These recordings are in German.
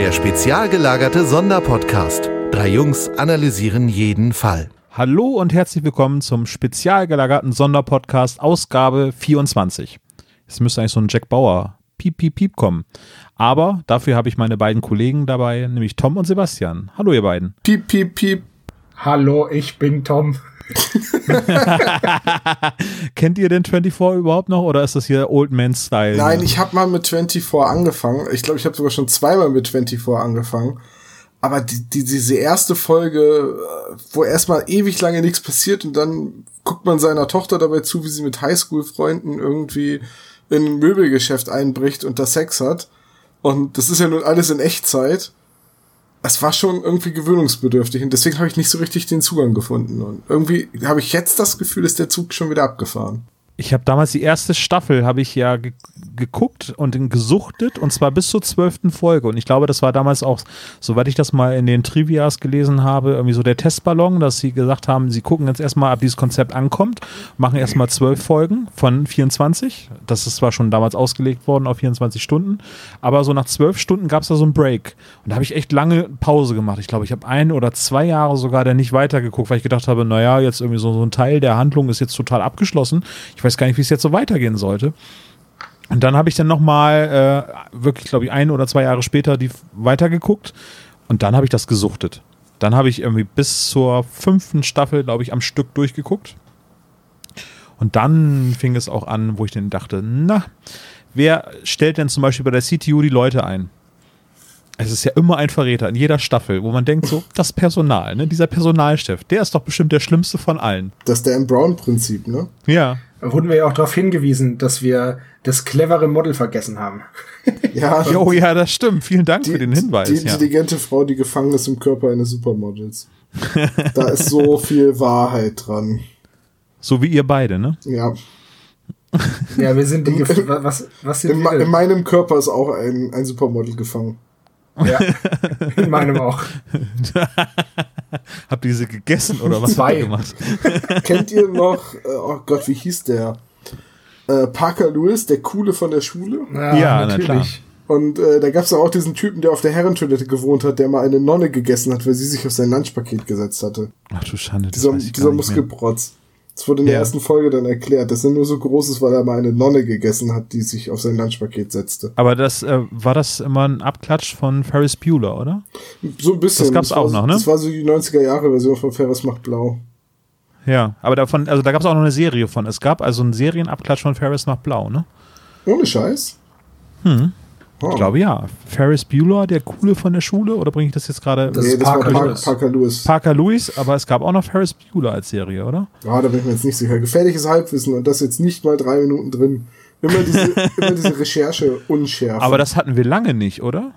Der spezial gelagerte Sonderpodcast. Drei Jungs analysieren jeden Fall. Hallo und herzlich willkommen zum spezial gelagerten Sonderpodcast Ausgabe 24. Es müsste eigentlich so ein Jack Bauer Piep, Piep, Piep kommen. Aber dafür habe ich meine beiden Kollegen dabei, nämlich Tom und Sebastian. Hallo ihr beiden. Piep, piep, piep. Hallo, ich bin Tom. Kennt ihr den 24 überhaupt noch oder ist das hier Old Man Style? Nein, ich habe mal mit 24 angefangen. Ich glaube, ich habe sogar schon zweimal mit 24 angefangen. Aber die, die, diese erste Folge, äh, wo erstmal ewig lange nichts passiert und dann guckt man seiner Tochter dabei zu, wie sie mit Highschool-Freunden irgendwie in ein Möbelgeschäft einbricht und da Sex hat. Und das ist ja nun alles in Echtzeit es war schon irgendwie gewöhnungsbedürftig und deswegen habe ich nicht so richtig den Zugang gefunden. Und irgendwie habe ich jetzt das Gefühl, ist der Zug schon wieder abgefahren. Ich habe damals die erste Staffel, habe ich ja ge geguckt und gesuchtet und zwar bis zur zwölften Folge. Und ich glaube, das war damals auch, soweit ich das mal in den Trivias gelesen habe, irgendwie so der Testballon, dass sie gesagt haben, sie gucken jetzt erstmal, ob dieses Konzept ankommt, machen erstmal zwölf Folgen von 24. Das ist zwar schon damals ausgelegt worden auf 24 Stunden, aber so nach zwölf Stunden gab es da so einen Break. Und da habe ich echt lange Pause gemacht. Ich glaube, ich habe ein oder zwei Jahre sogar dann nicht weitergeguckt, weil ich gedacht habe, naja, jetzt irgendwie so, so ein Teil der Handlung ist jetzt total abgeschlossen. Ich weiß weiß gar nicht, wie es jetzt so weitergehen sollte. Und dann habe ich dann nochmal, äh, wirklich, glaube ich, ein oder zwei Jahre später die weitergeguckt und dann habe ich das gesuchtet. Dann habe ich irgendwie bis zur fünften Staffel, glaube ich, am Stück durchgeguckt. Und dann fing es auch an, wo ich dann dachte, na, wer stellt denn zum Beispiel bei der CTU die Leute ein? Es ist ja immer ein Verräter in jeder Staffel, wo man denkt, so, das Personal, ne, dieser Personalchef, der ist doch bestimmt der schlimmste von allen. Das ist der M. Brown-Prinzip, ne? Ja wurden wir ja auch darauf hingewiesen, dass wir das clevere Model vergessen haben. ja, oh ja, das stimmt. Vielen Dank die, für den Hinweis. Die intelligente ja. Frau, die gefangen ist im Körper eines Supermodels. da ist so viel Wahrheit dran. So wie ihr beide, ne? Ja. Ja, wir sind die. Was, was sind in, wir in meinem Körper ist auch ein, ein Supermodel gefangen. Ja, in meinem auch. Habt ihr sie gegessen oder was Zwei. habt ihr gemacht? Kennt ihr noch, äh, oh Gott, wie hieß der? Äh, Parker Lewis, der Coole von der Schule? Ja, ja natürlich. Und äh, da gab es auch diesen Typen, der auf der Herrentoilette gewohnt hat, der mal eine Nonne gegessen hat, weil sie sich auf sein Lunchpaket gesetzt hatte. Ach du Schande. Dieser, dieser Muskelprotz. Das wurde in der ja. ersten Folge dann erklärt, dass er nur so groß ist, weil er mal eine Nonne gegessen hat, die sich auf sein Lunchpaket setzte. Aber das äh, war das immer ein Abklatsch von Ferris Bueller, oder? So ein bisschen. Das gab's das auch noch, ne? Das war so die 90er Jahre Version von Ferris macht blau. Ja, aber davon, also da gab es auch noch eine Serie von. Es gab also einen Serienabklatsch von Ferris macht blau, ne? Ohne Scheiß. Hm. Oh. Ich glaube ja. Ferris Bueller, der Coole von der Schule, oder bringe ich das jetzt gerade? Das nee, das Parker, war Lewis. Parker Lewis. Parker Lewis, aber es gab auch noch Ferris Bueller als Serie, oder? Ja, da bin ich mir jetzt nicht sicher. Gefährliches Halbwissen und das jetzt nicht mal drei Minuten drin. Immer diese, immer diese Recherche unschärfe. Aber das hatten wir lange nicht, oder?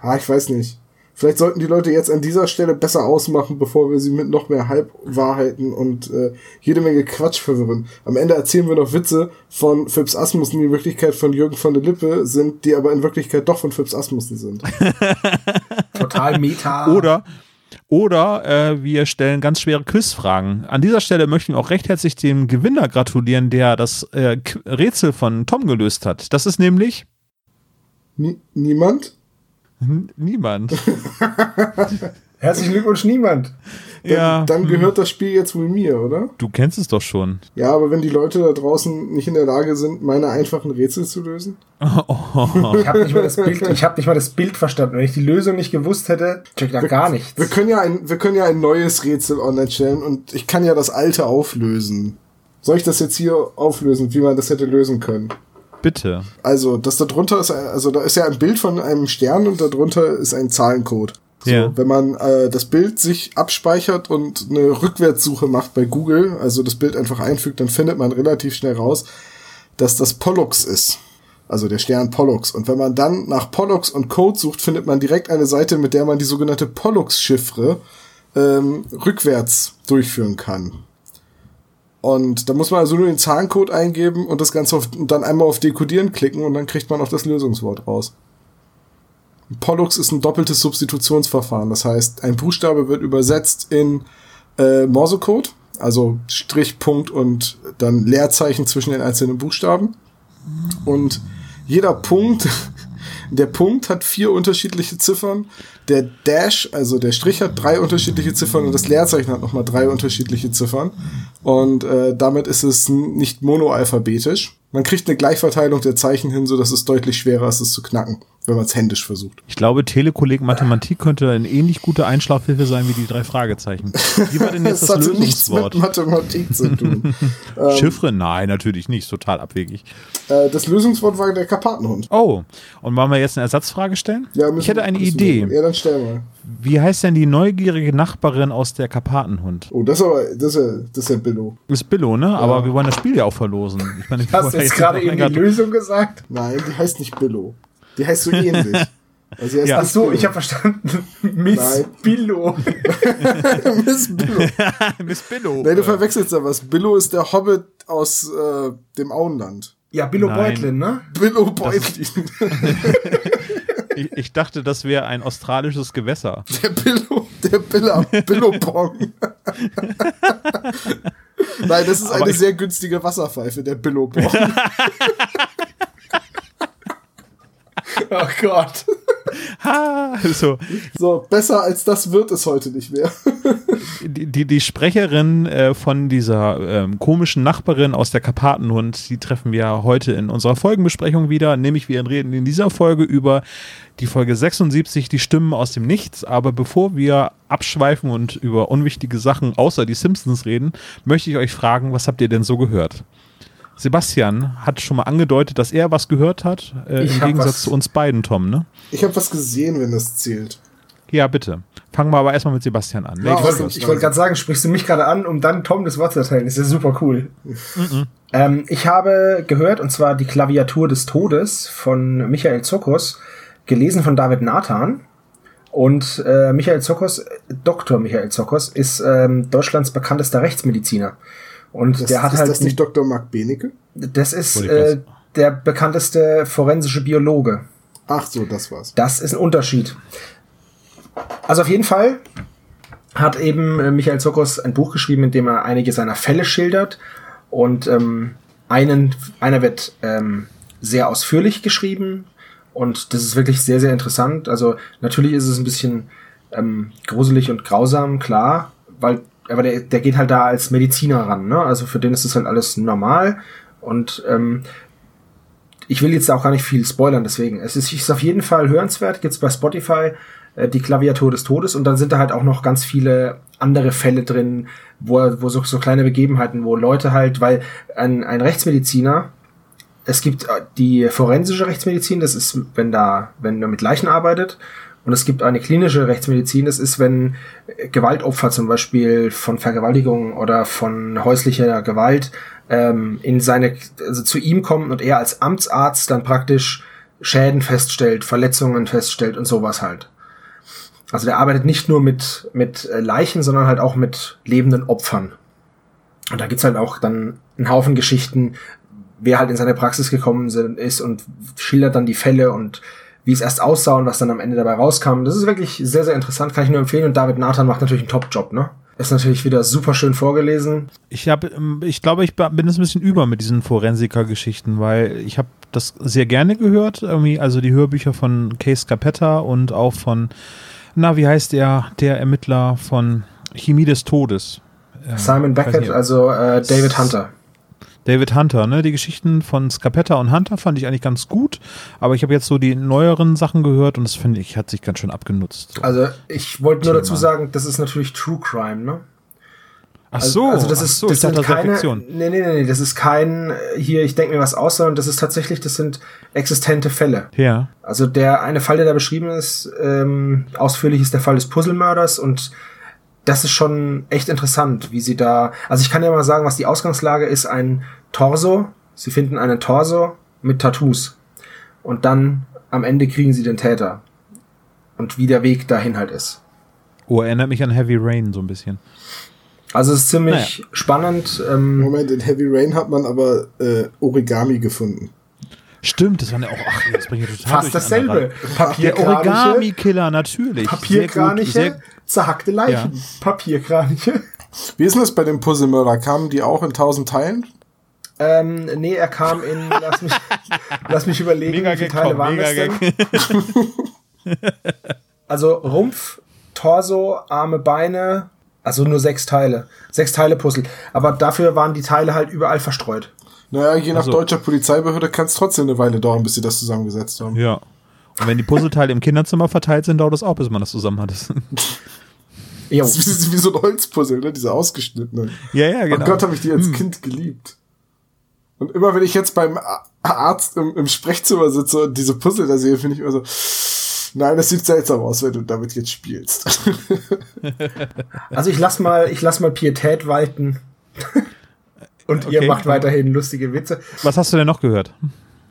Ah, ich weiß nicht. Vielleicht sollten die Leute jetzt an dieser Stelle besser ausmachen, bevor wir sie mit noch mehr Halbwahrheiten und äh, jede Menge Quatsch verwirren. Am Ende erzählen wir noch Witze von Phipps Asmussen, die in Wirklichkeit von Jürgen von der Lippe sind, die aber in Wirklichkeit doch von Phipps Asmussen sind. Total meta. Oder oder äh, wir stellen ganz schwere Quizfragen. An dieser Stelle möchten wir auch recht herzlich dem Gewinner gratulieren, der das äh, Rätsel von Tom gelöst hat. Das ist nämlich. N niemand? Niemand. Herzlichen Glückwunsch, niemand. Dann, ja. Dann gehört das Spiel jetzt wohl mir, oder? Du kennst es doch schon. Ja, aber wenn die Leute da draußen nicht in der Lage sind, meine einfachen Rätsel zu lösen. Oh. Ich habe nicht, mal das Bild, ich hab nicht mal das Bild verstanden. Wenn ich die Lösung nicht gewusst hätte, check da gar nichts. Wir können, ja ein, wir können ja ein neues Rätsel online stellen und ich kann ja das alte auflösen. Soll ich das jetzt hier auflösen, wie man das hätte lösen können? Bitte. Also, das da drunter ist, also da ist ja ein Bild von einem Stern und darunter ist ein Zahlencode. So, ja. Wenn man äh, das Bild sich abspeichert und eine Rückwärtssuche macht bei Google, also das Bild einfach einfügt, dann findet man relativ schnell raus, dass das Pollux ist. Also der Stern Pollux. Und wenn man dann nach Pollux und Code sucht, findet man direkt eine Seite, mit der man die sogenannte Pollux-Chiffre ähm, rückwärts durchführen kann. Und da muss man also nur den Zahlencode eingeben und das Ganze auf, dann einmal auf Dekodieren klicken und dann kriegt man auch das Lösungswort raus. Pollux ist ein doppeltes Substitutionsverfahren. Das heißt, ein Buchstabe wird übersetzt in äh, Morsecode, also Strich, Punkt und dann Leerzeichen zwischen den einzelnen Buchstaben. Und jeder Punkt Der Punkt hat vier unterschiedliche Ziffern. Der Dash, also der Strich hat drei unterschiedliche Ziffern und das Leerzeichen hat nochmal drei unterschiedliche Ziffern. Und äh, damit ist es nicht monoalphabetisch. Man kriegt eine Gleichverteilung der Zeichen hin, so dass es deutlich schwerer ist, es zu knacken, wenn man es händisch versucht. Ich glaube, Telekolleg Mathematik könnte eine ähnlich gute Einschlafhilfe sein wie die drei Fragezeichen. Wie war denn jetzt das, das Lösungswort? Nichts mit Mathematik zu tun. Chiffre? Nein, natürlich nicht. Total abwegig. Äh, das Lösungswort war der Karpatenhund. Oh, und wollen wir jetzt eine Ersatzfrage stellen? Ja, müssen- ich hätte eine Idee. Ja, stell mal. Wie heißt denn die neugierige Nachbarin aus der Karpatenhund? Oh, das ist aber, das ist ja, das ist ja Billo. Ist Billo, ne? Aber wir wollen das Spiel ja auch verlosen. Ich meine, wir Hast du jetzt nicht gerade eben die Lösung gesagt? Nein, die heißt nicht Billo. Die heißt so ähnlich. Also Ja. Ach so, ich habe verstanden. Miss Nein. Billo. Miss Billo. Miss Billo. Nein, du verwechselst da was. Billo ist der Hobbit aus äh, dem Auenland. Ja, Billo Nein. Beutlin, ne? Billo Beutlin. Ich, ich dachte, das wäre ein australisches Gewässer. Der Billo, der Billa, Billobong. Nein, das ist Aber eine sehr günstige Wasserpfeife, der Billobong. Oh Gott. Ha, so. So, besser als das wird es heute nicht mehr. Die, die, die Sprecherin äh, von dieser ähm, komischen Nachbarin aus der Karpatenhund, die treffen wir heute in unserer Folgenbesprechung wieder. Nämlich wir reden in dieser Folge über die Folge 76, die Stimmen aus dem Nichts. Aber bevor wir abschweifen und über unwichtige Sachen außer die Simpsons reden, möchte ich euch fragen, was habt ihr denn so gehört? Sebastian hat schon mal angedeutet, dass er was gehört hat, äh, im Gegensatz was- zu uns beiden, Tom, ne? Ich habe was gesehen, wenn das zählt. Ja, bitte. Fangen wir aber erstmal mit Sebastian an. Ja, Ich wollte ich wollte gerade sagen, sprichst du mich gerade an, um dann Tom das Wort zu erteilen. Das ist ja super cool. Ähm, ich habe gehört, und zwar die Klaviatur des Todes von Michael Zokos, gelesen von David Nathan. Und äh, Michael Zokos, Dr. Michael Zokos, ist ähm, Deutschlands bekanntester Rechtsmediziner. Und Das, der hat ist halt. das nicht Dr. Mark Benecke? das ist äh, der bekannteste forensische Biologe. Ach so, das war's. Das ist ein Unterschied. Also auf jeden Fall hat eben äh, Michael Zokos ein Buch geschrieben, in dem er einige seiner Fälle schildert. Und ähm, einen, einer wird ähm, sehr ausführlich geschrieben. Und das ist wirklich sehr, sehr interessant. Also natürlich ist es ein bisschen ähm, gruselig und grausam, klar, weil aber der, der geht halt da als Mediziner ran, ne? Also für den ist das halt alles normal. Und ähm, ich will jetzt auch gar nicht viel spoilern, deswegen. Es ist, ist auf jeden Fall hörenswert, gibt's bei Spotify äh, die Klaviatur des Todes und dann sind da halt auch noch ganz viele andere Fälle drin, wo, wo so, so kleine Begebenheiten, wo Leute halt, weil ein, ein Rechtsmediziner, es gibt äh, die forensische Rechtsmedizin, das ist, wenn da, wenn er mit Leichen arbeitet, und es gibt eine klinische Rechtsmedizin, das ist, wenn Gewaltopfer zum Beispiel von Vergewaltigung oder von häuslicher Gewalt ähm, in seine, also zu ihm kommen und er als Amtsarzt dann praktisch Schäden feststellt, Verletzungen feststellt und sowas halt. Also der arbeitet nicht nur mit, mit äh, Leichen, sondern halt auch mit lebenden Opfern. Und da gibt's halt auch dann einen Haufen Geschichten, wer halt in seine Praxis gekommen ist und schildert dann die Fälle und wie es erst aussah und was dann am Ende dabei rauskam. Das ist wirklich sehr, sehr interessant, kann ich nur empfehlen. Und David Nathan macht natürlich einen Top-Job, ne? Ist natürlich wieder super schön vorgelesen. Ich habe, ich glaube, ich bin jetzt ein bisschen über mit diesen Forensiker-Geschichten, weil ich habe das sehr gerne gehört, irgendwie, also die Hörbücher von Case Capetta und auch von, na, wie heißt der, der Ermittler von Chemie des Todes? Äh, Simon Beckett, also äh, David Hunter. David Hunter, ne? Die Geschichten von Scapetta und Hunter fand ich eigentlich ganz gut, aber ich habe jetzt so die neueren Sachen gehört und das finde ich, hat sich ganz schön abgenutzt. So. Also ich wollte nur Thema. dazu sagen, das ist natürlich True Crime, ne? ach Also- so, also das ist, so, das ich dachte, sind das keine, Fiktion. nee, nee, nee, nee, das ist kein, äh, hier, ich denke mir was aus, sondern das ist tatsächlich, das sind existente Fälle. Ja. Also der eine Fall, der da beschrieben ist, ähm, ausführlich ist der Fall des Puzzlemörders und das ist schon echt interessant, wie sie da, also ich kann ja mal sagen, was die Ausgangslage ist, ein Torso, sie finden einen Torso mit Tattoos und dann am Ende kriegen sie den Täter und wie der Weg dahin halt ist. Oh, erinnert mich an Heavy Rain so ein bisschen. Also es ist ziemlich spannend. Ähm, Moment, in Heavy Rain hat man aber äh, Origami gefunden. Stimmt, das war ja auch, ach, das bringt ja total fast dasselbe. Der Origami-Killer, natürlich. Papierkraniche, Sehr gut, zerhackte Leichen. Papierkraniche. Wie ist denn das bei dem Puzzlemörder? Kamen die auch in tausend Teilen? Ähm, nee, er kam in, lass mich, lass mich überlegen, mega wie viele Teile komm, waren das denn? also Rumpf, Torso, Arme, Beine, also nur sechs Teile. Sechs Teile Puzzle. Aber dafür waren die Teile halt überall verstreut. Naja, je nach also, deutscher Polizeibehörde kann es trotzdem eine Weile dauern, bis sie das zusammengesetzt haben. Ja. Und wenn die Puzzleteile im Kinderzimmer verteilt sind, dauert es auch, bis man das zusammen hat. Das ist wie, wie so ein Holzpuzzle, ne? Diese ausgeschnittenen. Ja, ja, genau. Oh Gott, habe ich die als hm. Kind geliebt. Und immer wenn ich jetzt beim Arzt im, im Sprechzimmer sitze und diese Puzzle da sehe, finde ich immer so, nein, das sieht seltsam aus, wenn du damit jetzt spielst. also ich lass mal, ich lass mal Pietät walten. und okay. ihr macht weiterhin lustige Witze. Was hast du denn noch gehört?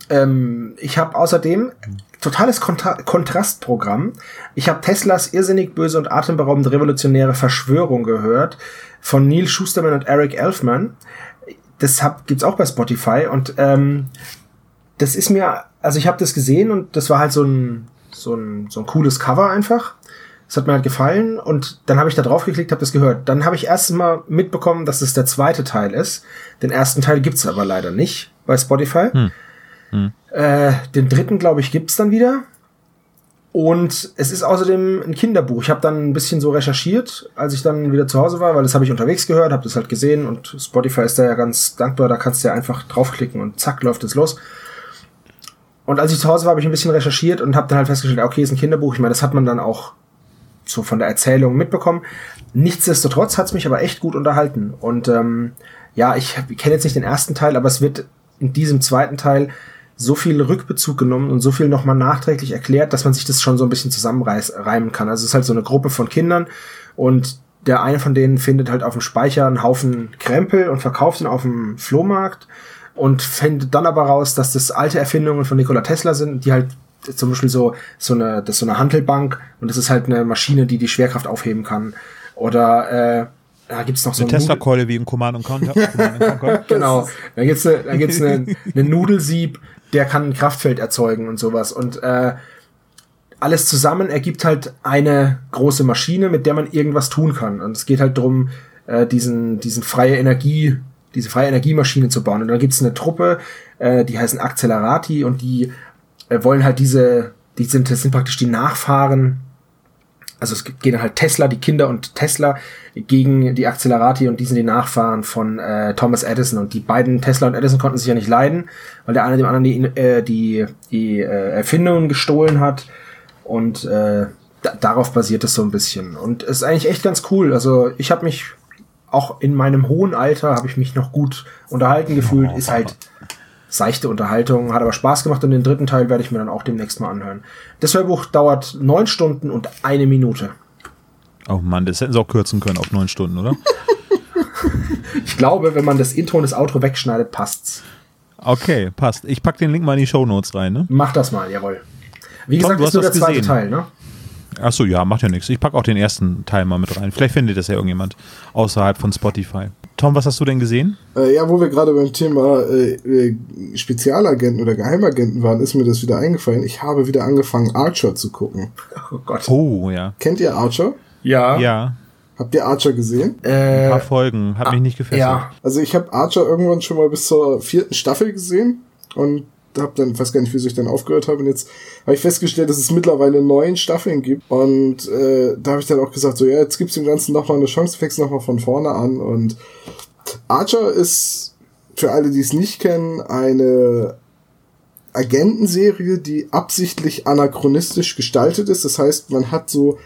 Ähm, ich habe außerdem totales Kontra Kontrastprogramm. Ich habe Teslas irrsinnig böse und atemberaubend revolutionäre Verschwörung gehört von Neil Schusterman und Eric Elfman das hab, gibt's auch bei Spotify und ähm, das ist mir, also ich habe das gesehen und das war halt so ein, so ein, so ein cooles Cover einfach. Das hat mir halt gefallen und dann habe ich da drauf geklickt, habe das gehört. Dann habe ich erst mal mitbekommen, dass es das der zweite Teil ist. Den ersten Teil gibt's aber leider nicht bei Spotify. Hm. Hm. Äh, den dritten, glaube ich, gibt's dann wieder. Und es ist außerdem ein Kinderbuch. Ich habe dann ein bisschen so recherchiert, als ich dann wieder zu Hause war, weil das habe ich unterwegs gehört, habe das halt gesehen und Spotify ist da ja ganz dankbar, da kannst du ja einfach draufklicken und zack läuft es los. Und als ich zu Hause war, habe ich ein bisschen recherchiert und habe dann halt festgestellt, okay, ist ein Kinderbuch. Ich meine, das hat man dann auch so von der Erzählung mitbekommen. Nichtsdestotrotz hat es mich aber echt gut unterhalten. Und ähm, ja, ich kenne jetzt nicht den ersten Teil, aber es wird in diesem zweiten Teil so viel Rückbezug genommen und so viel nochmal nachträglich erklärt, dass man sich das schon so ein bisschen zusammenreimen kann. Also es ist halt so eine Gruppe von Kindern und der eine von denen findet halt auf dem Speicher einen Haufen Krempel und verkauft ihn auf dem Flohmarkt und findet dann aber raus, dass das alte Erfindungen von Nikola Tesla sind, die halt zum Beispiel so, so eine, das ist so eine Handelbank und das ist halt eine Maschine, die die Schwerkraft aufheben kann. Oder äh, da gibt's noch so eine Tesla-Keule wie im Command Conquer. genau. Da gibt's eine, da gibt's eine, eine Nudelsieb, der kann ein Kraftfeld erzeugen und sowas. Und äh, alles zusammen ergibt halt eine große Maschine, mit der man irgendwas tun kann. Und es geht halt drum, äh, diesen, diesen freie Energie, diese freie Energiemaschine zu bauen. Und dann gibt's eine Truppe, äh, die heißen Accelerati und die äh, wollen halt diese, die sind, das sind praktisch die Nachfahren also es gehen halt Tesla, die Kinder und Tesla gegen die Accelerati und die sind die Nachfahren von äh, Thomas Edison. Und die beiden Tesla und Edison konnten sich ja nicht leiden, weil der eine dem anderen die, äh, die, die äh, Erfindungen gestohlen hat. Und äh, darauf basiert es so ein bisschen. Und es ist eigentlich echt ganz cool. Also ich habe mich auch in meinem hohen Alter habe ich mich noch gut unterhalten gefühlt, ist halt seichte Unterhaltung, hat aber Spaß gemacht und den dritten Teil werde ich mir dann auch demnächst mal anhören. Das Hörbuch dauert neun Stunden und eine Minute. Oh Mann, das hätten sie auch kürzen können auf neun Stunden, oder? ich glaube, wenn man das Intro und das Outro wegschneidet, passt's. Okay, passt. Ich pack den Link mal in die Show Notes rein, ne? Mach das mal, jawohl. Wie Tom, gesagt, ist nur der zweite gesehen. Teil, ne? Achso, ja, macht ja nichts. Ich pack auch den ersten Teil mal mit rein. Vielleicht findet das ja irgendjemand außerhalb von Spotify. Tom, was hast du denn gesehen? Äh, ja, wo wir gerade beim Thema äh, äh, Spezialagenten oder Geheimagenten waren, ist mir das wieder eingefallen. Ich habe wieder angefangen, Archer zu gucken. Oh Gott. Oh, ja. Kennt ihr Archer? Ja. Ja. Habt ihr Archer gesehen? Äh, Ein paar Folgen. Hat mich nicht gefesselt. Ja. Also ich habe Archer irgendwann schon mal bis zur vierten Staffel gesehen und habe dann, weiß gar nicht, wieso ich dann aufgehört habe. Und jetzt habe ich festgestellt, dass es mittlerweile neun Staffeln gibt. Und äh, da habe ich dann auch gesagt, so ja, jetzt gibt's dem Ganzen nochmal eine Chance, fängst nochmal von vorne an. Und Archer ist, für alle, die es nicht kennen, eine Agentenserie, die absichtlich anachronistisch gestaltet ist. Das heißt, man hat so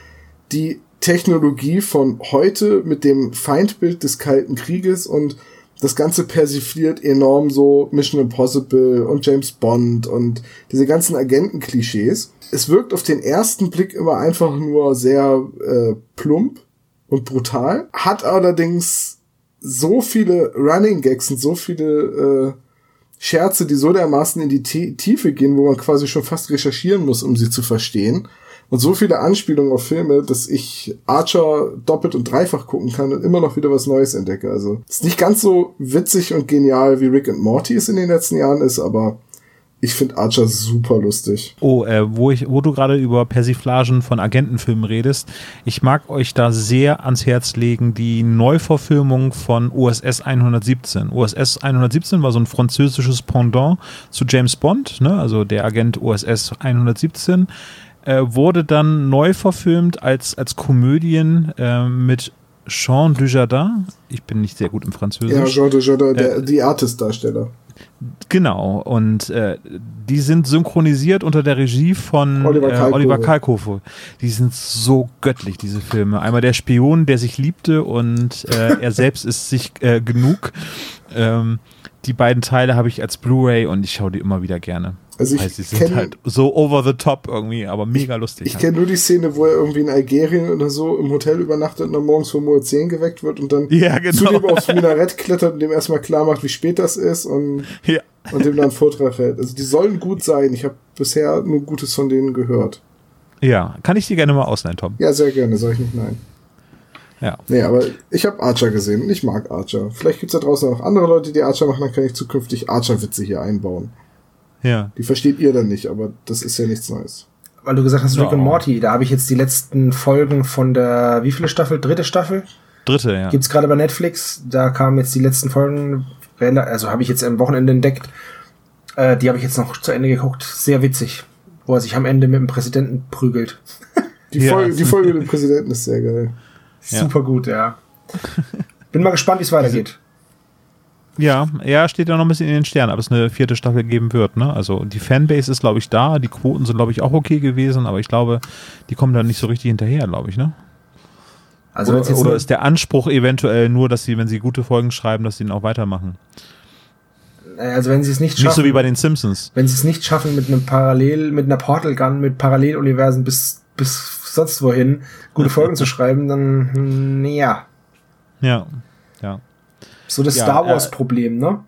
die Technologie von heute mit dem Feindbild des Kalten Krieges und das Ganze persifliert enorm so Mission Impossible und James Bond und diese ganzen Agentenklischees. Es wirkt auf den ersten Blick immer einfach nur sehr äh, plump und brutal, hat allerdings so viele Running Gags und so viele äh, Scherze, die so dermaßen in die Tiefe gehen, wo man quasi schon fast recherchieren muss, um sie zu verstehen und so viele Anspielungen auf Filme, dass ich Archer doppelt und dreifach gucken kann und immer noch wieder was Neues entdecke. Also ist nicht ganz so witzig und genial wie Rick and Morty es in den letzten Jahren ist, aber Ich finde Archer super lustig. Oh, äh, wo, ich, wo du gerade über Persiflagen von Agentenfilmen redest, ich mag euch da sehr ans Herz legen die Neuverfilmung von USS 117. USS 117 war so ein französisches Pendant zu James Bond, ne? also der Agent USS 117, äh, wurde dann neu verfilmt als, als Komödien äh, mit Jean Dujardin. Ich bin nicht sehr gut im Französisch. Ja, Jean Dujardin, der, äh, die Artist-Darsteller. Genau, und äh, die sind synchronisiert unter der Regie von Oliver, äh, Oliver Kalkofe. Die sind so göttlich, diese Filme. Einmal der Spion, der sich liebte und äh, er selbst ist sich äh, genug. Ähm, die beiden Teile habe ich als Blu-ray und ich schaue die immer wieder gerne. Also ich sie sind halt so over the top irgendwie, aber mega lustig. Ich halt. kenne nur die Szene, wo er irgendwie in Algerien oder so im Hotel übernachtet und dann morgens vor Uhr 10 geweckt wird und dann ja, genau. zu dem aufs Minarett klettert und dem erstmal klar macht, wie spät das ist und, ja. und dem dann einen Vortrag hält. Also die sollen gut sein. Ich habe bisher nur Gutes von denen gehört. Ja, kann ich die gerne mal ausleihen, Tom? Ja, sehr gerne, sag ich nicht nein. Ja. Nee, aber ich habe Archer gesehen und ich mag Archer. Vielleicht gibt's da draußen auch andere Leute, die Archer machen, dann kann ich zukünftig Archer-Witze hier einbauen. Ja. Die versteht ihr dann nicht, aber das ist ja nichts Neues. Weil du gesagt hast, Rick und Morty, da habe ich jetzt die letzten Folgen von der, wie viele Staffel? Dritte Staffel? Dritte, ja. Gibt's gerade bei Netflix, da kamen jetzt die letzten Folgen, also habe ich jetzt am Wochenende entdeckt. Äh, die habe ich jetzt noch zu Ende geguckt. Sehr witzig. Wo er sich am Ende mit dem Präsidenten prügelt. Die, ja. Folge, die Folge mit dem Präsidenten ist sehr geil. Super gut, ja. Bin mal gespannt, wie es weitergeht. Ja, er steht ja noch ein bisschen in den Sternen, ob es eine vierte Staffel geben wird. Ne? Also die Fanbase ist, glaube ich, da. Die Quoten sind, glaube ich, auch okay gewesen, aber ich glaube, die kommen dann nicht so richtig hinterher, glaube ich. Ne? Also oder, oder ist der Anspruch eventuell nur, dass sie, wenn sie gute Folgen schreiben, dass sie ihn auch weitermachen? Also wenn sie es nicht schaffen. Nicht so wie bei den Simpsons. Wenn sie es nicht schaffen mit einem Parallel, mit einer Portal Gun, mit Paralleluniversen bis, bis sonst wohin gute Folgen zu schreiben, dann hm, ja. Ja, ja. So das ja, Star Wars-Problem, ne?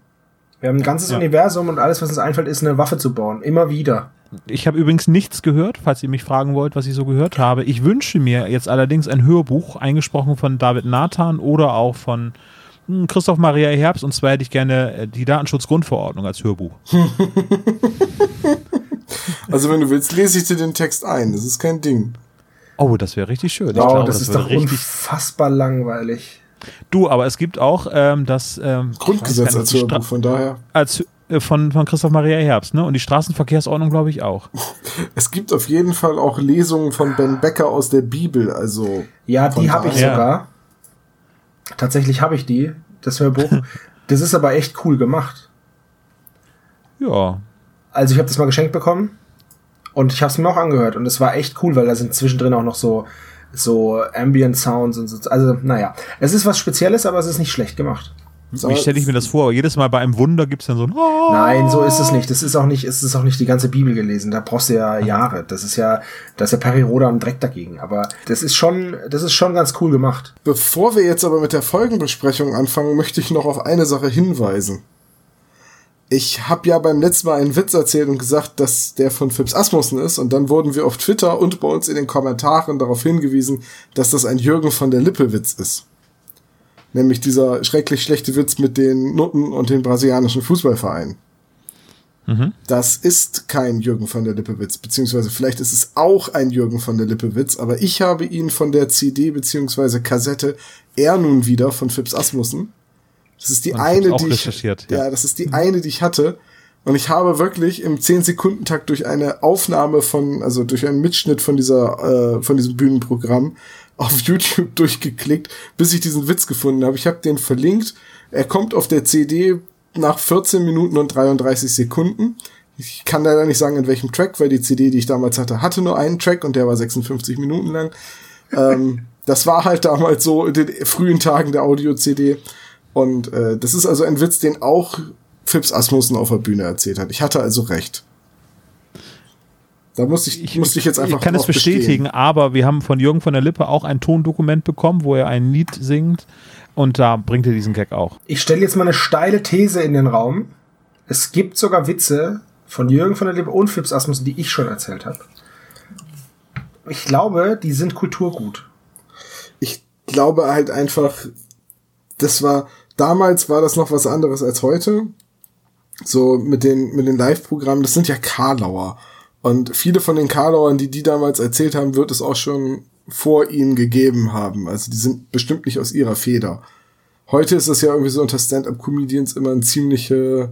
Wir haben ein ganzes ja. Universum und alles, was uns einfällt, ist eine Waffe zu bauen. Immer wieder. Ich habe übrigens nichts gehört, falls ihr mich fragen wollt, was ich so gehört habe. Ich wünsche mir jetzt allerdings ein Hörbuch, eingesprochen von David Nathan oder auch von hm, Christoph Maria Herbst. Und zwar hätte ich gerne äh, die Datenschutzgrundverordnung als Hörbuch. also wenn du willst, lese ich dir den Text ein. Das ist kein Ding. Oh, das wäre richtig schön. Wow, glaube, das, das, ist doch unfassbar langweilig. Du, aber es gibt auch ähm, das ähm, Grundgesetz als Hörbuch, von daher. Als, äh, von, von Christoph Maria Herbst, ne? Und die Straßenverkehrsordnung, glaube ich, auch. Es gibt auf jeden Fall auch Lesungen von Ben Becker aus der Bibel, also. Ja, die habe ich sogar. Tatsächlich habe ich die, das Hörbuch. das ist aber echt cool gemacht. Ja. Also ich habe das mal geschenkt bekommen und ich habe es mir auch angehört und es war echt cool, weil da sind zwischendrin auch noch so so Ambient Sounds und so. Also, naja. Es ist was Spezielles, aber es ist nicht schlecht gemacht. Wie stelle ich mir das vor? Jedes Mal bei einem Wunder gibt es dann so ein oh! Nein, so ist es nicht. Das ist auch nicht, es ist auch nicht die ganze Bibel gelesen. Da brauchst du ja Jahre. Das ist ja, da ist ja Perry Roda am Dreck dagegen. Aber das ist schon, das ist schon ganz cool gemacht. Bevor wir jetzt aber mit der Folgenbesprechung anfangen, möchte ich noch auf eine Sache hinweisen ich habe ja beim letzten Mal einen Witz erzählt und gesagt, dass der von Phipps Asmussen ist und dann wurden wir auf Twitter und bei uns in den Kommentaren darauf hingewiesen, dass das ein Jürgen von der Lippe Witz ist. Nämlich dieser schrecklich schlechte Witz mit den Nutten und den brasilianischen Fußballvereinen. Mhm. Das ist kein Jürgen von der Lippe Witz, beziehungsweise vielleicht ist es auch ein Jürgen von der Lippe Witz, aber ich habe ihn von der CD beziehungsweise Kassette er nun wieder von Phipps Asmussen das ist die eine, die ich, ja. ja, das ist die eine, die ich hatte. Und ich habe wirklich im 10-Sekunden-Takt durch eine Aufnahme von, also durch einen Mitschnitt von dieser, äh, von diesem Bühnenprogramm auf YouTube durchgeklickt, bis ich diesen Witz gefunden habe. Ich habe den verlinkt. Er kommt auf der CD nach 14 Minuten und 33 Sekunden. Ich kann leider nicht sagen, in welchem Track, weil die CD, die ich damals hatte, hatte nur einen Track und der war 56 Minuten lang. ähm, das war halt damals so in den frühen Tagen der Audio-CD. Und äh, das ist also ein Witz, den auch Phipps Asmussen auf der Bühne erzählt hat. Ich hatte also recht. Da musste ich, ich, musste ich jetzt einfach. Ich kann es bestätigen, bestehen. aber wir haben von Jürgen von der Lippe auch ein Tondokument bekommen, wo er ein Lied singt und da bringt er diesen Gag auch. Ich stelle jetzt mal eine steile These in den Raum. Es gibt sogar Witze von Jürgen von der Lippe und Phipps Asmussen, die ich schon erzählt habe. Ich glaube, die sind Kulturgut. Ich glaube halt einfach, das war, damals war das noch was anderes als heute. so mit den, mit den Live-Programmen, das sind ja Karlauer. Und viele von den Karlauern, die die damals erzählt haben, wird es auch schon vor ihnen gegeben haben. Also die sind bestimmt nicht aus ihrer Feder. Heute ist es ja irgendwie so unter Stand-up-Comedians immer ein ziemliche,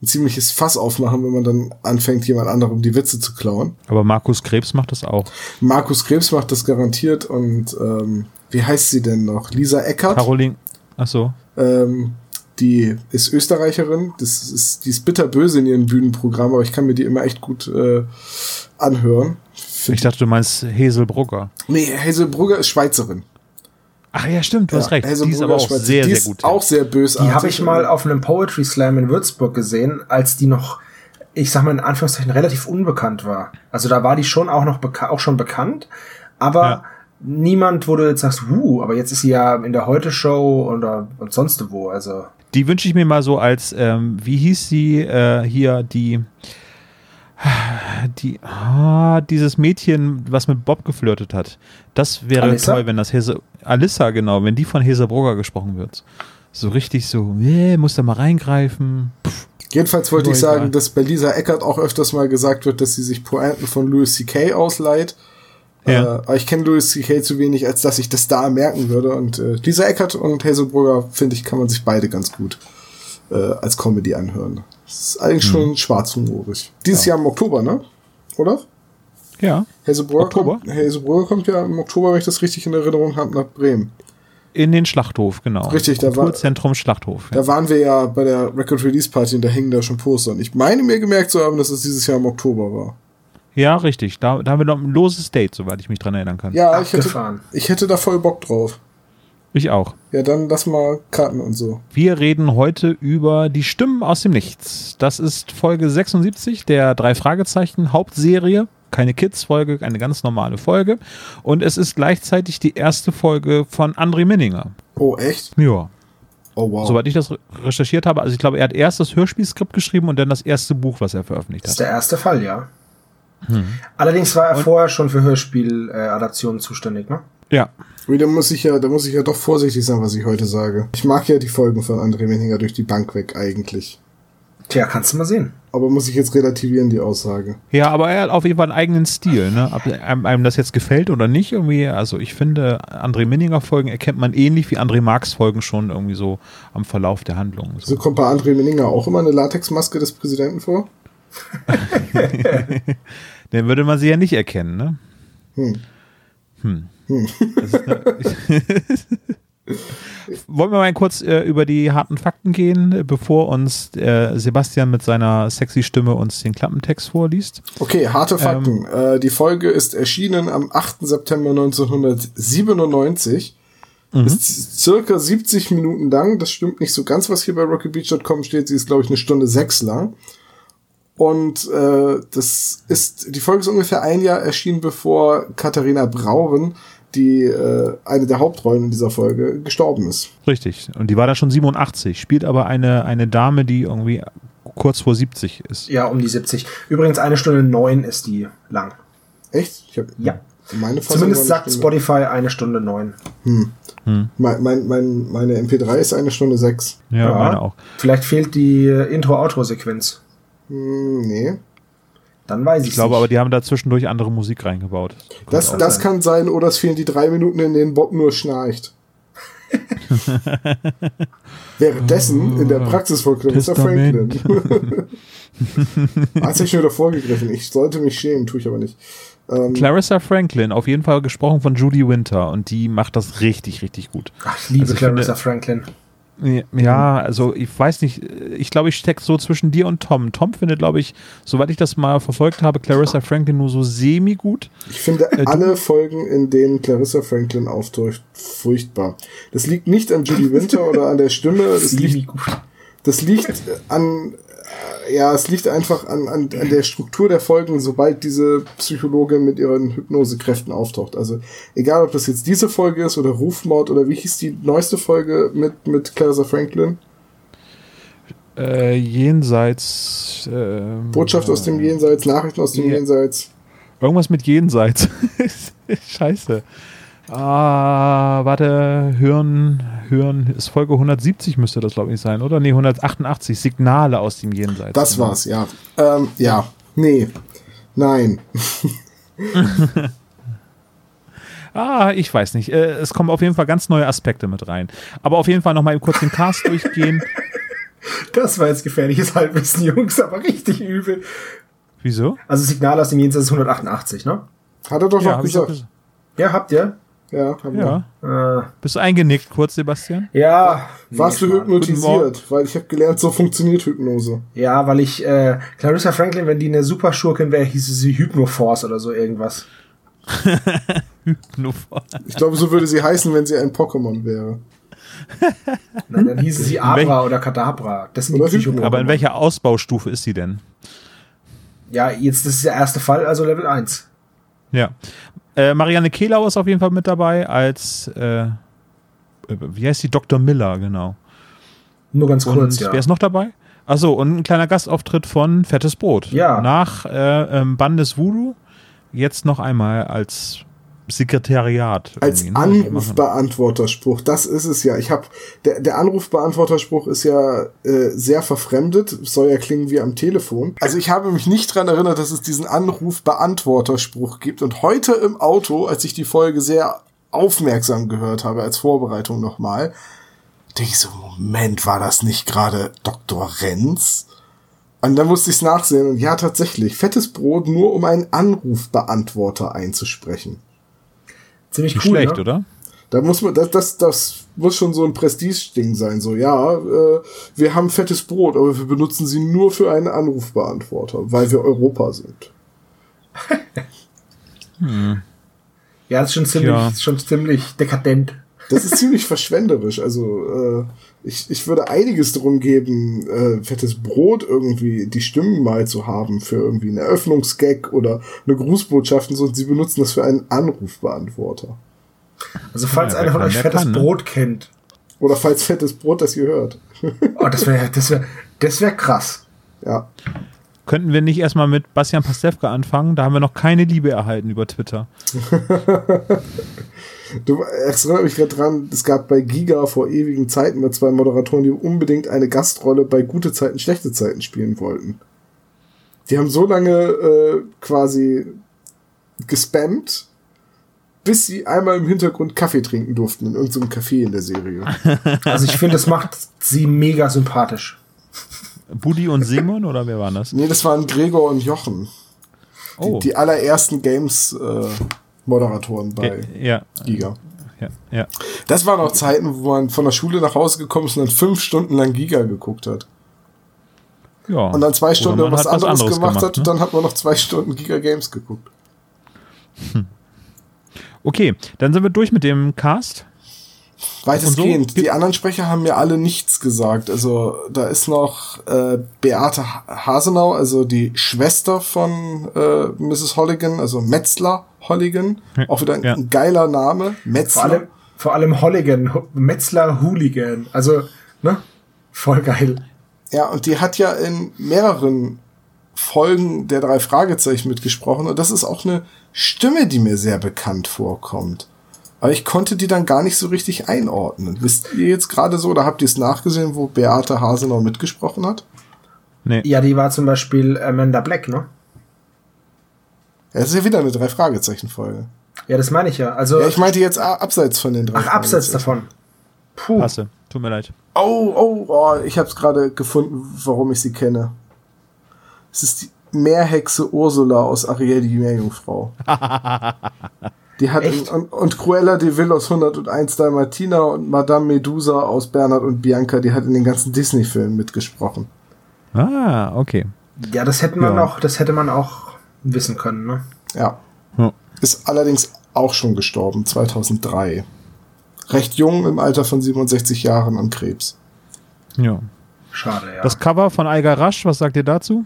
ein ziemliches Fass aufmachen, wenn man dann anfängt, jemand anderem die Witze zu klauen. Aber Markus Krebs macht das auch. Markus Krebs macht das garantiert und ähm, wie heißt sie denn noch? Lisa Eckert. Caroline. Ach so. Ähm, die ist Österreicherin, das ist, die ist bitterböse in ihrem Bühnenprogramm, aber ich kann mir die immer echt gut äh, anhören. Find ich dachte, du meinst Hazelbrugger. Nee, Hazelbrugger ist Schweizerin. Ach ja, stimmt, du ja, hast recht. Die ist aber auch Schweizer. sehr, die sehr gut. Auch sehr bösartig. Die habe ich mal auf einem Poetry Slam in Würzburg gesehen, als die noch, ich sag mal in Anführungszeichen, relativ unbekannt war. Also da war die schon auch noch auch schon bekannt, aber ja. Niemand, wo du jetzt sagst, wuh, aber jetzt ist sie ja in der Heute-Show oder und sonst wo. Also die wünsche ich mir mal so als, ähm, wie hieß sie äh, hier, die, die, ah, dieses Mädchen, was mit Bob geflirtet hat. Das wäre Alissa? toll, wenn das Hese, Alissa, genau, wenn die von Hesebrugger gesprochen wird. So richtig so, nee, muss da mal reingreifen. Pff, Jedenfalls wollte ich sagen, dass bei Lisa Eckert auch öfters mal gesagt wird, dass sie sich Pointen von Louis C.K. ausleiht. Ja. Äh, aber ich kenne Louis C.K. zu wenig, als dass ich das da merken würde. Und äh, Lisa Eckert und Hazelbrugger, finde ich, kann man sich beide ganz gut äh, als Comedy anhören. Das ist eigentlich hm. schon schwarzhumorig. Dieses ja. Jahr im Oktober, ne? Oder? Ja. Hazelbrugger kommt, Hazelbrugger kommt ja im Oktober, wenn ich das richtig in Erinnerung habe, nach Bremen. In den Schlachthof, genau. Richtig, da war Zentrum Schlachthof. Ja. Da waren wir ja bei der Record Release Party und da hängen da schon Poster. Und ich meine mir gemerkt zu haben, dass es dieses Jahr im Oktober war. Ja, richtig. Da, da haben wir noch ein loses Date, soweit ich mich dran erinnern kann. Ja, ich hätte, ich hätte da voll Bock drauf. Ich auch. Ja, dann lass mal Karten und so. Wir reden heute über die Stimmen aus dem Nichts. Das ist Folge 76 der drei Fragezeichen Hauptserie. Keine Kids-Folge, eine ganz normale Folge. Und es ist gleichzeitig die erste Folge von André Minninger. Oh, echt? Ja. Oh, wow. Soweit ich das recherchiert habe, also ich glaube, er hat erst das Hörspielskript geschrieben und dann das erste Buch, was er veröffentlicht hat. Das ist der erste Fall, ja. Hm. Allerdings war er und? vorher schon für Hörspieladaptionen zuständig, ne? Ja. Da muss ich ja, da muss ich ja doch vorsichtig sein, was ich heute sage. Ich mag ja die Folgen von André Menninger durch die Bank weg eigentlich. Tja, kannst du mal sehen. Aber muss ich jetzt relativieren, die Aussage. Ja, aber er hat auf jeden Fall einen eigenen Stil, ne? Ob einem, einem das jetzt gefällt oder nicht, irgendwie, also ich finde, André Minninger Folgen erkennt man ähnlich wie André Marx Folgen schon irgendwie so am Verlauf der Handlung. So, so kommt bei André Minninger auch immer eine Latexmaske des Präsidenten vor? Dann würde man sie ja nicht erkennen, ne? Hm. Hm. hm. Wollen wir mal kurz äh, über die harten Fakten gehen, bevor uns äh, Sebastian mit seiner sexy Stimme uns den Klappentext vorliest? Okay, harte ähm, Fakten. Ähm, äh, die Folge ist erschienen am 8. September 1997. Mhm. Ist circa 70 Minuten lang. Das stimmt nicht so ganz, was hier bei rockybeach.com steht. Sie ist, glaube ich, eine Stunde sechs lang. Und äh, das ist, die Folge ist ungefähr ein Jahr erschienen, bevor Katharina Brauren, die äh, eine der Hauptrollen in dieser Folge, gestorben ist. Richtig. Und die war da schon 87, spielt aber eine, eine Dame, die irgendwie kurz vor 70 ist. Ja, um die 70. Übrigens eine Stunde neun ist die lang. Echt? Ich hab, ja. Meine Zumindest sagt Stunde. Spotify eine Stunde neun. Hm. Hm. Mein, mein, mein, meine MP3 ist eine Stunde sechs. Ja, ja meine auch. Vielleicht fehlt die Intro-Outro-Sequenz. Hm, nee. Dann weiß ich Ich glaube nicht. aber, die haben da zwischendurch andere Musik reingebaut. Das, das sein. kann sein, oder es fehlen die drei Minuten, in denen Bob nur schnarcht. Währenddessen in der Praxis von Clarissa Franklin. Hast du schon wieder vorgegriffen. Ich sollte mich schämen, tue ich aber nicht. Ähm, Clarissa Franklin, auf jeden Fall gesprochen von Judy Winter und die macht das richtig, richtig gut. Ach, ich liebe also Clarissa finde, Franklin. Ja, also ich weiß nicht, ich glaube, ich stecke so zwischen dir und Tom. Tom findet, glaube ich, soweit ich das mal verfolgt habe, Clarissa Franklin nur so semi-gut. Ich finde äh, alle Folgen, in denen Clarissa Franklin auftaucht, furchtbar. Das liegt nicht an Judy Winter oder an der Stimme. Das liegt, das liegt an ja, es liegt einfach an, an, an der Struktur der Folgen, sobald diese Psychologin mit ihren Hypnosekräften auftaucht. Also egal, ob das jetzt diese Folge ist oder Rufmord oder wie hieß die neueste Folge mit, mit Clarissa Franklin? Äh, jenseits. Äh, Botschaft aus dem Jenseits, Nachrichten aus dem ja. Jenseits. Irgendwas mit Jenseits. Scheiße. Ah, warte, Hirn, hören, ist Folge 170 müsste das, glaube ich, sein, oder? Nee, 188, Signale aus dem Jenseits. Das genau. war's, ja. Ähm, ja, nee, nein. ah, ich weiß nicht. Äh, es kommen auf jeden Fall ganz neue Aspekte mit rein. Aber auf jeden Fall nochmal kurz den Cast durchgehen. Das war jetzt gefährliches Halbwissen, Jungs, aber richtig übel. Wieso? Also Signal aus dem Jenseits ist 188, ne? Hat er doch ja, noch gesagt. Ja, habt ihr? Ja, haben ja. wir. Äh. Bist du eingenickt kurz, Sebastian? Ja. Warst du hypnotisiert? Weil ich habe gelernt, so funktioniert Hypnose. Ja, weil ich, äh, Clarissa Franklin, wenn die eine Superschurkin wäre, hieße sie Hypnoforce oder so irgendwas. Hypnoforce. Ich glaube, so würde sie heißen, wenn sie ein Pokémon wäre. Nein, dann hieße sie Abra oder Kadabra. Das sind oder die Aber in welcher Ausbaustufe ist sie denn? Ja, jetzt das ist der erste Fall, also Level 1. Ja. Äh, Marianne Kehlau ist auf jeden Fall mit dabei als, äh, wie heißt die? Dr. Miller, genau. Nur ganz kurz, und ja. Wer ist noch dabei? Achso, und ein kleiner Gastauftritt von Fettes Brot. Ja. Nach äh, ähm, Bandes Voodoo jetzt noch einmal als Sekretariat. Als ne? Anrufbeantworterspruch, das ist es ja. Ich habe der, der Anrufbeantworterspruch ist ja äh, sehr verfremdet, soll ja klingen wie am Telefon. Also ich habe mich nicht dran erinnert, dass es diesen Anrufbeantworterspruch gibt. Und heute im Auto, als ich die Folge sehr aufmerksam gehört habe als Vorbereitung nochmal, denke ich so, Moment, war das nicht gerade Dr. Renz? Und dann musste ich es nachsehen und ja, tatsächlich, fettes Brot nur um einen Anrufbeantworter einzusprechen. Ziemlich Nicht cool, schlecht, ne? oder? Da muss man, das, das, das muss schon so ein Prestige-Ding sein. So, ja, äh, wir haben fettes Brot, aber wir benutzen sie nur für einen Anrufbeantworter, weil wir Europa sind. hm. Ja, das ist schon ziemlich, ja. schon ziemlich dekadent. Das ist ziemlich verschwenderisch. Also, äh, ich, ich würde einiges darum geben, äh, fettes Brot irgendwie die Stimmen mal zu haben für irgendwie einen Eröffnungsgag oder eine Grußbotschaft und so. Und sie benutzen das für einen Anrufbeantworter. Also falls ja, einer von euch fettes kann, ne? Brot kennt. Oder falls fettes Brot das ihr hört. oh, das wäre das wäre das wäre krass. Ja. Könnten wir nicht erstmal mit Bastian Pastewka anfangen? Da haben wir noch keine Liebe erhalten über Twitter. Du, es erinnert mich gerade dran, es gab bei Giga vor ewigen Zeiten mit zwei Moderatoren, die unbedingt eine Gastrolle bei gute Zeiten, schlechte Zeiten spielen wollten. Die haben so lange äh, quasi gespammt, bis sie einmal im Hintergrund Kaffee trinken durften in irgendeinem Café in der Serie. Also ich finde, das macht sie mega sympathisch. Budi und Simon oder wer waren das? Nee, das waren Gregor und Jochen. Oh. Die, die allerersten Games äh, Moderatoren bei ja, Giga. Ja, ja. Das waren auch Zeiten, wo man von der Schule nach Hause gekommen ist und dann fünf Stunden lang Giga geguckt hat. Ja. Und dann zwei Stunden was, was, anderes, anderes gemacht, gemacht, hat ne? und dann hat man noch zwei Stunden Giga Games geguckt. Hm. Okay, dann sind wir durch mit dem Cast. Weitestgehend. So? Die anderen Sprecher haben mir alle nichts gesagt. Also da ist noch äh, Beate Hasenau, also die Schwester von äh, Mrs. Holligan, also Metzler Holligan. Auch wieder ein, ja. ein geiler Name. Metzler. Vor allem, vor allem Holligan, Metzler Hooligan. Also, ne? Voll geil. Ja, und die hat ja in mehreren Folgen der drei Fragezeichen mitgesprochen. Und das ist auch eine Stimme, die mir sehr bekannt vorkommt. Aber ich konnte die dann gar nicht so richtig einordnen. Wisst ihr jetzt gerade so, oder habt ihr es nachgesehen, wo Beate Hasenau mitgesprochen hat? Nee. Ja, die war zum Beispiel Amanda Black, ne? Ja, das ist ja wieder eine Drei-Fragezeichen-Folge. Ja, das meine ich ja. Also, ja, ich meinte jetzt abseits von den drei Ach, abseits davon. Puh. Passe. Tut mir leid. Oh, oh, oh ich hab's gerade gefunden, warum ich sie kenne. Es ist die Meerhexe Ursula aus Ariel die Meerjungfrau. Die hat in, und, und Cruella de Vil aus 101 Dalmatina und Madame Medusa aus Bernhard und Bianca, die hat in den ganzen Disney-Filmen mitgesprochen. Ah, okay. Ja, das hätte man ja. auch, das hätte man auch wissen können, ne? Ja. Ist allerdings auch schon gestorben, 2003. Recht jung, im Alter von 67 Jahren an Krebs. Ja. Schade, ja. Das Cover von Eiger Rasch, was sagt ihr dazu?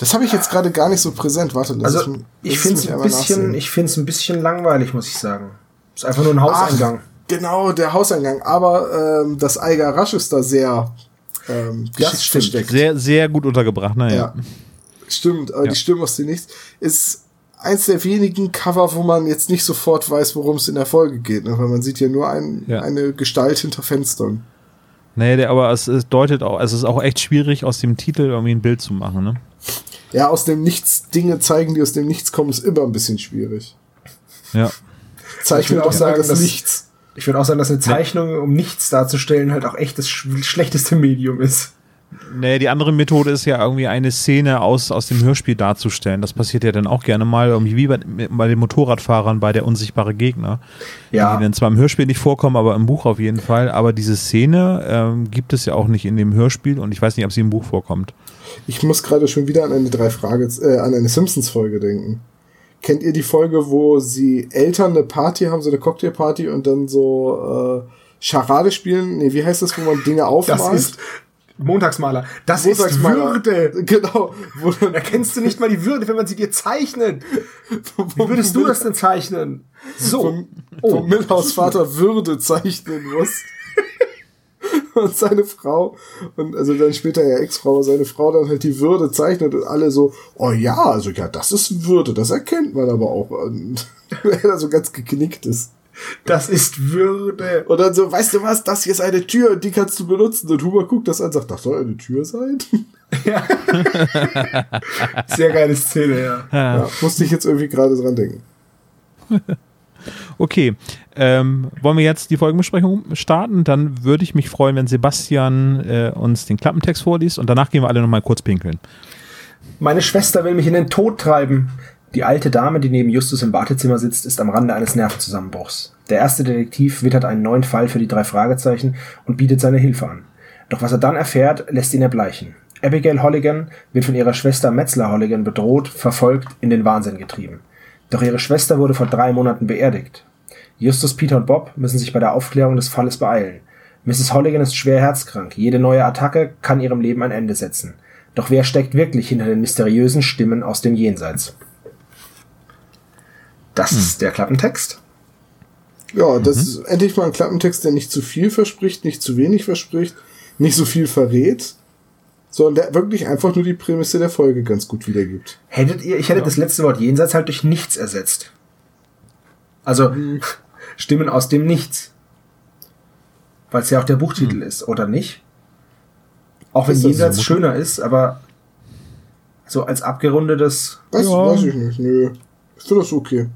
Das habe ich jetzt gerade gar nicht so präsent. Warte, lass also ich, ich finde es ein bisschen, ich finde es ein bisschen langweilig, muss ich sagen. Ist einfach nur ein Hauseingang. Ach, genau, der Hauseingang. Aber ähm, das Eiger Rasch ist da sehr ähm, geschichtsversteckt. Sehr, sehr gut untergebracht, naja. Ja. Stimmt, aber ja. die Stimme aus dem Nichts ist eins der wenigen Cover, wo man jetzt nicht sofort weiß, worum es in der Folge geht, ne? weil man sieht ja nur ein, ja. eine Gestalt hinter Fenstern. Nee, aber es, es, deutet auch, es ist auch echt schwierig, aus dem Titel irgendwie ein Bild zu machen, ne? Ja, aus dem Nichts Dinge zeigen, die aus dem Nichts kommen, ist immer ein bisschen schwierig. Ja. Zeichnet auch sagen, das Nichts. Ich würde auch sagen, dass eine Zeichnung, um nichts darzustellen, halt auch echt das schlechteste Medium ist. Nee, die andere Methode ist ja irgendwie eine Szene aus, aus dem Hörspiel darzustellen. Das passiert ja dann auch gerne mal, irgendwie wie bei, bei den Motorradfahrern bei der unsichtbare Gegner. Ja. Die dann zwar im Hörspiel nicht vorkommen, aber im Buch auf jeden Fall. Aber diese Szene ähm, gibt es ja auch nicht in dem Hörspiel und ich weiß nicht, ob sie im Buch vorkommt. Ich muss gerade schon wieder an eine drei Frage, äh, an eine Simpsons-Folge denken. Kennt ihr die Folge, wo sie Eltern eine Party haben, so eine Cocktailparty und dann so äh, Charade spielen? Nee, wie heißt das, wo man Dinge aufmalt? Das ist Montagsmaler. Das Montagsmaler. ist Würde. Genau. Wo Erkennst du nicht mal die Würde, wenn man sie dir zeichnet? Wie würdest du das denn zeichnen? So. Vom, oh. vom Milhouse Vater Würde zeichnen muss. und seine Frau und also dann später ja Ex-Frau, seine Frau dann halt die Würde zeichnet und alle so, oh ja, also ja, das ist Würde, das erkennt man aber auch. Und er da so ganz geknickt ist. Das ist Würde. Und dann so, weißt du was, das hier ist eine Tür, die kannst du benutzen. Und Huber guckt das an und sagt, das soll eine Tür sein? Ja. Sehr geile Szene, ja. ja. ja musste ich jetzt irgendwie gerade dran denken. Okay, ähm, wollen wir jetzt die Folgenbesprechung starten? Dann würde ich mich freuen, wenn Sebastian äh, uns den Klappentext vorliest und danach gehen wir alle nochmal kurz pinkeln. Meine Schwester will mich in den Tod treiben. Die alte Dame, die neben Justus im Wartezimmer sitzt, ist am Rande eines Nervenzusammenbruchs. Der erste Detektiv wittert einen neuen Fall für die drei Fragezeichen und bietet seine Hilfe an. Doch was er dann erfährt, lässt ihn erbleichen. Abigail Holligan wird von ihrer Schwester Metzler Holligan bedroht, verfolgt, in den Wahnsinn getrieben. Doch ihre Schwester wurde vor drei Monaten beerdigt. Justus, Peter und Bob müssen sich bei der Aufklärung des Falles beeilen. Mrs. Holligan ist schwer herzkrank. Jede neue Attacke kann ihrem Leben ein Ende setzen. Doch wer steckt wirklich hinter den mysteriösen Stimmen aus dem Jenseits? Das hm. ist der Klappentext. Ja, das mhm. ist endlich mal ein Klappentext, der nicht zu viel verspricht, nicht zu wenig verspricht, nicht so viel verrät, sondern der wirklich einfach nur die Prämisse der Folge ganz gut wiedergibt. Hättet ihr, ich hätte ja. das letzte Wort jenseits halt durch nichts ersetzt. Also mhm. Stimmen aus dem Nichts. Weil es ja auch der Buchtitel mhm. ist, oder nicht? Auch wenn jenseits so schöner ist, aber so als abgerundetes. Weiß, ja. weiß ich nicht, nö. Ich finde das okay.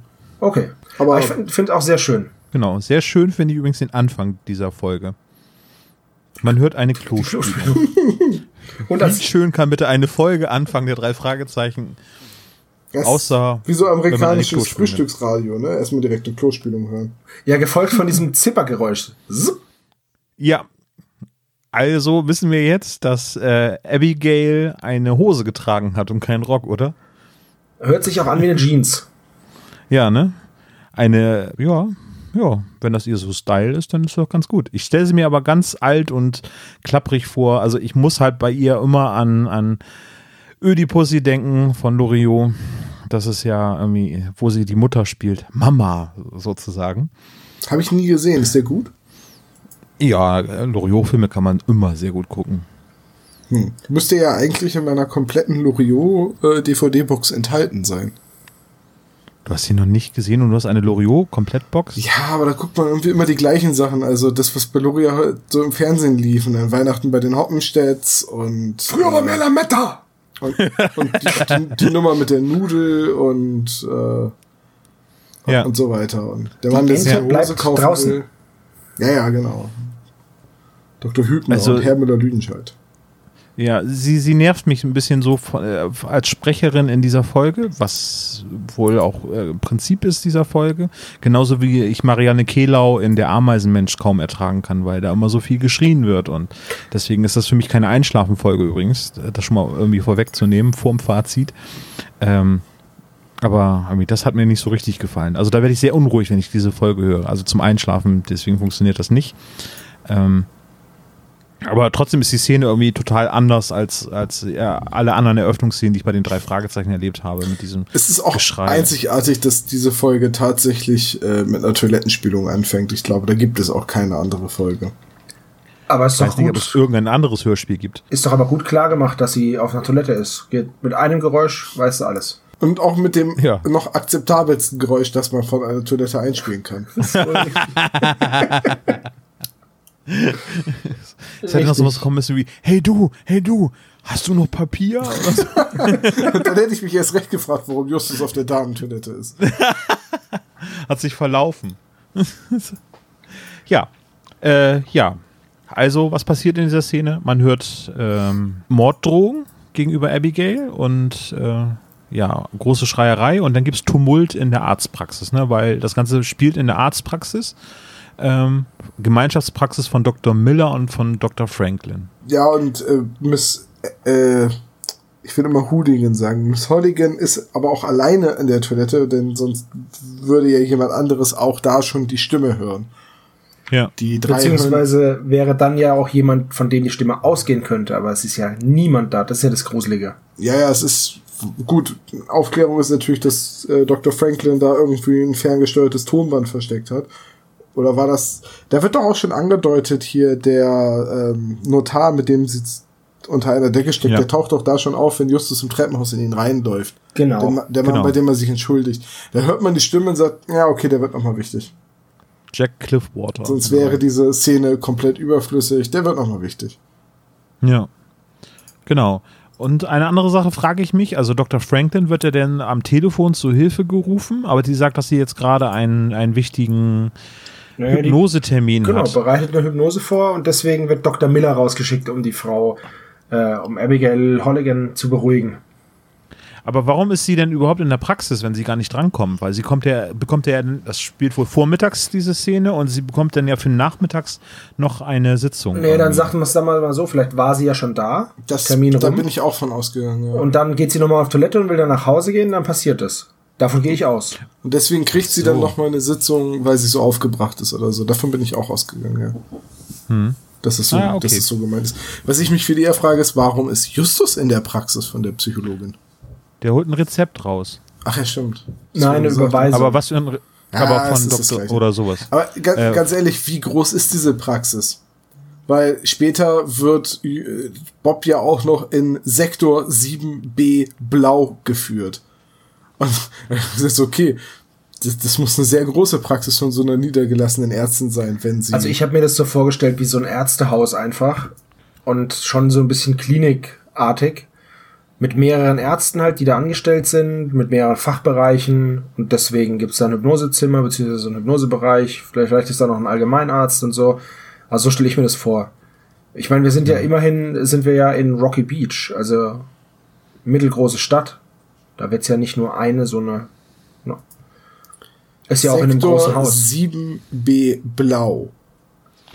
Okay. Aber, aber ich finde find auch sehr schön. Genau, sehr schön finde ich übrigens den Anfang dieser Folge. Man hört eine Klospülung. Und Wie schön kann bitte eine Folge anfangen der drei Fragezeichen? Das außer wie so amerikanisches Frühstücksradio, ne? Erstmal direkt eine Klospülung hören. Ja, gefolgt von diesem Zippergeräusch. Ja. Also wissen wir jetzt, dass äh, Abigail eine Hose getragen hat und keinen Rock, oder? Hört sich auch an wie eine Jeans. Ja, ne? Eine, ja, ja, wenn das ihr so Style ist, dann ist das doch ganz gut. Ich stelle sie mir aber ganz alt und klapprig vor. Also ich muss halt bei ihr immer an, an Ödipussy denken von Loriot. Das ist ja irgendwie, wo sie die Mutter spielt. Mama, sozusagen. Habe ich nie gesehen. Ist der gut? Ja, Loriot-Filme kann man immer sehr gut gucken. Hm. Müsste ja eigentlich in meiner kompletten Loriot-DVD-Box äh, enthalten sein. Du hast sie noch nicht gesehen und du hast eine Loriot-Komplettbox? Ja, aber da guckt man irgendwie immer die gleichen Sachen. Also das, was bei Loriot so im Fernsehen lief und dann Weihnachten bei den Hoppenstedts und. Früher war mehr Lametta! Und, und die, die, die, Nummer mit der Nudel und, äh, ja. und so weiter. Und der Mann, der sich eine Hose kaufen draußen. will. Ja, ja, genau. Dr. Hübner also, und Herr Müller-Lüdenscheid. Ja, sie, sie nervt mich ein bisschen so äh, als Sprecherin in dieser Folge, was wohl auch äh, Prinzip ist dieser Folge. Genauso wie ich Marianne Kehlau in Der Ameisenmensch kaum ertragen kann, weil da immer so viel geschrien wird. Und deswegen ist das für mich keine Einschlafenfolge übrigens, das schon mal irgendwie vorwegzunehmen, vorm Fazit. Ähm, aber das hat mir nicht so richtig gefallen. Also da werde ich sehr unruhig, wenn ich diese Folge höre. Also zum Einschlafen, deswegen funktioniert das nicht. Ähm, aber trotzdem ist die Szene irgendwie total anders als, als ja, alle anderen Eröffnungsszenen, die ich bei den drei Fragezeichen erlebt habe mit diesem Es ist auch Geschrei. einzigartig, dass diese Folge tatsächlich äh, mit einer Toilettenspielung anfängt. Ich glaube, da gibt es auch keine andere Folge. Aber es ist ich weiß doch nicht, gut. ob es irgendein anderes Hörspiel gibt. Ist doch aber gut klar gemacht, dass sie auf einer Toilette ist. Geht mit einem Geräusch, weißt du alles. Und auch mit dem ja. noch akzeptabelsten Geräusch, das man von einer Toilette einspielen kann. Es hätte noch sowas kommen müssen wie, hey du, hey du, hast du noch Papier? So. dann hätte ich mich erst recht gefragt, warum Justus auf der Damentoilette ist. Hat sich verlaufen. ja, äh, ja. Also, was passiert in dieser Szene? Man hört ähm, Morddrohungen gegenüber Abigail und äh, ja, große Schreierei und dann gibt es Tumult in der Arztpraxis, ne? weil das Ganze spielt in der Arztpraxis. Ähm, Gemeinschaftspraxis von Dr. Miller und von Dr. Franklin. Ja, und äh, Miss, äh, ich will immer Hooligan sagen. Miss Holligan ist aber auch alleine in der Toilette, denn sonst würde ja jemand anderes auch da schon die Stimme hören. Ja. Die drei Beziehungsweise wäre dann ja auch jemand, von dem die Stimme ausgehen könnte, aber es ist ja niemand da. Das ist ja das Gruselige. Ja, ja, es ist gut. Aufklärung ist natürlich, dass äh, Dr. Franklin da irgendwie ein ferngesteuertes Tonband versteckt hat. Oder war das, da wird doch auch schon angedeutet hier, der ähm, Notar, mit dem sie unter einer Decke steckt, ja. der taucht doch da schon auf, wenn Justus im Treppenhaus in ihn reinläuft. Genau. Der, der Mann, genau. bei dem er sich entschuldigt. Da hört man die Stimme und sagt, ja, okay, der wird nochmal wichtig. Jack Cliffwater. Sonst wäre diese Szene komplett überflüssig. Der wird nochmal wichtig. Ja. Genau. Und eine andere Sache frage ich mich, also Dr. Franklin wird er denn am Telefon zu Hilfe gerufen, aber sie sagt, dass sie jetzt gerade einen, einen wichtigen naja, Hypnosetermin genau, hat. Genau, bereitet eine Hypnose vor und deswegen wird Dr. Miller rausgeschickt, um die Frau, äh, um Abigail Holligan zu beruhigen. Aber warum ist sie denn überhaupt in der Praxis, wenn sie gar nicht drankommt? Weil sie kommt ja, bekommt ja, das spielt wohl vormittags diese Szene und sie bekommt dann ja für nachmittags noch eine Sitzung. Nee, dann sagt man es dann mal so, vielleicht war sie ja schon da. Das, Termin da bin ich auch von ausgegangen. Ja. Und dann geht sie nochmal auf Toilette und will dann nach Hause gehen, dann passiert es. Davon gehe ich aus. Und deswegen kriegt sie so. dann nochmal eine Sitzung, weil sie so aufgebracht ist oder so. Davon bin ich auch ausgegangen, ja. Hm. Dass es so, ah, okay. dass es so gemeint ist. Was ich mich für die eher frage, ist, warum ist Justus in der Praxis von der Psychologin? Der holt ein Rezept raus. Ach ja, stimmt. Das Nein, eine Überweisung. Aber was für ein Re ja, aber von Doktor oder sowas. Aber ganz, äh, ganz ehrlich, wie groß ist diese Praxis? Weil später wird äh, Bob ja auch noch in Sektor 7b blau geführt. Und das ist okay. Das, das, muss eine sehr große Praxis von so einer niedergelassenen Ärztin sein, wenn sie. Also ich habe mir das so vorgestellt wie so ein Ärztehaus einfach und schon so ein bisschen klinikartig mit mehreren Ärzten halt, die da angestellt sind, mit mehreren Fachbereichen und deswegen gibt es da ein Hypnosezimmer beziehungsweise ein Hypnosebereich, vielleicht, vielleicht ist da noch ein Allgemeinarzt und so. Also so stelle ich mir das vor. Ich meine, wir sind ja immerhin, sind wir ja in Rocky Beach, also mittelgroße Stadt. Da wird's ja nicht nur eine, so eine. No. Ist ja Sektor auch in einem großen Haus. 7b Blau.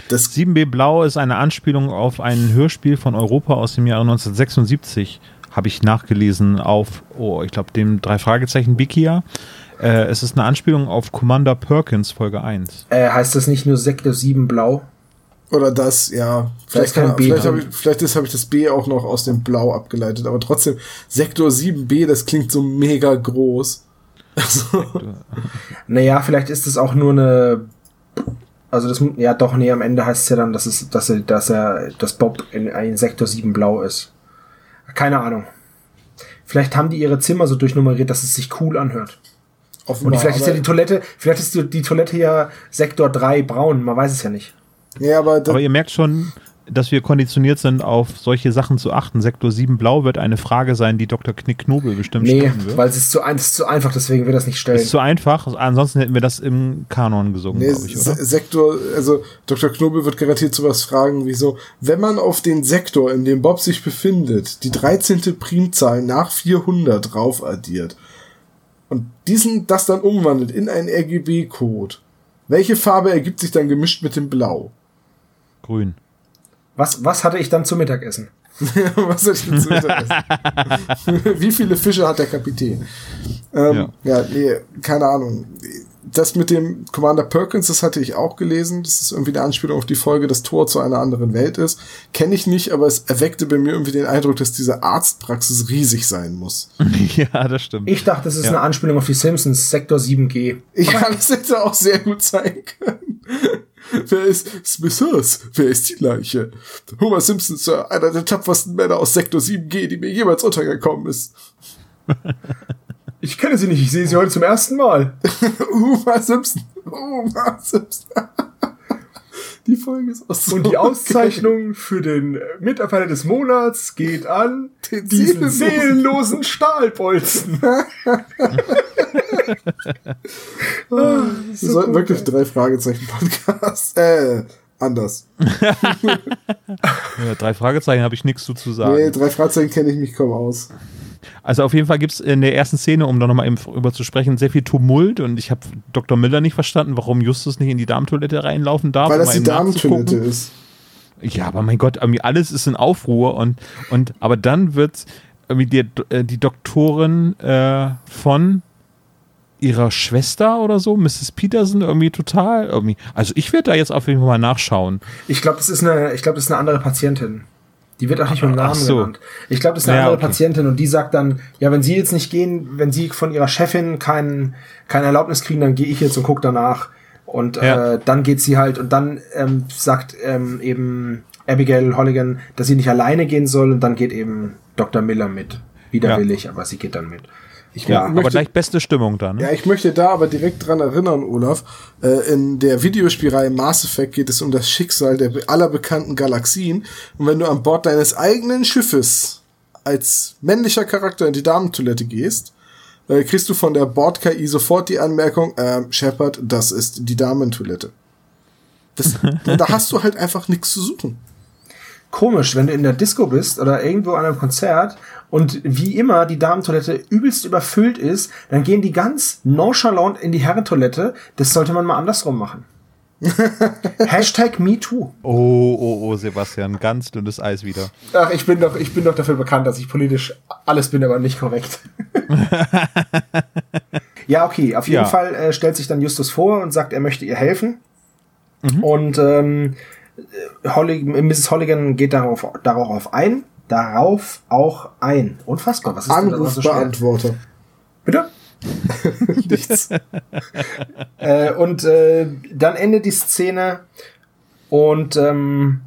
Das 7b Blau ist eine Anspielung auf ein Hörspiel von Europa aus dem Jahre 1976 habe ich nachgelesen auf, oh, ich glaube, dem drei Fragezeichen Bikia. Äh, es ist eine Anspielung auf Commander Perkins Folge 1. Äh, heißt das nicht nur Sektor 7 Blau? Oder das, ja. Vielleicht, kann, vielleicht, habe ich, vielleicht habe ich das B auch noch aus dem Blau abgeleitet, aber trotzdem, Sektor 7b, das klingt so mega groß. Also. naja, vielleicht ist es auch nur eine. Also das, ja doch, nee, am Ende heißt es ja dann, dass es, dass er, dass er, dass Bob in, in Sektor 7 blau ist. Keine Ahnung. Vielleicht haben die ihre Zimmer so durchnummeriert, dass es sich cool anhört. Offenbar, Und vielleicht ist ja die Toilette, vielleicht ist die Toilette ja Sektor 3 braun, man weiß es ja nicht. Ja, aber, aber ihr merkt schon, dass wir konditioniert sind, auf solche Sachen zu achten. Sektor 7 Blau wird eine Frage sein, die Dr. Knick Knobel bestimmt nee, stellen wird. weil es ist zu, ein, ist zu einfach, deswegen wird das nicht stellen. Ist zu einfach, ansonsten hätten wir das im Kanon gesungen, nee, glaube ich, oder? Sektor, also Dr. Knobel wird garantiert sowas fragen, wie so, wenn man auf den Sektor, in dem Bob sich befindet, die 13. Primzahl nach 400 drauf addiert und diesen, das dann umwandelt in einen RGB-Code, welche Farbe ergibt sich dann gemischt mit dem Blau? Grün. Was, was hatte ich dann zum Mittagessen? was hatte ich dann zum Mittagessen? Wie viele Fische hat der Kapitän? Ähm, ja. ja, nee, keine Ahnung. Das mit dem Commander Perkins, das hatte ich auch gelesen. Das ist irgendwie eine Anspielung auf die Folge, das Tor zu einer anderen Welt ist. Kenne ich nicht, aber es erweckte bei mir irgendwie den Eindruck, dass diese Arztpraxis riesig sein muss. ja, das stimmt. Ich dachte, das ist ja. eine Anspielung auf die Simpsons, Sektor 7G. Ja, das hätte auch sehr gut sein können. Wer ist Smithers? Wer ist die Leiche? Homer Simpson, Sir, einer der tapfersten Männer aus Sektor 7G, die mir jemals untergekommen ist. Ich kenne sie nicht, ich sehe sie heute zum ersten Mal. Uma Simpson. Uma Simpson. Die Folge ist aus Und die Auszeichnung für den Mitarbeiter des Monats geht an den diesen seelenlosen Stahlbolzen. Wir sollten wirklich drei Fragezeichen Podcast. Äh, anders. ja, drei Fragezeichen habe ich nichts zu, zu sagen. Nee, drei Fragezeichen kenne ich mich kaum aus. Also auf jeden Fall gibt es in der ersten Szene, um da nochmal eben drüber zu sprechen, sehr viel Tumult und ich habe Dr. Miller nicht verstanden, warum Justus nicht in die Damentoilette reinlaufen darf. Weil das die Damentoilette ist. Ja, aber mein Gott, irgendwie alles ist in Aufruhr und, und aber dann wird irgendwie die, äh, die Doktorin äh, von ihrer Schwester oder so, Mrs. Peterson, irgendwie total irgendwie. Also ich werde da jetzt auf jeden Fall mal nachschauen. Ich glaube, das ist eine, ich glaube, das ist eine andere Patientin. Die wird auch nicht mit dem Namen so. genannt. Ich glaube, das ist eine ja, andere okay. Patientin und die sagt dann, ja, wenn Sie jetzt nicht gehen, wenn Sie von Ihrer Chefin kein, keine Erlaubnis kriegen, dann gehe ich jetzt und gucke danach. Und ja. äh, dann geht sie halt und dann ähm, sagt ähm, eben Abigail Holligan, dass sie nicht alleine gehen soll und dann geht eben Dr. Miller mit. Widerwillig, ja. aber sie geht dann mit. Ich ja, möchte, aber gleich beste Stimmung dann. Ne? Ja, ich möchte da aber direkt dran erinnern, Olaf. Äh, in der Videospielreihe Mass Effect geht es um das Schicksal der aller bekannten Galaxien. Und wenn du an Bord deines eigenen Schiffes als männlicher Charakter in die Damentoilette gehst, äh, kriegst du von der Bord-KI sofort die Anmerkung, äh, Shepard, das ist die Damentoilette. Das, da hast du halt einfach nichts zu suchen komisch, wenn du in der Disco bist oder irgendwo an einem Konzert und wie immer die Damentoilette übelst überfüllt ist, dann gehen die ganz nonchalant in die Herrentoilette. Das sollte man mal andersrum machen. Hashtag MeToo. Oh, oh, oh, Sebastian, ganz dünnes Eis wieder. Ach, ich bin doch, ich bin doch dafür bekannt, dass ich politisch alles bin, aber nicht korrekt. ja, okay, auf jeden ja. Fall äh, stellt sich dann Justus vor und sagt, er möchte ihr helfen. Mhm. Und ähm, Holly, Mrs. Holligan geht darauf, darauf ein, darauf auch ein. Unfassbar, was ist Anrufbeantworter. So Bitte? Nichts. äh, und äh, dann endet die Szene und ähm,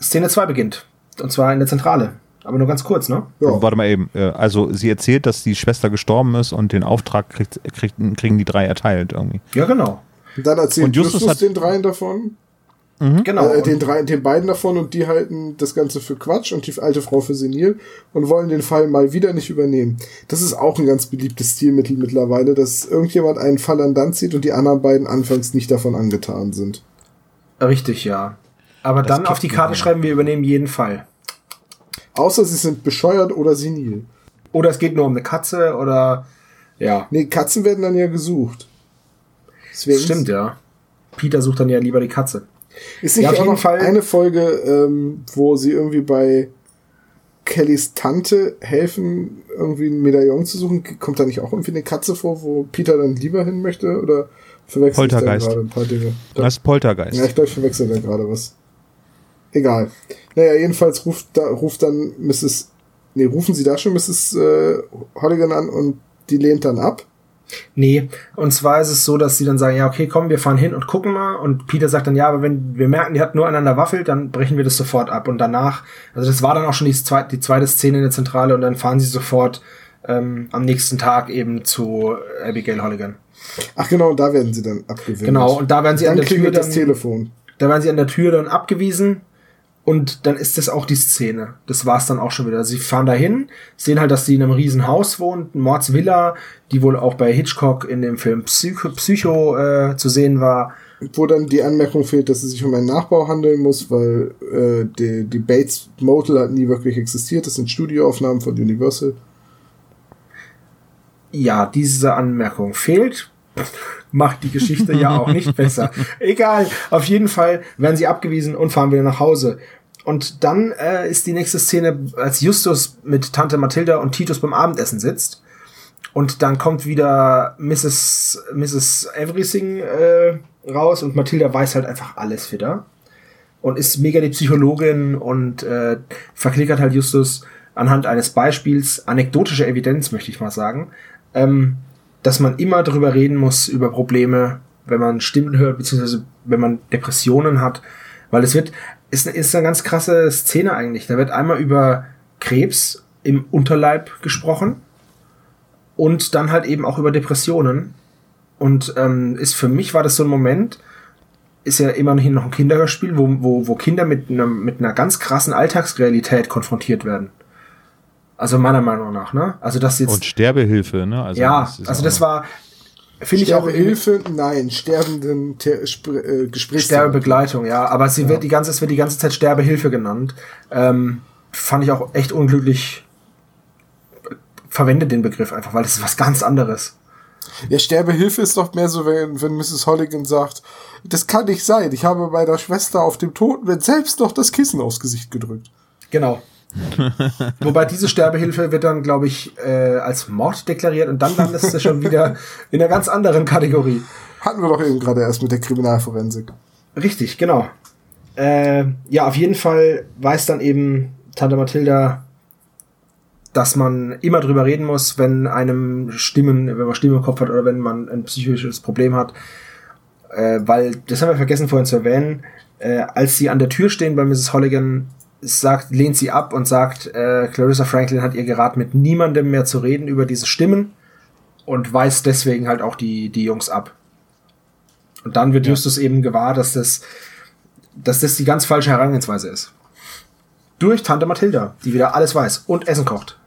Szene 2 beginnt. Und zwar in der Zentrale. Aber nur ganz kurz, ne? Ja. Warte mal eben. Äh, also sie erzählt, dass die Schwester gestorben ist und den Auftrag kriegt, kriegt, kriegen die drei erteilt irgendwie. Ja, genau. Und dann erzählt und Justus, Justus den dreien davon. Mhm. Genau. Äh, den, drei, den beiden davon und die halten das Ganze für Quatsch und die alte Frau für senil und wollen den Fall mal wieder nicht übernehmen. Das ist auch ein ganz beliebtes Stilmittel mittlerweile, dass irgendjemand einen Fall an Land zieht und die anderen beiden anfangs nicht davon angetan sind. Richtig, ja. Aber das dann auf die Karte schreiben, wir übernehmen jeden Fall. Außer sie sind bescheuert oder senil. Oder es geht nur um eine Katze oder ja. Nee, Katzen werden dann ja gesucht. Deswegen Stimmt, ja. Peter sucht dann ja lieber die Katze. Ist nicht ja, auch noch Fall eine Folge, ähm, wo sie irgendwie bei Kellys Tante helfen, irgendwie ein Medaillon zu suchen? Kommt da nicht auch irgendwie eine Katze vor, wo Peter dann lieber hin möchte? Oder verwechselt ich da gerade ein paar Dinge? Das ist Poltergeist. Ja, ich glaube, ich verwechsel da gerade was. Egal. Naja, jedenfalls ruft, da, ruft dann Mrs. Nee, rufen sie da schon Mrs. Äh, Holligan an und die lehnt dann ab. Nee, und zwar ist es so, dass sie dann sagen, ja, okay, komm, wir fahren hin und gucken mal. Und Peter sagt dann, ja, aber wenn wir merken, die hat nur aneinander waffelt, dann brechen wir das sofort ab. Und danach, also das war dann auch schon die, zweite, die zweite Szene in der Zentrale und dann fahren sie sofort ähm, am nächsten Tag eben zu Abigail Holligan. Ach genau, da werden sie dann abgewiesen. Genau, und da werden sie dann an der Tür das Telefon. Da werden sie an der Tür dann abgewiesen und dann ist das auch die Szene. Das war's dann auch schon wieder. Sie fahren dahin, sehen halt, dass sie in einem riesen Haus wohnt, Mordsvilla, die wohl auch bei Hitchcock in dem Film Psycho, Psycho äh, zu sehen war. Wo dann die Anmerkung fehlt, dass es sich um einen Nachbau handeln muss, weil äh, die, die Bates Motel hat nie wirklich existiert. Das sind Studioaufnahmen von Universal. Ja, diese Anmerkung fehlt macht die Geschichte ja auch nicht besser. Egal, auf jeden Fall werden sie abgewiesen und fahren wieder nach Hause. Und dann äh, ist die nächste Szene, als Justus mit Tante Mathilda und Titus beim Abendessen sitzt. Und dann kommt wieder Mrs. Mrs. Everything äh, raus und Mathilda weiß halt einfach alles wieder. Und ist mega die Psychologin und äh, verklickert halt Justus anhand eines Beispiels, anekdotische Evidenz, möchte ich mal sagen, ähm, dass man immer darüber reden muss, über Probleme, wenn man Stimmen hört, beziehungsweise wenn man Depressionen hat. Weil es wird, ist, ist eine ganz krasse Szene eigentlich. Da wird einmal über Krebs im Unterleib gesprochen und dann halt eben auch über Depressionen. Und ähm, ist für mich war das so ein Moment, ist ja immerhin noch ein Kinderhörspiel, wo, wo, wo Kinder mit, einer mit einer ganz krassen Alltagsrealität konfrontiert werden. Also meiner Meinung nach, ne? Also das jetzt. Und Sterbehilfe, ne? Also ja, das also das war, finde ich auch. Sterbehilfe, nein, sterbenden Te äh, Gesprächs Sterbebegleitung, ja. Aber sie ja. wird die ganze, es wird die ganze Zeit Sterbehilfe genannt. Ähm, fand ich auch echt unglücklich verwendet den Begriff einfach, weil das ist was ganz anderes. Ja, Sterbehilfe ist doch mehr so, wenn, wenn Mrs. Holligan sagt, das kann nicht sein. Ich habe meiner Schwester auf dem Totenbett selbst noch das Kissen aufs Gesicht gedrückt. Genau. Wobei diese Sterbehilfe wird dann, glaube ich, äh, als Mord deklariert und dann landest du schon wieder in einer ganz anderen Kategorie. Hatten wir doch eben gerade erst mit der Kriminalforensik. Richtig, genau. Äh, ja, auf jeden Fall weiß dann eben Tante Mathilda, dass man immer drüber reden muss, wenn einem Stimmen, wenn man Stimmen im Kopf hat oder wenn man ein psychisches Problem hat. Äh, weil, das haben wir vergessen vorhin zu erwähnen, äh, als sie an der Tür stehen bei Mrs. Holligan, sagt, lehnt sie ab und sagt, äh, Clarissa Franklin hat ihr geraten, mit niemandem mehr zu reden über diese Stimmen und weist deswegen halt auch die, die Jungs ab. Und dann wird ja. Justus eben gewahr, dass das, dass das die ganz falsche Herangehensweise ist. Durch Tante Mathilda, die wieder alles weiß und Essen kocht.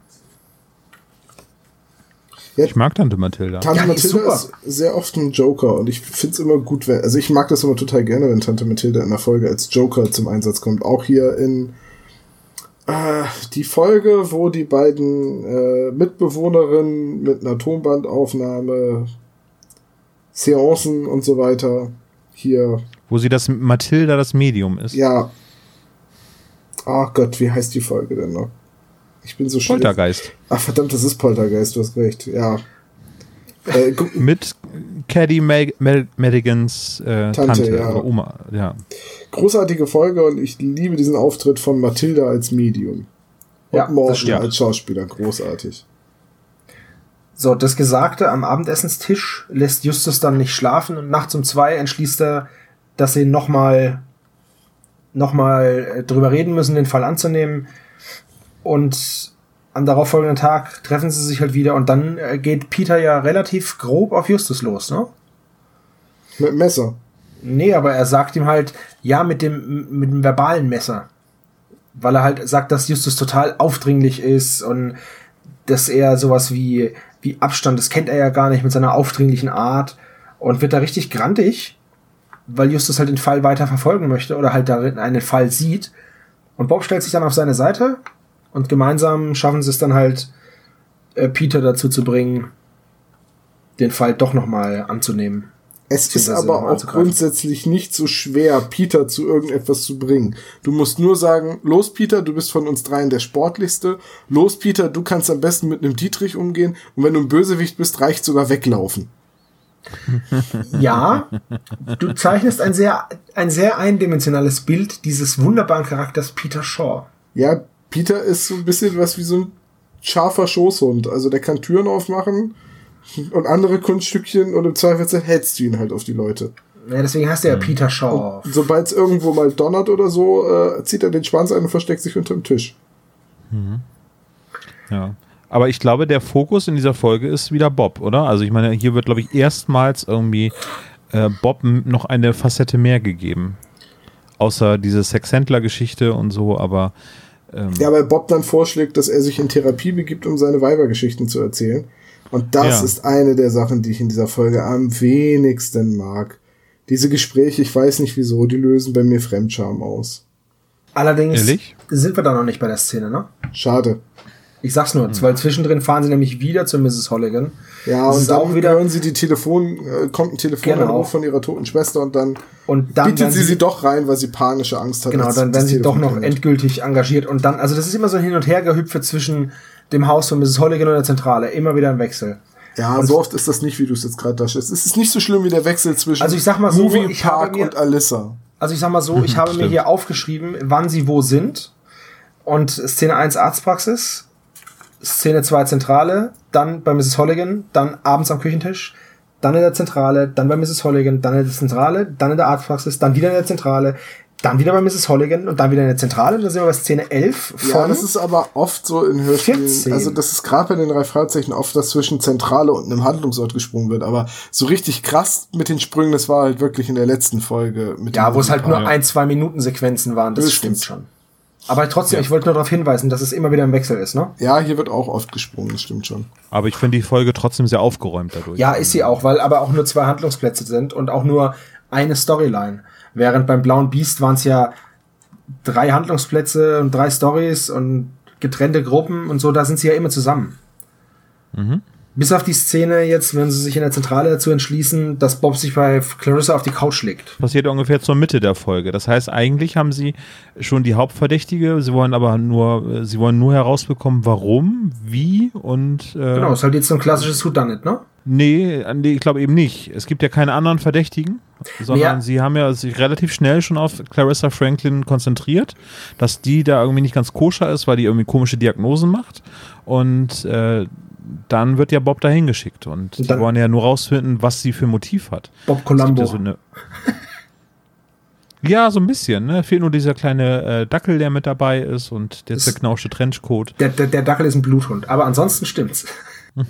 Ja, ich mag Tante Mathilda. Tante ja, Mathilda ist, ist, sehr oft ein Joker und ich finde es immer gut, wenn, also ich mag das immer total gerne, wenn Tante Mathilda in der Folge als Joker zum Einsatz kommt. Auch hier in äh, die Folge, wo die beiden äh, Mitbewohnerinnen mit einer Tonbandaufnahme, Seancen und so weiter hier. Wo sie das Mathilda das Medium ist. Ja. Ach Gott, wie heißt die Folge denn noch? Ich bin so schön. Poltergeist. Ach verdammt, das ist Poltergeist, du hast recht, ja. Äh, Mit Caddy Madigans äh, Tante, Tante ja. oder Oma, ja. Großartige Folge und ich liebe diesen Auftritt von Mathilda als Medium. Und ja, Morgan als Schauspieler, großartig. So, das Gesagte am Abendessenstisch lässt Justus dann nicht schlafen und nachts um zwei entschließt er, dass sie nochmal noch mal äh, drüber reden müssen, den Fall anzunehmen. Und am darauffolgenden Tag treffen sie sich halt wieder und dann äh, geht Peter ja relativ grob auf Justus los, ne? Mit dem Messer. Nee, aber er sagt ihm halt, ja, mit dem, mit dem verbalen Messer. Weil er halt sagt, dass Justus total aufdringlich ist und dass er sowas wie, wie Abstand, das kennt er ja gar nicht mit seiner aufdringlichen Art und wird da richtig grantig, weil Justus halt den Fall weiter verfolgen möchte oder halt darin einen Fall sieht. Und Bob stellt sich dann auf seine Seite und gemeinsam schaffen sie es dann halt, äh, Peter dazu zu bringen, den Fall doch nochmal anzunehmen. Es ist aber auch grundsätzlich nicht so schwer, Peter zu irgendetwas zu bringen. Du musst nur sagen, los Peter, du bist von uns dreien der sportlichste. Los Peter, du kannst am besten mit einem Dietrich umgehen. Und wenn du ein Bösewicht bist, reicht sogar weglaufen. Ja, du zeichnest ein sehr, ein sehr eindimensionales Bild dieses wunderbaren Charakters Peter Shaw. Ja, Peter ist so ein bisschen was wie so ein scharfer Schoßhund. Also der kann Türen aufmachen und andere Kunststückchen und im Zweifelsfall hältst du ihn halt auf die Leute. Ja, deswegen heißt er ja mhm. Peter Shaw. Sobald es irgendwo mal donnert oder so, äh, zieht er den Schwanz ein und versteckt sich unterm Tisch. Mhm. Ja. Aber ich glaube, der Fokus in dieser Folge ist wieder Bob, oder? Also ich meine, hier wird, glaube ich, erstmals irgendwie äh, Bob noch eine Facette mehr gegeben. Außer diese Sexhändler-Geschichte und so, aber ähm ja, weil Bob dann vorschlägt, dass er sich in Therapie begibt, um seine Weibergeschichten zu erzählen. Und das ja. ist eine der Sachen, die ich in dieser Folge am wenigsten mag. Diese Gespräche, ich weiß nicht wieso, die lösen bei mir Fremdscham aus. Allerdings Ehrlich? sind wir da noch nicht bei der Szene, ne? Schade. Ich sag's nur, mhm. weil zwischendrin fahren sie nämlich wieder zu Mrs. Holligan. Ja, das und dann auch wieder hören sie die Telefon, äh, kommt ein Telefonanruf genau. von ihrer toten Schwester und dann, und dann bietet sie sie doch rein, weil sie panische Angst hat. Genau, dann werden sie doch noch endgültig engagiert und dann, also das ist immer so ein Hin- und Hergehüpfe zwischen dem Haus von Mrs. Holligan und der Zentrale, immer wieder ein Wechsel. Ja, und so oft ist das nicht, wie du es jetzt gerade darstellst. Es ist nicht so schlimm wie der Wechsel zwischen also ich sag mal so, Movie Park mir, und Alyssa. Also ich sag mal so, ich habe mir hier aufgeschrieben, wann sie wo sind. Und Szene 1 Arztpraxis, Szene 2 Zentrale, dann bei Mrs. Holligan, dann abends am Küchentisch, dann in der Zentrale, dann bei Mrs. Holligan, dann in der Zentrale, dann in der Arztpraxis, dann wieder in der Zentrale. dann wieder bei Mrs. Holligan und dann wieder in der Zentrale. Da sind wir bei Szene 11 von. Ja, das ist aber oft so in Hörspielen. 14. Also, das ist gerade bei den drei Fragezeichen oft, dass zwischen Zentrale und einem Handlungsort gesprungen wird. Aber so richtig krass mit den Sprüngen, das war halt wirklich in der letzten Folge. Mit ja, wo es halt nur ein, zwei Minuten Sequenzen waren. Das, das stimmt schon. Aber trotzdem, ja. ich wollte nur darauf hinweisen, dass es immer wieder im Wechsel ist, ne? Ja, hier wird auch oft gesprungen, das stimmt schon. Aber ich finde die Folge trotzdem sehr aufgeräumt dadurch. Ja, ist sie auch, weil aber auch nur zwei Handlungsplätze sind und auch nur eine Storyline. Während beim Blauen Biest waren es ja drei Handlungsplätze und drei Stories und getrennte Gruppen und so, da sind sie ja immer zusammen. Mhm. Bis auf die Szene jetzt, wenn sie sich in der Zentrale dazu entschließen, dass Bob sich bei Clarissa auf die Couch legt. Passiert ungefähr zur Mitte der Folge. Das heißt, eigentlich haben sie schon die Hauptverdächtige, sie wollen aber nur, sie wollen nur herausbekommen, warum, wie und. Äh genau, ist halt jetzt so ein klassisches Whodunit, ne? Nee, nee, ich glaube eben nicht. Es gibt ja keine anderen Verdächtigen, sondern ja. sie haben ja sich relativ schnell schon auf Clarissa Franklin konzentriert, dass die da irgendwie nicht ganz koscher ist, weil die irgendwie komische Diagnosen macht. Und äh, dann wird ja Bob dahin geschickt und, und die wollen ja nur rausfinden, was sie für Motiv hat. Bob Colombo. Ja, so ja, so ein bisschen. Ne? Fehlt nur dieser kleine äh, Dackel, der mit dabei ist und der zerknauschte Trenchcoat. Der, der, der Dackel ist ein Bluthund, aber ansonsten stimmt's.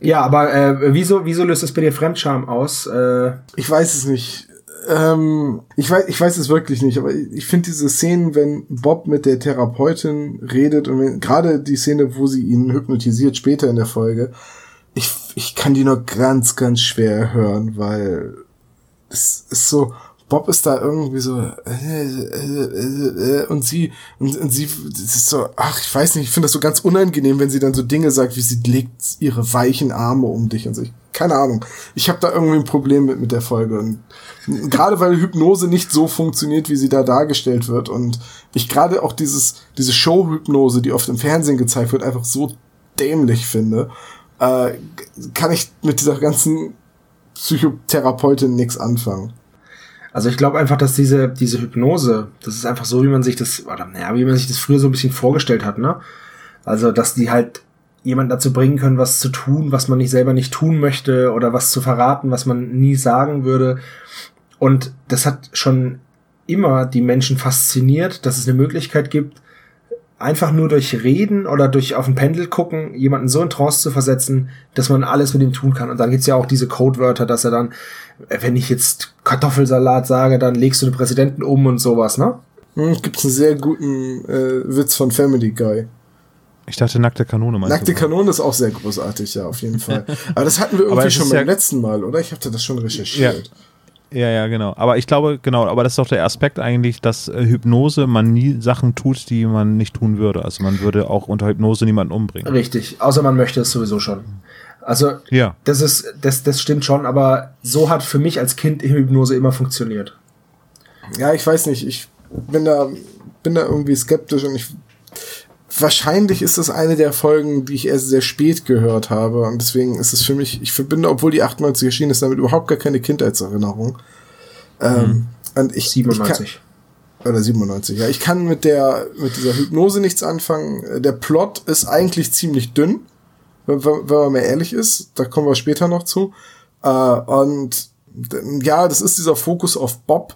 ja, aber äh, wieso, wieso löst es bei dir Fremdscham aus? Äh, ich weiß es nicht. Ähm, ich weiß, ich weiß es wirklich nicht, aber ich finde diese Szenen, wenn Bob mit der Therapeutin redet und gerade die Szene, wo sie ihn hypnotisiert später in der Folge, ich, ich kann die nur ganz, ganz schwer hören, weil es ist so, Bob ist da irgendwie so äh, äh, äh, und sie und, und sie ist so ach ich weiß nicht ich finde das so ganz unangenehm wenn sie dann so Dinge sagt wie sie legt ihre weichen Arme um dich und so. Ich, keine Ahnung. Ich habe da irgendwie ein Problem mit mit der Folge. Und gerade weil Hypnose nicht so funktioniert wie sie da dargestellt wird und ich gerade auch dieses diese Show Hypnose die oft im Fernsehen gezeigt wird einfach so dämlich finde äh, kann ich mit dieser ganzen Psychotherapeutin nichts anfangen also ich glaube einfach, dass diese, diese Hypnose, das ist einfach so, wie man sich das, oder naja, wie man sich das früher so ein bisschen vorgestellt hat, ne? Also, dass die halt jemanden dazu bringen können, was zu tun, was man nicht selber nicht tun möchte oder was zu verraten, was man nie sagen würde. Und das hat schon immer die Menschen fasziniert, dass es eine Möglichkeit gibt, einfach nur durch Reden oder durch auf ein Pendel gucken, jemanden so in Trance zu versetzen, dass man alles mit ihm tun kann. Und dann gibt's ja auch diese Codewörter, dass er dann, wenn ich jetzt Kartoffelsalat sage, dann legst du den Präsidenten um und sowas, ne? Hm, gibt's einen sehr guten äh, Witz von Family Guy. Ich dachte, nackte Kanone meinst Nackte Kanone ist auch sehr großartig, ja, auf jeden Fall. Aber das hatten wir irgendwie schon beim ja letzten Mal, oder? Ich hatte das schon recherchiert. Ja. Ja, ja, genau. Aber ich glaube, genau, aber das ist doch der Aspekt eigentlich, dass äh, Hypnose man nie Sachen tut, die man nicht tun würde. Also man würde auch unter Hypnose niemanden umbringen. Richtig, außer man möchte es sowieso schon. Also, ja. das ist, das, das stimmt schon, aber so hat für mich als Kind Hypnose immer funktioniert. Ja, ich weiß nicht, ich bin da, bin da irgendwie skeptisch und ich, wahrscheinlich ist das eine der Folgen, die ich erst sehr spät gehört habe. Und deswegen ist es für mich, ich verbinde, obwohl die 98 erschienen ist, damit überhaupt gar keine Kindheitserinnerung. Ähm, mhm. und ich, 97. Ich kann, oder 97, ja. Ich kann mit der, mit dieser Hypnose nichts anfangen. Der Plot ist eigentlich ziemlich dünn, wenn, wenn man mal ehrlich ist. Da kommen wir später noch zu. Äh, und ja, das ist dieser Fokus auf Bob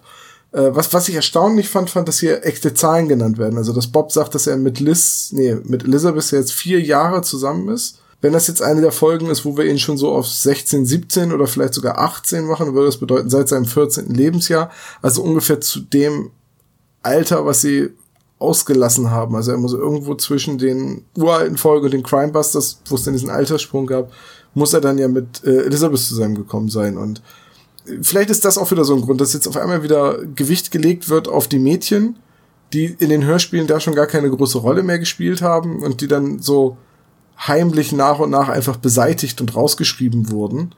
was, was ich erstaunlich fand, fand, dass hier echte Zahlen genannt werden. Also, dass Bob sagt, dass er mit Liz, nee, mit Elizabeth jetzt vier Jahre zusammen ist. Wenn das jetzt eine der Folgen ist, wo wir ihn schon so auf 16, 17 oder vielleicht sogar 18 machen, würde das bedeuten, seit seinem 14. Lebensjahr, also ungefähr zu dem Alter, was sie ausgelassen haben. Also er muss irgendwo zwischen den uralten Folgen und den Crimebusters, wo es dann diesen Alterssprung gab, muss er dann ja mit äh, Elizabeth zusammengekommen sein. Und vielleicht ist das auch wieder so ein Grund, dass jetzt auf einmal wieder Gewicht gelegt wird auf die Mädchen, die in den Hörspielen da schon gar keine große Rolle mehr gespielt haben und die dann so heimlich nach und nach einfach beseitigt und rausgeschrieben wurden.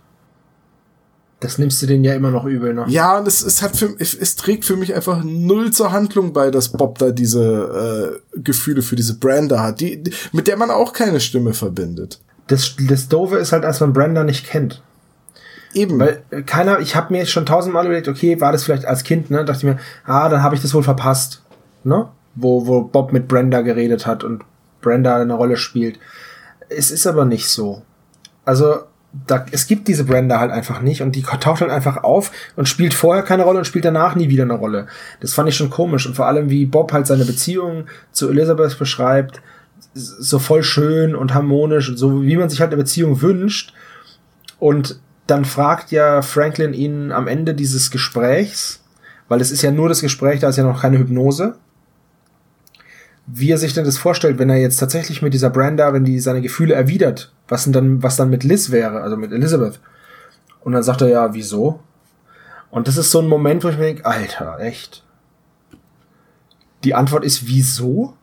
Das nimmst du denen ja immer noch übel, ne? Ja, und es, es hat für, es, es trägt für mich einfach null zur Handlung bei, dass Bob da diese äh, Gefühle für diese Branda hat, die, mit der man auch keine Stimme verbindet. Das, das Doofe ist halt, als man Brenda nicht kennt. Eben. Weil äh, keiner, ich habe mir schon tausendmal überlegt, okay, war das vielleicht als Kind, ne? Dachte ich mir, ah, dann habe ich das wohl verpasst, ne? Wo, wo Bob mit Brenda geredet hat und Brenda eine Rolle spielt. Es ist aber nicht so. Also, da, es gibt diese Brenda halt einfach nicht und die taucht halt einfach auf und spielt vorher keine Rolle und spielt danach nie wieder eine Rolle. Das fand ich schon komisch und vor allem wie Bob halt seine Beziehung zu Elizabeth beschreibt, so voll schön und harmonisch und so wie man sich halt eine Beziehung wünscht und dann fragt ja Franklin ihn am Ende dieses Gesprächs, weil es ist ja nur das Gespräch, da ist ja noch keine Hypnose, wie er sich denn das vorstellt, wenn er jetzt tatsächlich mit dieser Brenda, wenn die seine Gefühle erwidert, was denn dann, was dann mit Liz wäre, also mit Elizabeth. Und dann sagt er ja, wieso? Und das ist so ein Moment, wo ich mir denke, Alter, echt? Die Antwort ist wieso?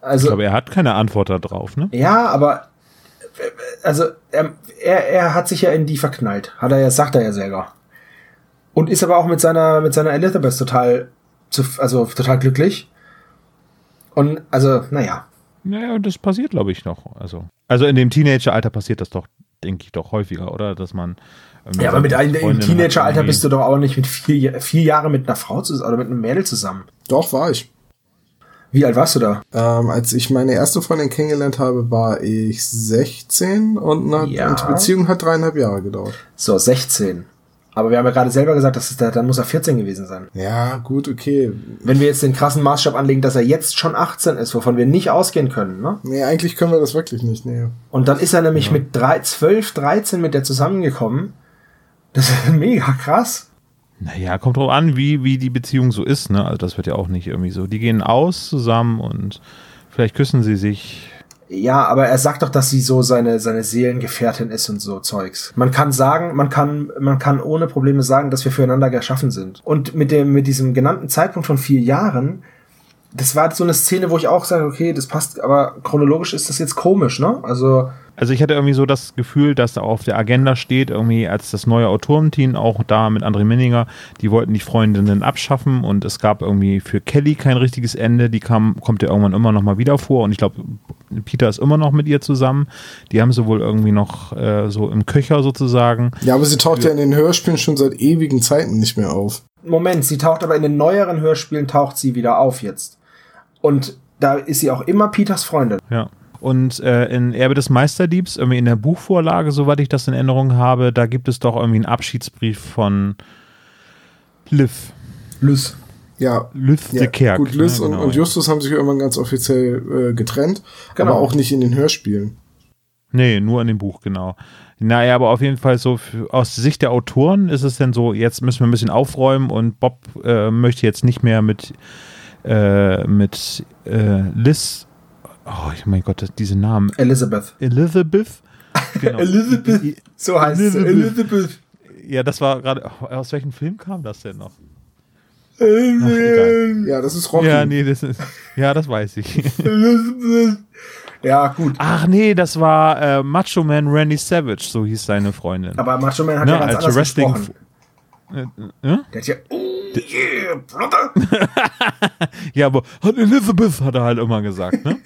Also, ich glaube, er hat keine Antwort darauf, ne? Ja, aber also er, er, er hat sich ja in die verknallt, hat er ja, sagt er ja selber. Und ist aber auch mit seiner mit seiner Elizabeth total zu, also total glücklich. Und also, naja. Naja, das passiert, glaube ich, noch. Also, also in dem Teenageralter passiert das doch, denke ich, doch häufiger, oder? Dass man. Ja, aber mit einem, im Teenageralter bist du doch auch nicht mit vier, vier Jahren mit einer Frau zusammen oder mit einem Mädel zusammen. Doch, war ich. Wie alt warst du da? Ähm, als ich meine erste Freundin kennengelernt habe, war ich 16 und eine ja. Beziehung hat dreieinhalb Jahre gedauert. So, 16. Aber wir haben ja gerade selber gesagt, dass es der, dann muss er 14 gewesen sein. Ja, gut, okay. Wenn wir jetzt den krassen Maßstab anlegen, dass er jetzt schon 18 ist, wovon wir nicht ausgehen können, ne? Nee, eigentlich können wir das wirklich nicht, nee. Und dann ist er nämlich ja. mit drei, 12, 13 mit der zusammengekommen. Das ist mega krass. Naja, kommt drauf an, wie, wie die Beziehung so ist, ne? Also das wird ja auch nicht irgendwie so. Die gehen aus zusammen und vielleicht küssen sie sich ja, aber er sagt doch, dass sie so seine, seine Seelengefährtin ist und so Zeugs. Man kann sagen, man kann, man kann ohne Probleme sagen, dass wir füreinander geschaffen sind. Und mit dem, mit diesem genannten Zeitpunkt von vier Jahren, das war so eine Szene, wo ich auch sage, okay, das passt, aber chronologisch ist das jetzt komisch, ne? Also, also ich hatte irgendwie so das Gefühl, dass da auf der Agenda steht, irgendwie als das neue Autorenteam, auch da mit André Minninger, die wollten die Freundinnen abschaffen und es gab irgendwie für Kelly kein richtiges Ende, die kam, kommt ja irgendwann immer noch mal wieder vor und ich glaube, Peter ist immer noch mit ihr zusammen. Die haben sie wohl irgendwie noch äh, so im Köcher sozusagen. Ja, aber sie taucht ja in den Hörspielen schon seit ewigen Zeiten nicht mehr auf. Moment, sie taucht aber in den neueren Hörspielen taucht sie wieder auf jetzt. Und da ist sie auch immer Peters Freundin. Ja. Und äh, in Erbe des Meisterdiebs, irgendwie in der Buchvorlage, soweit ich das in Erinnerung habe, da gibt es doch irgendwie einen Abschiedsbrief von Liv. Lys. Ja. Lys ja, de Kerk. Gut, Lys ja, genau, und, und, Justus haben sich irgendwann ganz offiziell äh, getrennt, genau. aber auch nicht in den Hörspielen. Nee, nur in dem Buch, genau. Naja, aber auf jeden Fall so für, aus Sicht der Autoren ist es denn so, jetzt müssen wir ein bisschen aufräumen und Bob äh, möchte jetzt nicht mehr mit, äh, mit äh, Liz oh mein Gott, diese Namen. Elizabeth. Elizabeth. Genau. Elizabeth. So heißt Elizabeth. es. Elizabeth. Ja, das war gerade. Oh, aus welchem Film kam das denn noch? Ach, ja, das ist Rocky. Ja, nee, das ist. Ja, das weiß ich. ja, gut. Ach nee, das war äh, Macho Man Randy Savage, so hieß seine Freundin. Aber Macho Man hat ne, ja ganz als Wrestling gesprochen. Äh, äh? Der hat ja, oh yeah, Brother. ja, aber hat Elizabeth, hat er halt immer gesagt, ne?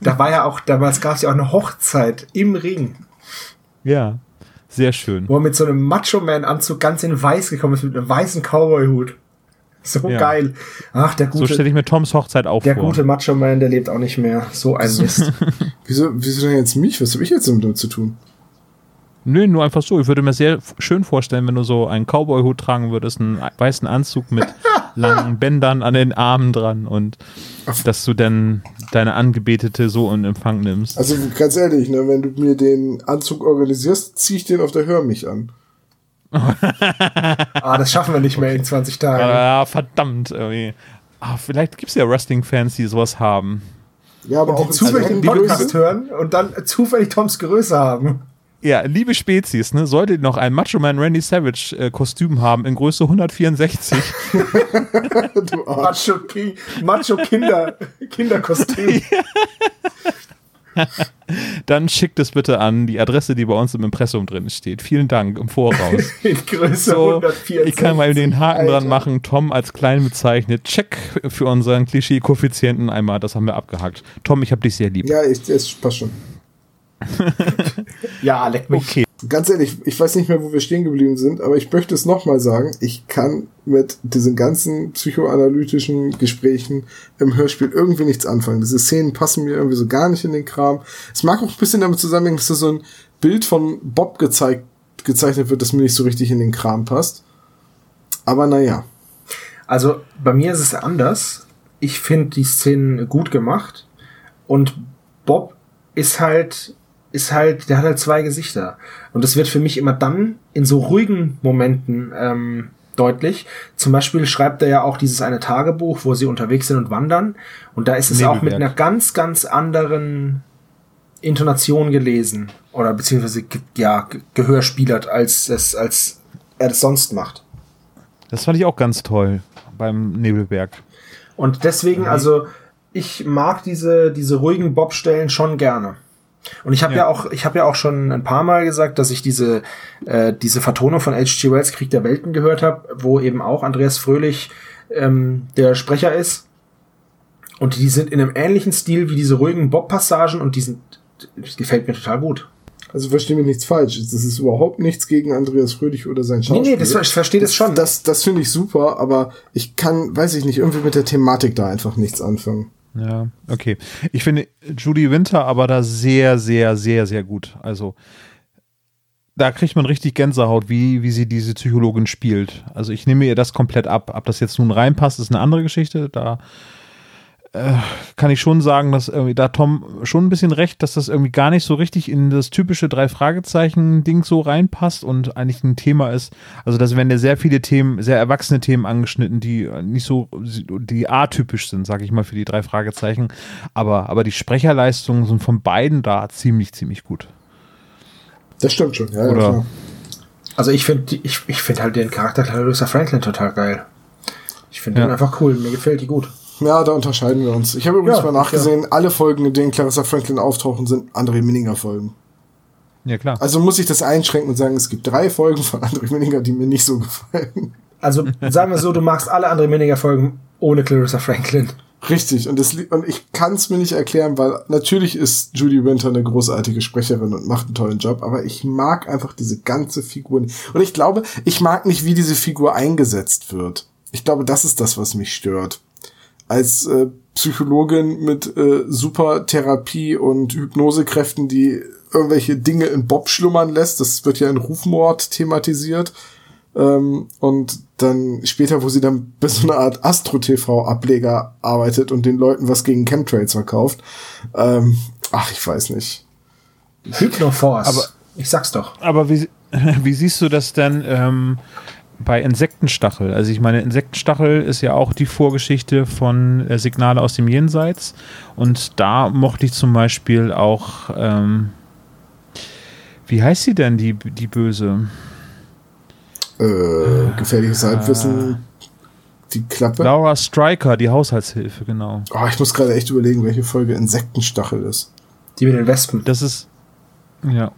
Da war ja auch, damals gab es ja auch eine Hochzeit im Ring. Ja, sehr schön. Wo er mit so einem Macho-Man-Anzug ganz in weiß gekommen ist, mit einem weißen Cowboy-Hut. So ja. geil. Ach, der gute. So stelle ich mir Toms Hochzeit auch der vor. Der gute Macho-Man, der lebt auch nicht mehr. So ein Mist. wieso, wieso denn jetzt mich? Was habe ich jetzt damit zu tun? Nö, nur einfach so. Ich würde mir sehr schön vorstellen, wenn du so einen Cowboy-Hut tragen würdest, einen weißen Anzug mit langen Bändern an den Armen dran und dass du dann deine Angebetete so in Empfang nimmst. Also ganz ehrlich, ne, wenn du mir den Anzug organisierst, ziehe ich den auf der Hör mich an. ah, das schaffen wir nicht mehr in 20 Tagen. Ja, verdammt, irgendwie. Ah, vielleicht gibt es ja Wrestling-Fans, die sowas haben. Ja, aber und auch zufällig den Podcast hören und dann zufällig Toms Größe haben. Ja, liebe Spezies, ne, solltet ihr noch ein Macho Man Randy Savage äh, Kostüm haben in Größe 164. Macho, Ki Macho Kinder Kinderkostüm. Dann schickt es bitte an die Adresse, die bei uns im Impressum drin steht. Vielen Dank im Voraus. in Größe so, 164. Ich kann mal den Haken Alter. dran machen. Tom als klein bezeichnet. Check für unseren Klischee-Koeffizienten einmal. Das haben wir abgehakt. Tom, ich habe dich sehr lieb. Ja, ich, es passt schon. Ja, leck mich. Okay. Ganz ehrlich, ich weiß nicht mehr, wo wir stehen geblieben sind, aber ich möchte es nochmal sagen. Ich kann mit diesen ganzen psychoanalytischen Gesprächen im Hörspiel irgendwie nichts anfangen. Diese Szenen passen mir irgendwie so gar nicht in den Kram. Es mag auch ein bisschen damit zusammenhängen, dass da so ein Bild von Bob gezeigt, gezeichnet wird, das mir nicht so richtig in den Kram passt. Aber naja. Also bei mir ist es anders. Ich finde die Szenen gut gemacht und Bob ist halt ist halt, der hat halt zwei Gesichter. Und das wird für mich immer dann in so ruhigen Momenten ähm, deutlich. Zum Beispiel schreibt er ja auch dieses eine Tagebuch, wo sie unterwegs sind und wandern. Und da ist es Nebelberg. auch mit einer ganz, ganz anderen Intonation gelesen. Oder beziehungsweise ja, gehörspielert, als es, als er das sonst macht. Das fand ich auch ganz toll beim Nebelberg. Und deswegen, mhm. also, ich mag diese, diese ruhigen Bob-Stellen schon gerne. Und ich habe ja. ja. auch, ich habe ja auch schon ein paar Mal gesagt, dass ich diese äh, diese Vertonung von H.G. Wells Krieg der Welten gehört habe, wo eben auch Andreas Fröhlich ähm, der Sprecher ist. Und die sind in einem ähnlichen Stil wie diese ruhigen Bob-Passagen und die sind, das gefällt mir total gut. Also verstehe mich nichts falsch. Das ist überhaupt nichts gegen Andreas Fröhlich oder sein Schauspiel. Nee, nee, das, ich verstehe das, das schon. Das, das finde ich super, aber ich kann, weiß ich nicht, irgendwie mit der Thematik da einfach nichts anfangen. Ja, okay. Ich finde Judy Winter aber da sehr, sehr, sehr, sehr gut. Also da kriegt man richtig Gänsehaut, wie, wie sie diese Psychologin spielt. Also ich nehme ihr das komplett ab. Ob das jetzt nun reinpasst, ist eine andere Geschichte. Da kann ich schon sagen, dass irgendwie da Tom schon ein bisschen recht, dass das irgendwie gar nicht so richtig in das typische drei Fragezeichen Ding so reinpasst und eigentlich ein Thema ist. Also das werden ja sehr viele Themen, sehr erwachsene Themen angeschnitten, die nicht so die atypisch sind, sage ich mal für die drei Fragezeichen. Aber aber die Sprecherleistungen sind von beiden da ziemlich ziemlich gut. Das stimmt schon. Ja, Oder? Ja, also ich finde ich, ich finde halt den Charakter Clarissa Franklin total geil. Ich finde ja. den einfach cool. Mir gefällt die gut. Ja, da unterscheiden wir uns. Ich habe übrigens ja, mal nachgesehen, ja. alle Folgen, in denen Clarissa Franklin auftauchen, sind André Minninger Folgen. Ja, klar. Also muss ich das einschränken und sagen, es gibt drei Folgen von André Minninger, die mir nicht so gefallen. Also sagen wir so, du magst alle André Minninger Folgen ohne Clarissa Franklin. Richtig, und, das, und ich kann es mir nicht erklären, weil natürlich ist Judy Winter eine großartige Sprecherin und macht einen tollen Job, aber ich mag einfach diese ganze Figur nicht. Und ich glaube, ich mag nicht, wie diese Figur eingesetzt wird. Ich glaube, das ist das, was mich stört als äh, Psychologin mit äh, super Therapie und Hypnosekräften, die irgendwelche Dinge in Bob schlummern lässt. Das wird ja in Rufmord thematisiert. Ähm, und dann später, wo sie dann bei so einer Art Astro-TV-Ableger arbeitet und den Leuten was gegen Chemtrails verkauft. Ähm, ach, ich weiß nicht. Hypnoforce. Aber ich sag's doch. Aber wie, wie siehst du das denn? Ähm, bei Insektenstachel. Also ich meine, Insektenstachel ist ja auch die Vorgeschichte von äh, Signale aus dem Jenseits. Und da mochte ich zum Beispiel auch, ähm, wie heißt sie denn, die, die Böse? Äh, gefährliches Halbwissen. Äh, die Klappe. Laura Striker, die Haushaltshilfe, genau. Oh, ich muss gerade echt überlegen, welche Folge Insektenstachel ist. Die mit den Wespen. Das ist, ja.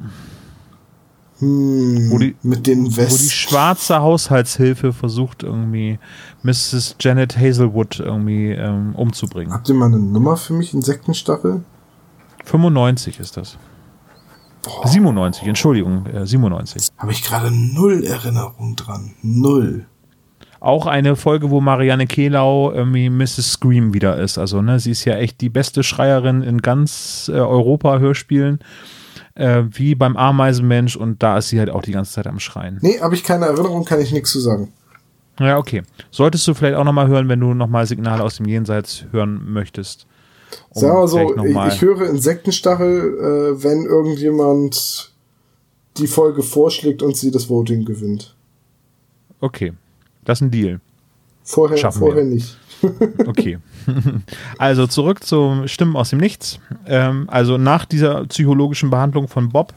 Hm, wo die, mit den West Wo die schwarze Haushaltshilfe versucht, irgendwie Mrs. Janet Hazelwood irgendwie ähm, umzubringen. Habt ihr mal eine Nummer für mich, Insektenstaffel? 95 ist das. Boah. 97, Entschuldigung, äh, 97. Habe ich gerade null Erinnerung dran. Null. Auch eine Folge, wo Marianne Kehlau irgendwie Mrs. Scream wieder ist. Also, ne, sie ist ja echt die beste Schreierin in ganz äh, Europa Hörspielen äh, wie beim Ameisenmensch und da ist sie halt auch die ganze Zeit am Schreien. Nee, habe ich keine Erinnerung, kann ich nichts zu sagen. Ja, okay. Solltest du vielleicht auch nochmal hören, wenn du nochmal Signale aus dem Jenseits hören möchtest. Um Sagen wir so, ich, ich, höre Insektenstachel, äh, wenn irgendjemand die Folge vorschlägt und sie das Voting gewinnt. Okay, das ist ein Deal. Vorher, Schaffen vorher wir. nicht. okay. Also zurück zum Stimmen aus dem Nichts. Ähm, also nach dieser psychologischen Behandlung von Bob,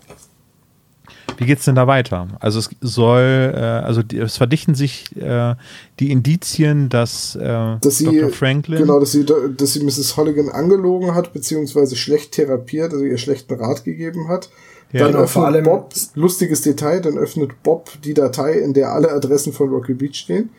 wie geht es denn da weiter? Also es soll, äh, also die, es verdichten sich äh, die Indizien, dass, äh, dass sie, Dr. Franklin. Genau, dass sie, dass sie Mrs. Holligan angelogen hat, beziehungsweise schlecht therapiert, also ihr schlechten Rat gegeben hat. Ja, dann genau, öffnet vor allem Bob, lustiges Detail, dann öffnet Bob die Datei, in der alle Adressen von Rocky Beach stehen.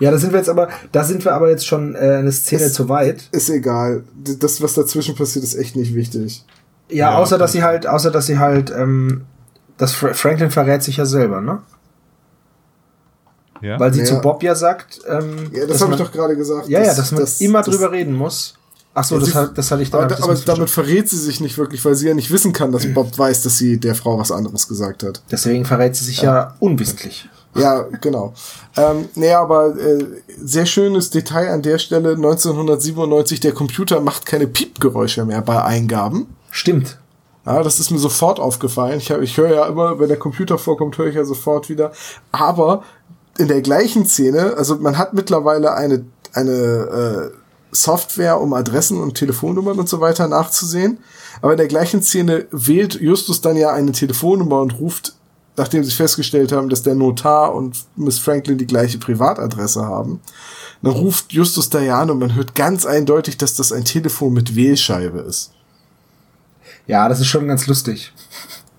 Ja, da sind wir jetzt aber, da sind wir aber jetzt schon äh, eine Szene ist, zu weit. Ist egal. Das, was dazwischen passiert, ist echt nicht wichtig. Ja, ja außer dass sie halt, außer dass sie halt, ähm, das Franklin verrät sich ja selber, ne? Ja. Weil sie ja. zu Bob ja sagt, ähm, ja, das habe ich doch gerade gesagt. Ja, dass, ja, dass man das, immer das, drüber reden muss. Ach so, das, hat, das hatte ich dann. Aber, aber damit verrät sie sich nicht wirklich, weil sie ja nicht wissen kann, dass Bob weiß, dass sie der Frau was anderes gesagt hat. Deswegen verrät sie sich ja, ja unwissentlich. Ja, genau. Ähm, nee, aber äh, sehr schönes Detail an der Stelle. 1997, der Computer macht keine Piepgeräusche mehr bei Eingaben. Stimmt. Ja, das ist mir sofort aufgefallen. Ich, hab, ich höre ja immer, wenn der Computer vorkommt, höre ich ja sofort wieder. Aber in der gleichen Szene, also man hat mittlerweile eine, eine äh, Software, um Adressen und Telefonnummern und so weiter nachzusehen. Aber in der gleichen Szene wählt Justus dann ja eine Telefonnummer und ruft, nachdem sie festgestellt haben, dass der Notar und Miss Franklin die gleiche Privatadresse haben. Dann ruft Justus an und man hört ganz eindeutig, dass das ein Telefon mit Wählscheibe ist. Ja, das ist schon ganz lustig.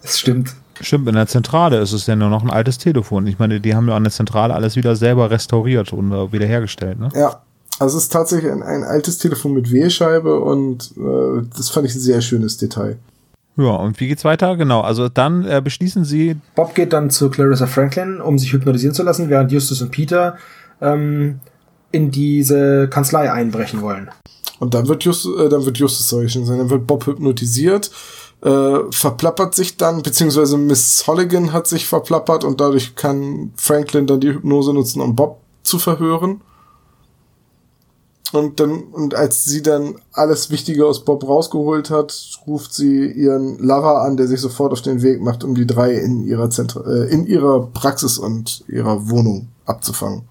Das stimmt. Stimmt, in der Zentrale ist es ja nur noch ein altes Telefon. Ich meine, die haben ja an der Zentrale alles wieder selber restauriert und äh, wiederhergestellt, ne? Ja. Also es ist tatsächlich ein, ein altes Telefon mit Wählscheibe und äh, das fand ich ein sehr schönes Detail. Ja, und wie geht's weiter? Genau, also dann äh, beschließen sie. Bob geht dann zu Clarissa Franklin, um sich hypnotisieren zu lassen, während Justus und Peter ähm, in diese Kanzlei einbrechen wollen. Und dann wird Justus, äh, dann wird Justus soll ich schon sein, dann wird Bob hypnotisiert äh, verplappert sich dann, beziehungsweise Miss Holligan hat sich verplappert und dadurch kann Franklin dann die Hypnose nutzen, um Bob zu verhören. Und dann, und als sie dann alles Wichtige aus Bob rausgeholt hat, ruft sie ihren Lover an, der sich sofort auf den Weg macht, um die drei in ihrer Zentra äh, in ihrer Praxis und ihrer Wohnung abzufangen.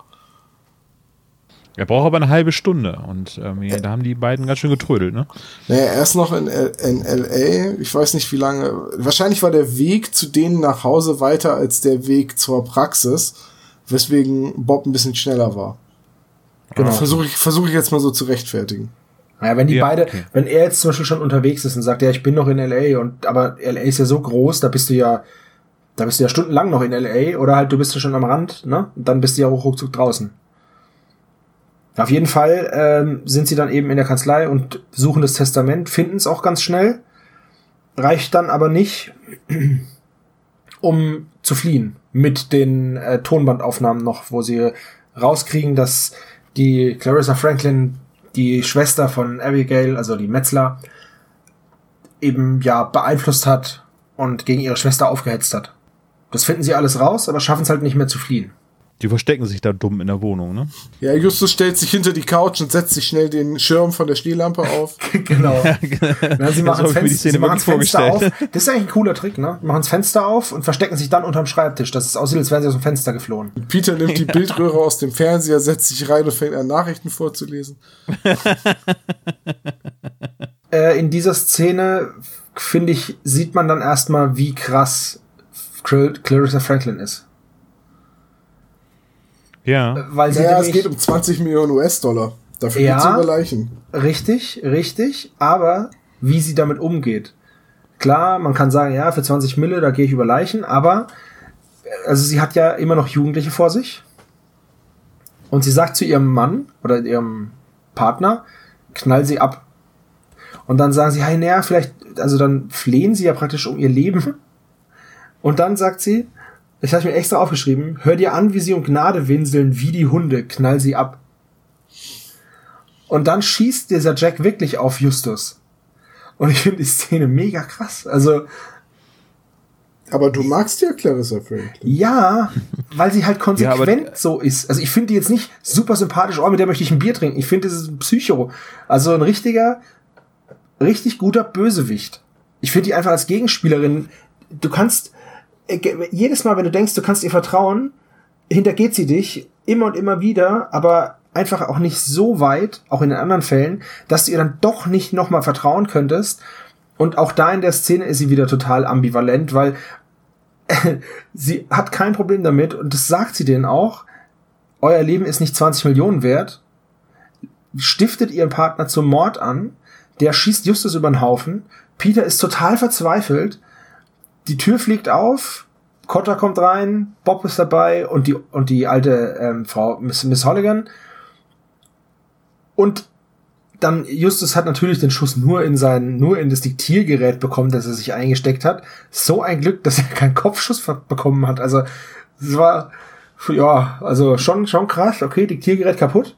Er braucht aber eine halbe Stunde und ähm, ja, da haben die beiden ganz schön getrödelt, ne? Naja, er ist noch in, in LA. Ich weiß nicht, wie lange. Wahrscheinlich war der Weg zu denen nach Hause weiter als der Weg zur Praxis, weswegen Bob ein bisschen schneller war. Genau. Versuche ich, versuch ich jetzt mal so zu rechtfertigen. Naja, wenn die ja, beide, okay. wenn er jetzt zum Beispiel schon unterwegs ist und sagt, ja, ich bin noch in LA und aber LA ist ja so groß, da bist du ja, da bist du ja stundenlang noch in LA oder halt du bist ja schon am Rand, ne? Und dann bist du ja auch ruckzuck draußen. Auf jeden Fall ähm, sind sie dann eben in der Kanzlei und suchen das Testament, finden es auch ganz schnell, reicht dann aber nicht, um zu fliehen mit den äh, Tonbandaufnahmen noch, wo sie rauskriegen, dass die Clarissa Franklin, die Schwester von Abigail, also die Metzler, eben ja beeinflusst hat und gegen ihre Schwester aufgehetzt hat. Das finden sie alles raus, aber schaffen es halt nicht mehr zu fliehen. Die verstecken sich da dumm in der Wohnung, ne? Ja, Justus stellt sich hinter die Couch und setzt sich schnell den Schirm von der Stehlampe auf. genau. Ja, Na, sie machen das, Fenster, sie machen das Fenster auf. Das ist eigentlich ein cooler Trick, ne? Machen das Fenster auf und verstecken sich dann unterm Schreibtisch. Das ist aussieht, als wären sie aus dem Fenster geflohen. Peter nimmt die Bildröhre aus dem Fernseher, setzt sich rein und fängt an, Nachrichten vorzulesen. äh, in dieser Szene, finde ich, sieht man dann erstmal, wie krass Clarissa Franklin ist. Ja. Weil sie ja, es geht um 20 Millionen US-Dollar. Dafür ja, gibt's überleichen. Richtig, richtig. Aber wie sie damit umgeht. Klar, man kann sagen, ja, für 20 Mille, da gehe ich über Leichen, aber also sie hat ja immer noch Jugendliche vor sich. Und sie sagt zu ihrem Mann oder ihrem Partner, knall sie ab. Und dann sagen sie, hey, naja, vielleicht, also dann flehen sie ja praktisch um ihr Leben. Und dann sagt sie, ich habe mir extra aufgeschrieben, hör dir an, wie sie um Gnade winseln, wie die Hunde, knall sie ab. Und dann schießt dieser Jack wirklich auf Justus. Und ich finde die Szene mega krass. Also. Aber du magst ja Clarissa Franklin. Ja, weil sie halt konsequent ja, so ist. Also ich finde die jetzt nicht super sympathisch, oh, mit der möchte ich ein Bier trinken. Ich finde, das ist ein Psycho. Also ein richtiger, richtig guter Bösewicht. Ich finde die einfach als Gegenspielerin, du kannst, jedes Mal, wenn du denkst, du kannst ihr vertrauen, hintergeht sie dich immer und immer wieder, aber einfach auch nicht so weit, auch in den anderen Fällen, dass du ihr dann doch nicht nochmal vertrauen könntest. Und auch da in der Szene ist sie wieder total ambivalent, weil sie hat kein Problem damit und das sagt sie denen auch. Euer Leben ist nicht 20 Millionen wert. Stiftet ihren Partner zum Mord an. Der schießt Justus über den Haufen. Peter ist total verzweifelt die Tür fliegt auf, Cotter kommt rein, Bob ist dabei und die, und die alte ähm, Frau Miss, Miss Holligan. Und dann Justus hat natürlich den Schuss nur in sein, nur in das Diktiergerät bekommen, das er sich eingesteckt hat. So ein Glück, dass er keinen Kopfschuss bekommen hat. Also, es war, ja, also schon, schon krass. Okay, Diktiergerät kaputt.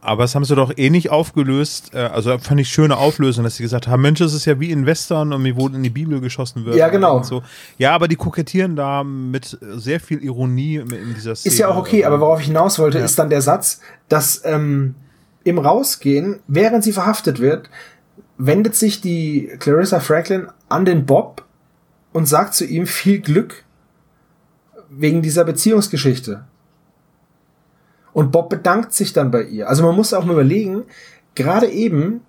Aber das haben sie doch eh nicht aufgelöst. Äh, also fand ich schöne Auflösung, dass sie gesagt haben, Mensch, das ist ja wie in Western und wo in die Bibel geschossen wird. Ja, genau. So. Ja, aber die kokettieren da mit sehr viel Ironie in dieser Szene. Ist ja auch okay, aber worauf ich hinaus wollte, ja. ist dann der Satz, dass ähm, im Rausgehen, während sie verhaftet wird, wendet sich die Clarissa Franklin an den Bob und sagt zu ihm viel Glück wegen dieser Beziehungsgeschichte. Und Bob bedankt sich dann bei ihr. Also man muss auch mal überlegen, gerade eben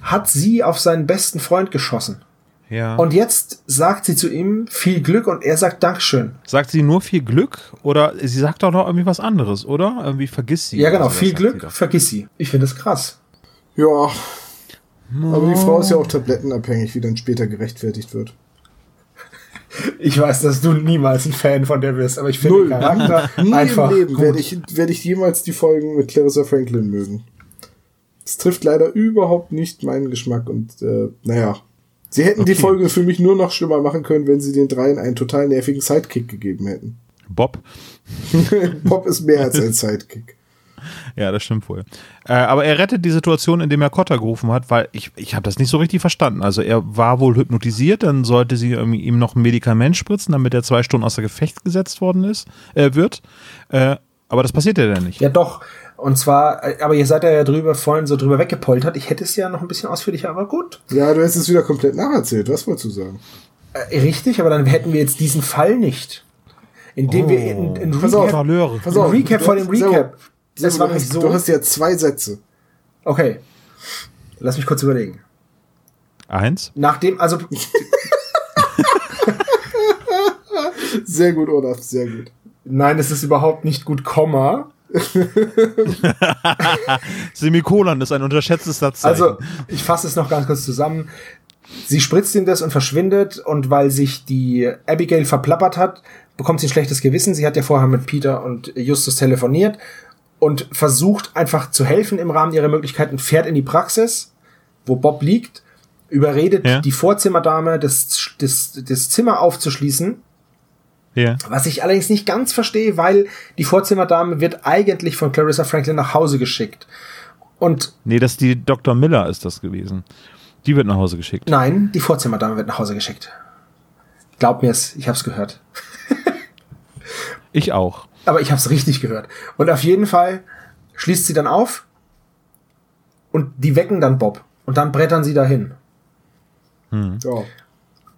hat sie auf seinen besten Freund geschossen. Ja. Und jetzt sagt sie zu ihm viel Glück und er sagt Dankeschön. Sagt sie nur viel Glück oder sie sagt auch noch irgendwie was anderes, oder? Irgendwie vergisst sie. Ja, genau, viel Glück, sie vergiss sie. Ich finde das krass. Ja. Aber die Frau ist ja auch tablettenabhängig, wie dann später gerechtfertigt wird. Ich weiß, dass du niemals ein Fan von der wirst, aber ich finde den Charakter Nie einfach. Im Leben werde ich, werde ich jemals die Folgen mit Clarissa Franklin mögen. Es trifft leider überhaupt nicht meinen Geschmack und äh, naja. Sie hätten okay. die Folge für mich nur noch schlimmer machen können, wenn sie den dreien einen total nervigen Sidekick gegeben hätten. Bob? Bob ist mehr als ein Sidekick. Ja, das stimmt wohl. Äh, aber er rettet die Situation, indem er Cotta gerufen hat, weil ich, ich habe das nicht so richtig verstanden. Also er war wohl hypnotisiert, dann sollte sie ihm noch ein Medikament spritzen, damit er zwei Stunden außer Gefecht gesetzt worden ist, äh, wird. Äh, aber das passiert ja dann nicht. Ja, doch. Und zwar, äh, aber ihr seid ja drüber vorhin so drüber weggepoltert. Ich hätte es ja noch ein bisschen ausführlicher, aber gut. Ja, du hättest es wieder komplett nacherzählt. Was wolltest du sagen? Äh, richtig, aber dann hätten wir jetzt diesen Fall nicht. Indem oh. wir in, in Recap, pass auf, pass auf, Recap vor dem Recap das du, war hast, so. Du hast ja zwei Sätze. Okay. Lass mich kurz überlegen. Eins? Nachdem, also. sehr gut, Olaf, sehr gut. Nein, es ist überhaupt nicht gut, Komma. Semikolon ist ein unterschätztes Satzzeichen. Also, ich fasse es noch ganz kurz zusammen. Sie spritzt ihm das und verschwindet und weil sich die Abigail verplappert hat, bekommt sie ein schlechtes Gewissen. Sie hat ja vorher mit Peter und Justus telefoniert und versucht einfach zu helfen im Rahmen ihrer Möglichkeiten, fährt in die Praxis, wo Bob liegt, überredet ja. die Vorzimmerdame, das, das, das Zimmer aufzuschließen. Ja. Was ich allerdings nicht ganz verstehe, weil die Vorzimmerdame wird eigentlich von Clarissa Franklin nach Hause geschickt. Und nee, das die Dr. Miller ist das gewesen. Die wird nach Hause geschickt. Nein, die Vorzimmerdame wird nach Hause geschickt. Glaub mir's, ich hab's gehört. ich auch aber ich habe es richtig gehört. Und auf jeden Fall schließt sie dann auf und die wecken dann Bob und dann brettern sie dahin. Hm. Ja.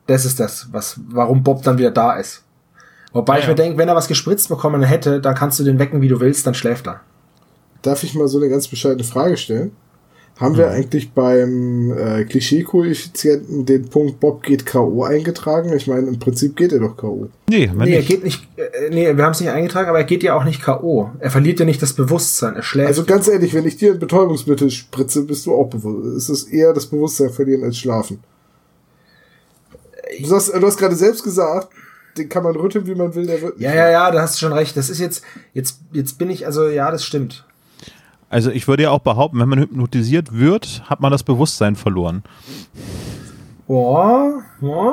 Das ist das, was, warum Bob dann wieder da ist. Wobei ja, ich mir denke, wenn er was gespritzt bekommen hätte, dann kannst du den wecken, wie du willst, dann schläft er. Darf ich mal so eine ganz bescheidene Frage stellen? Haben wir eigentlich beim äh, Klischee-Koeffizienten den Punkt Bob geht K.O. eingetragen? Ich meine, im Prinzip geht er doch K.O. Nee, nee er geht nicht, äh, nee, wir haben es nicht eingetragen, aber er geht ja auch nicht K.O. Er verliert ja nicht das Bewusstsein, er schläft. Also ganz ehrlich, wenn ich dir ein Betäubungsmittel spritze, bist du auch bewusst. Es ist eher das Bewusstsein verlieren als schlafen. Du hast, du hast gerade selbst gesagt, den kann man rütteln, wie man will, der wird nicht. Ja, ja, ja, da hast du schon recht. Das ist jetzt, jetzt, jetzt bin ich, also ja, das stimmt. Also ich würde ja auch behaupten, wenn man hypnotisiert wird, hat man das Bewusstsein verloren. Oh, oh,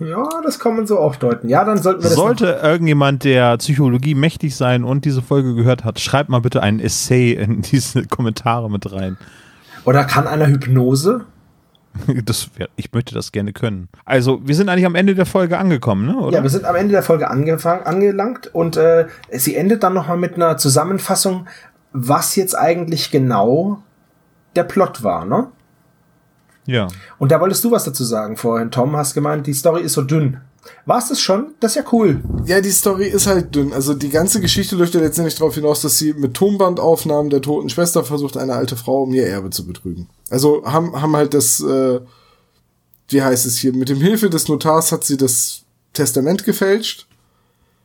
ja, das kann man so auch deuten. Ja, dann sollten wir das. Sollte irgendjemand, der Psychologie mächtig sein und diese Folge gehört hat, schreibt mal bitte ein Essay in diese Kommentare mit rein. Oder kann einer Hypnose? Das wär, ich möchte das gerne können. Also, wir sind eigentlich am Ende der Folge angekommen, ne? Oder? Ja, wir sind am Ende der Folge angefangen, angelangt und äh, sie endet dann nochmal mit einer Zusammenfassung, was jetzt eigentlich genau der Plot war, ne? Ja. Und da wolltest du was dazu sagen vorhin, Tom. Hast gemeint, die Story ist so dünn. War es das schon? Das ist ja cool. Ja, die Story ist halt dünn. Also die ganze Geschichte läuft ja letztendlich darauf hinaus, dass sie mit Tonbandaufnahmen der toten Schwester versucht, eine alte Frau um ihr Erbe zu betrügen. Also haben, haben halt das, äh, wie heißt es hier, mit dem Hilfe des Notars hat sie das Testament gefälscht.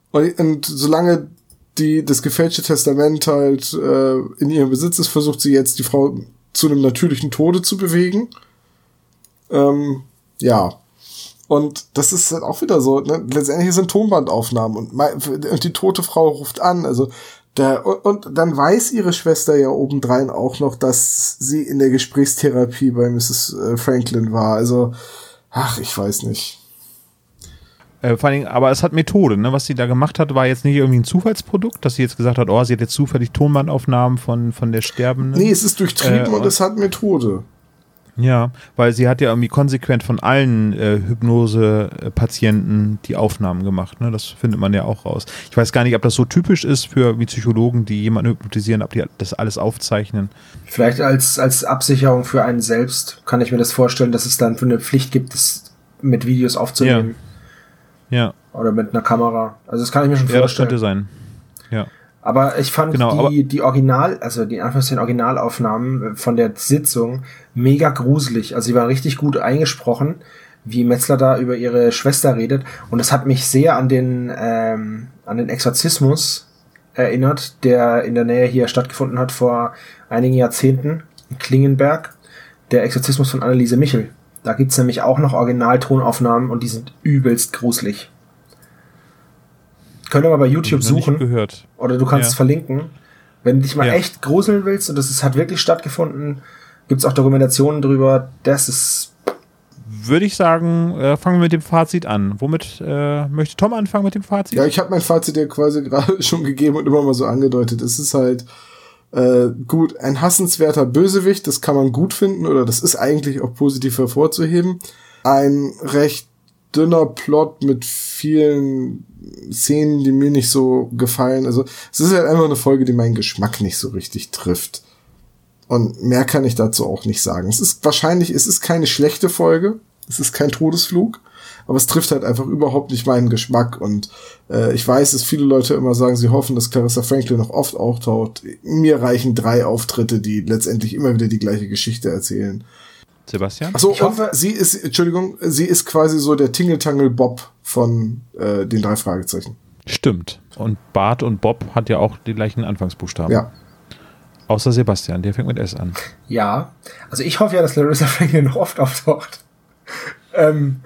Und, und solange die das gefälschte Testament halt äh, in ihrem Besitz ist, versucht sie jetzt die Frau zu einem natürlichen Tode zu bewegen. Ähm, ja. Und das ist halt auch wieder so, ne? letztendlich sind Tonbandaufnahmen und, und die tote Frau ruft an. Also Der, und, und dann weiß ihre Schwester ja obendrein auch noch, dass sie in der Gesprächstherapie bei Mrs. Äh, Franklin war. Also, ach, ich weiß nicht. Äh, vor allem, aber es hat Methode, ne? Was sie da gemacht hat, war jetzt nicht irgendwie ein Zufallsprodukt, dass sie jetzt gesagt hat, oh, sie hat jetzt zufällig Tonbandaufnahmen von, von der Sterbenden. Nee, es ist durchtrieben äh, und es hat Methode. Ja, weil sie hat ja irgendwie konsequent von allen äh, Hypnose-Patienten die Aufnahmen gemacht. Ne? Das findet man ja auch raus. Ich weiß gar nicht, ob das so typisch ist für wie Psychologen, die jemanden hypnotisieren, ob die das alles aufzeichnen. Vielleicht als, als Absicherung für einen selbst kann ich mir das vorstellen, dass es dann für eine Pflicht gibt, das mit Videos aufzunehmen. Ja. Ja. Oder mit einer Kamera. Also das kann ich mir schon ja, vorstellen. Ja, das könnte sein. Ja. Aber ich fand genau, die, die Original, also die Anführungszeichen Originalaufnahmen von der Sitzung mega gruselig. Also sie waren richtig gut eingesprochen, wie Metzler da über ihre Schwester redet. Und das hat mich sehr an den, ähm, an den Exorzismus erinnert, der in der Nähe hier stattgefunden hat vor einigen Jahrzehnten in Klingenberg. Der Exorzismus von Anneliese Michel. Da gibt's nämlich auch noch Originaltonaufnahmen und die sind übelst gruselig. Könnt ihr mal bei YouTube suchen. Gehört. Oder du kannst ja. es verlinken. Wenn du dich mal ja. echt gruseln willst und das ist, hat wirklich stattgefunden, gibt es auch Dokumentationen drüber. Das ist. Würde ich sagen, äh, fangen wir mit dem Fazit an. Womit äh, möchte Tom anfangen mit dem Fazit? Ja, ich habe mein Fazit ja quasi gerade schon gegeben und immer mal so angedeutet. Es ist halt äh, gut, ein hassenswerter Bösewicht, das kann man gut finden oder das ist eigentlich auch positiv hervorzuheben. Ein recht dünner Plot mit vielen Szenen, die mir nicht so gefallen. Also es ist halt einfach eine Folge, die meinen Geschmack nicht so richtig trifft. Und mehr kann ich dazu auch nicht sagen. Es ist wahrscheinlich, es ist keine schlechte Folge. Es ist kein Todesflug. Aber es trifft halt einfach überhaupt nicht meinen Geschmack. Und äh, ich weiß, dass viele Leute immer sagen, sie hoffen, dass Clarissa Franklin noch oft auftaucht. Mir reichen drei Auftritte, die letztendlich immer wieder die gleiche Geschichte erzählen. Sebastian? Achso, sie ist, Entschuldigung, sie ist quasi so der Tingle-Tangle Bob von äh, den drei Fragezeichen. Stimmt. Und Bart und Bob hat ja auch die gleichen Anfangsbuchstaben. Ja. Außer Sebastian, der fängt mit S an. Ja, also ich hoffe ja, dass Larissa Franklin noch oft auftaucht. ähm,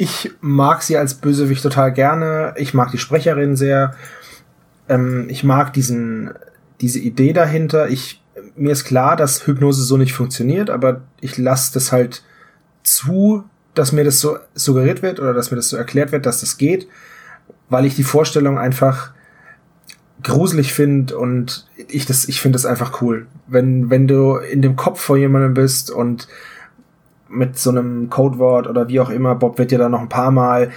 ich mag sie als Bösewicht total gerne. Ich mag die Sprecherin sehr. Ähm, ich mag diesen, diese Idee dahinter. Ich mir ist klar, dass Hypnose so nicht funktioniert, aber ich lasse das halt zu, dass mir das so suggeriert wird oder dass mir das so erklärt wird, dass das geht, weil ich die Vorstellung einfach gruselig finde und ich das, ich finde das einfach cool. Wenn, wenn du in dem Kopf vor jemandem bist und mit so einem Codewort oder wie auch immer, Bob wird ja da noch ein paar Mal.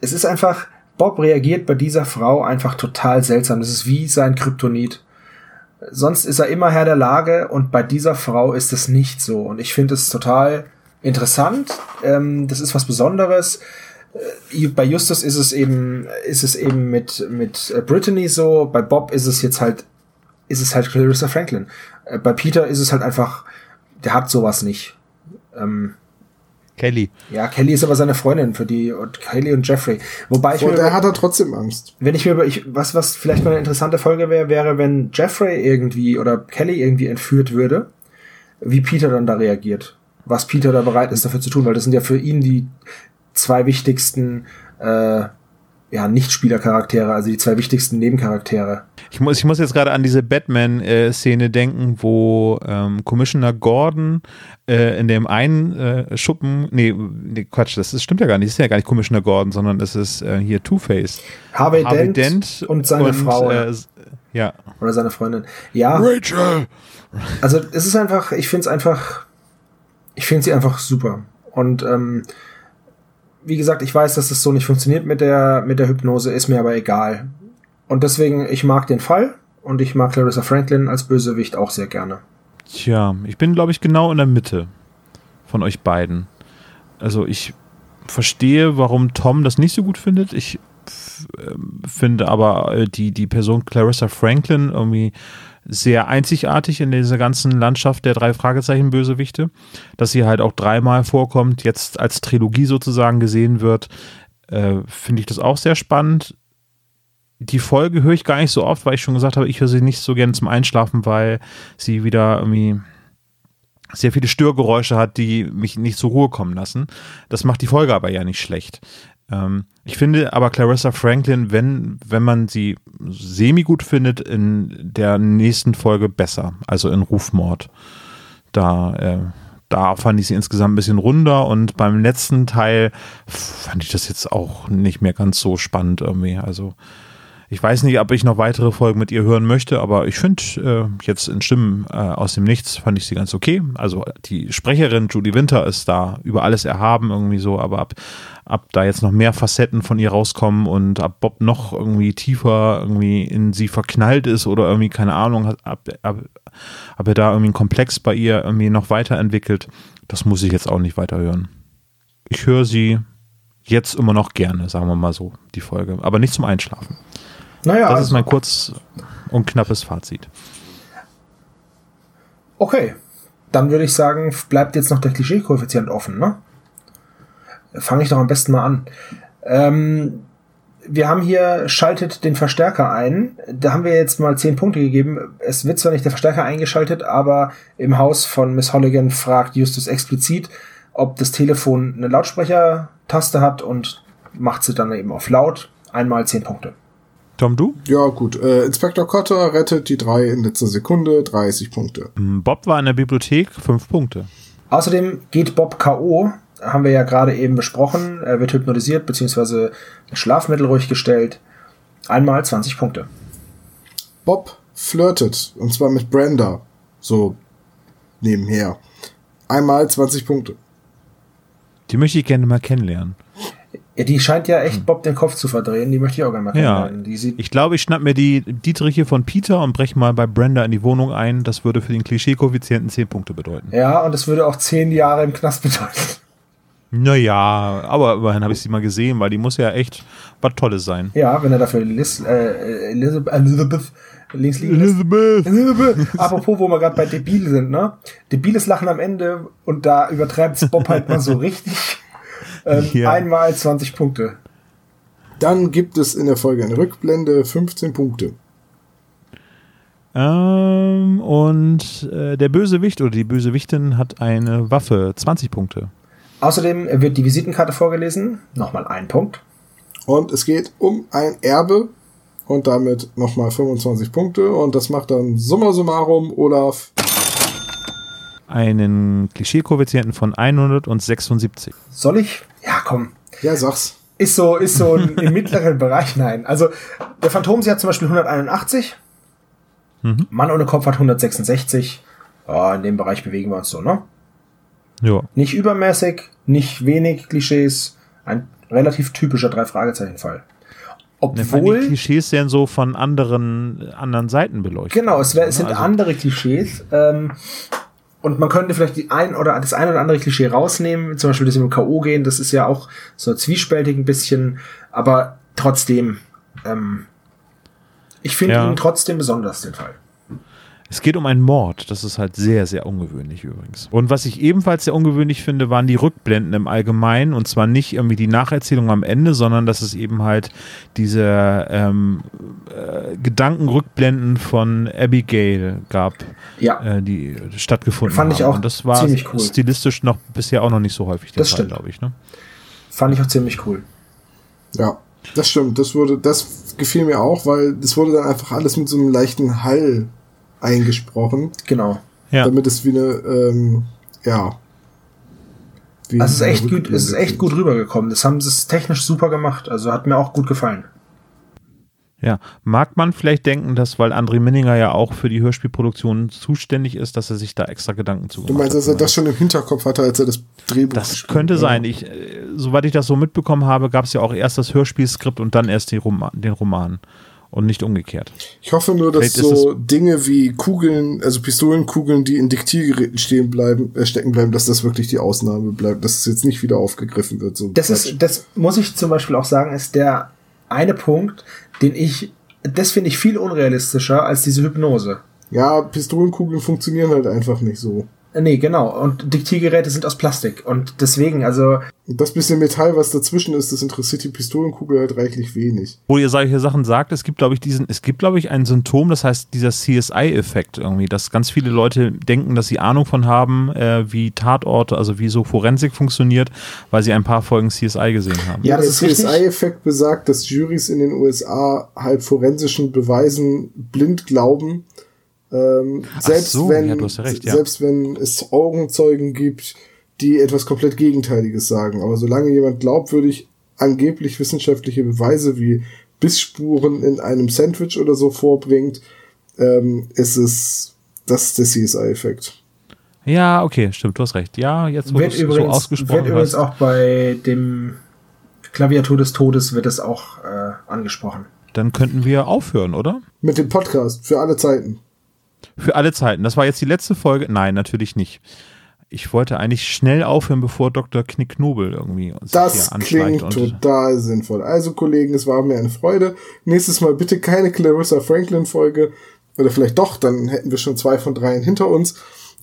Es ist einfach, Bob reagiert bei dieser Frau einfach total seltsam. Das ist wie sein Kryptonit. Sonst ist er immer Herr der Lage und bei dieser Frau ist es nicht so. Und ich finde es total interessant. Ähm, das ist was Besonderes. Äh, bei Justus ist es eben, ist es eben mit, mit Brittany so. Bei Bob ist es jetzt halt, ist es halt Clarissa Franklin. Äh, bei Peter ist es halt einfach, der hat sowas nicht. Ähm, Kelly. Ja, Kelly ist aber seine Freundin für die und Kelly und Jeffrey. Wobei ich Vor der hat er trotzdem Angst. Wenn ich mir über ich, was was vielleicht mal eine interessante Folge wäre, wäre wenn Jeffrey irgendwie oder Kelly irgendwie entführt würde, wie Peter dann da reagiert. Was Peter da bereit ist dafür zu tun, weil das sind ja für ihn die zwei wichtigsten äh, ja, Nicht-Spieler-Charaktere, also die zwei wichtigsten Nebencharaktere. Ich muss, ich muss jetzt gerade an diese Batman-Szene denken, wo ähm, Commissioner Gordon äh, in dem einen äh, Schuppen, nee, nee, Quatsch, das ist, stimmt ja gar nicht, das ist ja gar nicht Commissioner Gordon, sondern das ist äh, hier Two-Face. Harvey, Harvey Dent, Dent, und seine und, Frau. Äh, ja. Oder seine Freundin. Ja. Rachel! Also es ist einfach, ich finde es einfach, ich finde sie einfach super. Und ähm, wie gesagt, ich weiß, dass das so nicht funktioniert mit der, mit der Hypnose, ist mir aber egal. Und deswegen, ich mag den Fall und ich mag Clarissa Franklin als Bösewicht auch sehr gerne. Tja, ich bin, glaube ich, genau in der Mitte von euch beiden. Also ich verstehe, warum Tom das nicht so gut findet. Ich ähm, finde aber äh, die, die Person Clarissa Franklin irgendwie sehr einzigartig in dieser ganzen Landschaft der drei Fragezeichen Bösewichte, dass sie halt auch dreimal vorkommt, jetzt als Trilogie sozusagen gesehen wird, äh, finde ich das auch sehr spannend. Die Folge höre ich gar nicht so oft, weil ich schon gesagt habe, ich höre sie nicht so gerne zum Einschlafen, weil sie wieder irgendwie sehr viele Störgeräusche hat, die mich nicht zur Ruhe kommen lassen. Das macht die Folge aber ja nicht schlecht. Ähm, ich finde aber Clarissa Franklin, wenn, wenn man sie semi-gut findet, in der nächsten Folge besser, also in Rufmord. Da, äh, da fand ich sie insgesamt ein bisschen runder und beim letzten Teil fand ich das jetzt auch nicht mehr ganz so spannend irgendwie. Also ich weiß nicht, ob ich noch weitere Folgen mit ihr hören möchte, aber ich finde äh, jetzt in Stimmen äh, aus dem Nichts fand ich sie ganz okay. Also die Sprecherin Judy Winter ist da über alles erhaben irgendwie so, aber ab, ab da jetzt noch mehr Facetten von ihr rauskommen und ab Bob noch irgendwie tiefer irgendwie in sie verknallt ist oder irgendwie keine Ahnung, ab, ab, ab er da irgendwie einen Komplex bei ihr irgendwie noch weiterentwickelt, das muss ich jetzt auch nicht weiterhören. Ich höre sie jetzt immer noch gerne, sagen wir mal so, die Folge, aber nicht zum Einschlafen. Naja, das also ist mein kurz und knappes Fazit. Okay, dann würde ich sagen, bleibt jetzt noch der Klischee-Koeffizient offen, ne? Fange ich doch am besten mal an. Ähm, wir haben hier schaltet den Verstärker ein. Da haben wir jetzt mal 10 Punkte gegeben. Es wird zwar nicht der Verstärker eingeschaltet, aber im Haus von Miss Holligan fragt Justus explizit, ob das Telefon eine Lautsprechertaste hat und macht sie dann eben auf laut. Einmal 10 Punkte. Tom, du? Ja, gut. Äh, Inspektor Cotter rettet die drei in letzter Sekunde, 30 Punkte. Mm, Bob war in der Bibliothek, 5 Punkte. Außerdem geht Bob K.O., haben wir ja gerade eben besprochen. Er wird hypnotisiert bzw. mit Schlafmittel ruhig gestellt. Einmal 20 Punkte. Bob flirtet, und zwar mit Brenda. So nebenher. Einmal 20 Punkte. Die möchte ich gerne mal kennenlernen. Ja, die scheint ja echt hm. Bob den Kopf zu verdrehen. Die möchte ich auch gerne mal kennenlernen. Ja, ich glaube, ich schnapp mir die Dietriche von Peter und breche mal bei Brenda in die Wohnung ein. Das würde für den Klischee-Koeffizienten 10 Punkte bedeuten. Ja, und das würde auch 10 Jahre im Knast bedeuten. Naja, aber immerhin habe ich sie mal gesehen, weil die muss ja echt was Tolles sein. Ja, wenn er dafür Liz, äh, Elizabeth, Elizabeth links liegen Elizabeth. Elizabeth. Apropos, wo wir gerade bei Debil sind, ne? Debiles Lachen am Ende und da übertreibt Bob halt mal so richtig. Ähm, ja. Einmal 20 Punkte. Dann gibt es in der Folge eine Rückblende, 15 Punkte. Ähm, und äh, der Bösewicht oder die Bösewichtin hat eine Waffe, 20 Punkte. Außerdem wird die Visitenkarte vorgelesen, nochmal ein Punkt. Und es geht um ein Erbe und damit nochmal 25 Punkte. Und das macht dann summa summarum Olaf einen Klischee-Koeffizienten von 176. Soll ich? Ja, komm. Ja, sag's. Ist so, ist so im mittleren Bereich, nein. Also, der Phantom, sie hat zum Beispiel 181. Mhm. Mann ohne Kopf hat 166. Ja, in dem Bereich bewegen wir uns so, ne? Ja. Nicht übermäßig, nicht wenig Klischees. Ein relativ typischer Drei-Fragezeichen-Fall. Obwohl. Die Klischees werden so von anderen, anderen Seiten beleuchtet. Genau, es, wär, es sind also, andere Klischees. Ähm, und man könnte vielleicht die ein oder das ein oder andere Klischee rausnehmen, zum Beispiel das im K.O. gehen, das ist ja auch so zwiespältig ein bisschen, aber trotzdem, ähm, ich finde ja. ihn trotzdem besonders, den Fall. Es geht um einen Mord. Das ist halt sehr, sehr ungewöhnlich übrigens. Und was ich ebenfalls sehr ungewöhnlich finde, waren die Rückblenden im Allgemeinen. Und zwar nicht irgendwie die Nacherzählung am Ende, sondern dass es eben halt diese ähm, äh, Gedankenrückblenden von Abigail gab, ja. äh, die stattgefunden Fand haben. ich auch Und das war ziemlich cool. stilistisch noch bisher auch noch nicht so häufig der das Fall, glaube ich. Ne? Fand ich auch ziemlich cool. Ja, das stimmt. Das wurde, das gefiel mir auch, weil das wurde dann einfach alles mit so einem leichten Hall eingesprochen. Genau. Ja. Damit es wie eine, ähm, ja. Wie also es ist echt gut, es ist echt gut rübergekommen. Das haben sie technisch super gemacht. Also hat mir auch gut gefallen. Ja, mag man vielleicht denken, dass, weil André Minninger ja auch für die Hörspielproduktion zuständig ist, dass er sich da extra Gedanken zu Du meinst, dass er das schon im Hinterkopf hatte, als er das Drehbuch Das könnte ja. sein. Ich, äh, soweit ich das so mitbekommen habe, gab es ja auch erst das Hörspielskript und dann erst Roman, den Roman und nicht umgekehrt. Ich hoffe nur, dass Vielleicht so Dinge wie Kugeln, also Pistolenkugeln, die in Diktiergeräten stehen bleiben, äh, stecken bleiben, dass das wirklich die Ausnahme bleibt, dass es jetzt nicht wieder aufgegriffen wird. So das Quatsch. ist, das muss ich zum Beispiel auch sagen, ist der eine Punkt, den ich, das finde ich viel unrealistischer als diese Hypnose. Ja, Pistolenkugeln funktionieren halt einfach nicht so. Äh, Nee, genau. Und Diktiergeräte sind aus Plastik. Und deswegen, also, das bisschen Metall, was dazwischen ist, das interessiert die Pistolenkugel halt reichlich wenig. Wo ihr solche Sachen sagt, es gibt, glaube ich, diesen, es gibt, glaube ich, ein Symptom, das heißt dieser CSI-Effekt irgendwie, dass ganz viele Leute denken, dass sie Ahnung von haben, äh, wie Tatorte, also wie so Forensik funktioniert, weil sie ein paar Folgen CSI gesehen haben. Ja, das der. CSI-Effekt besagt, dass Juries in den USA halt forensischen Beweisen blind glauben. Ähm, selbst so, wenn, ja, du hast ja recht, ja. selbst wenn es Augenzeugen gibt, die etwas komplett Gegenteiliges sagen. Aber solange jemand glaubwürdig angeblich wissenschaftliche Beweise wie Bissspuren in einem Sandwich oder so vorbringt, ähm, ist es, das ist der CSI-Effekt. Ja, okay, stimmt, du hast recht. Ja, jetzt wird es so übrigens, ausgesprochen wird übrigens auch bei dem Klaviatur des Todes wird es auch äh, angesprochen. dann könnten wir aufhören, oder? Mit dem Podcast für alle Zeiten. Für alle Zeiten. Das war jetzt die letzte Folge. Nein, natürlich nicht. Ich wollte eigentlich schnell aufhören, bevor Dr. Knickknobel irgendwie uns Das hier anschleicht. klingt Und total sinnvoll. Also, Kollegen, es war mir eine Freude. Nächstes Mal bitte keine Clarissa Franklin-Folge. Oder vielleicht doch, dann hätten wir schon zwei von dreien hinter uns.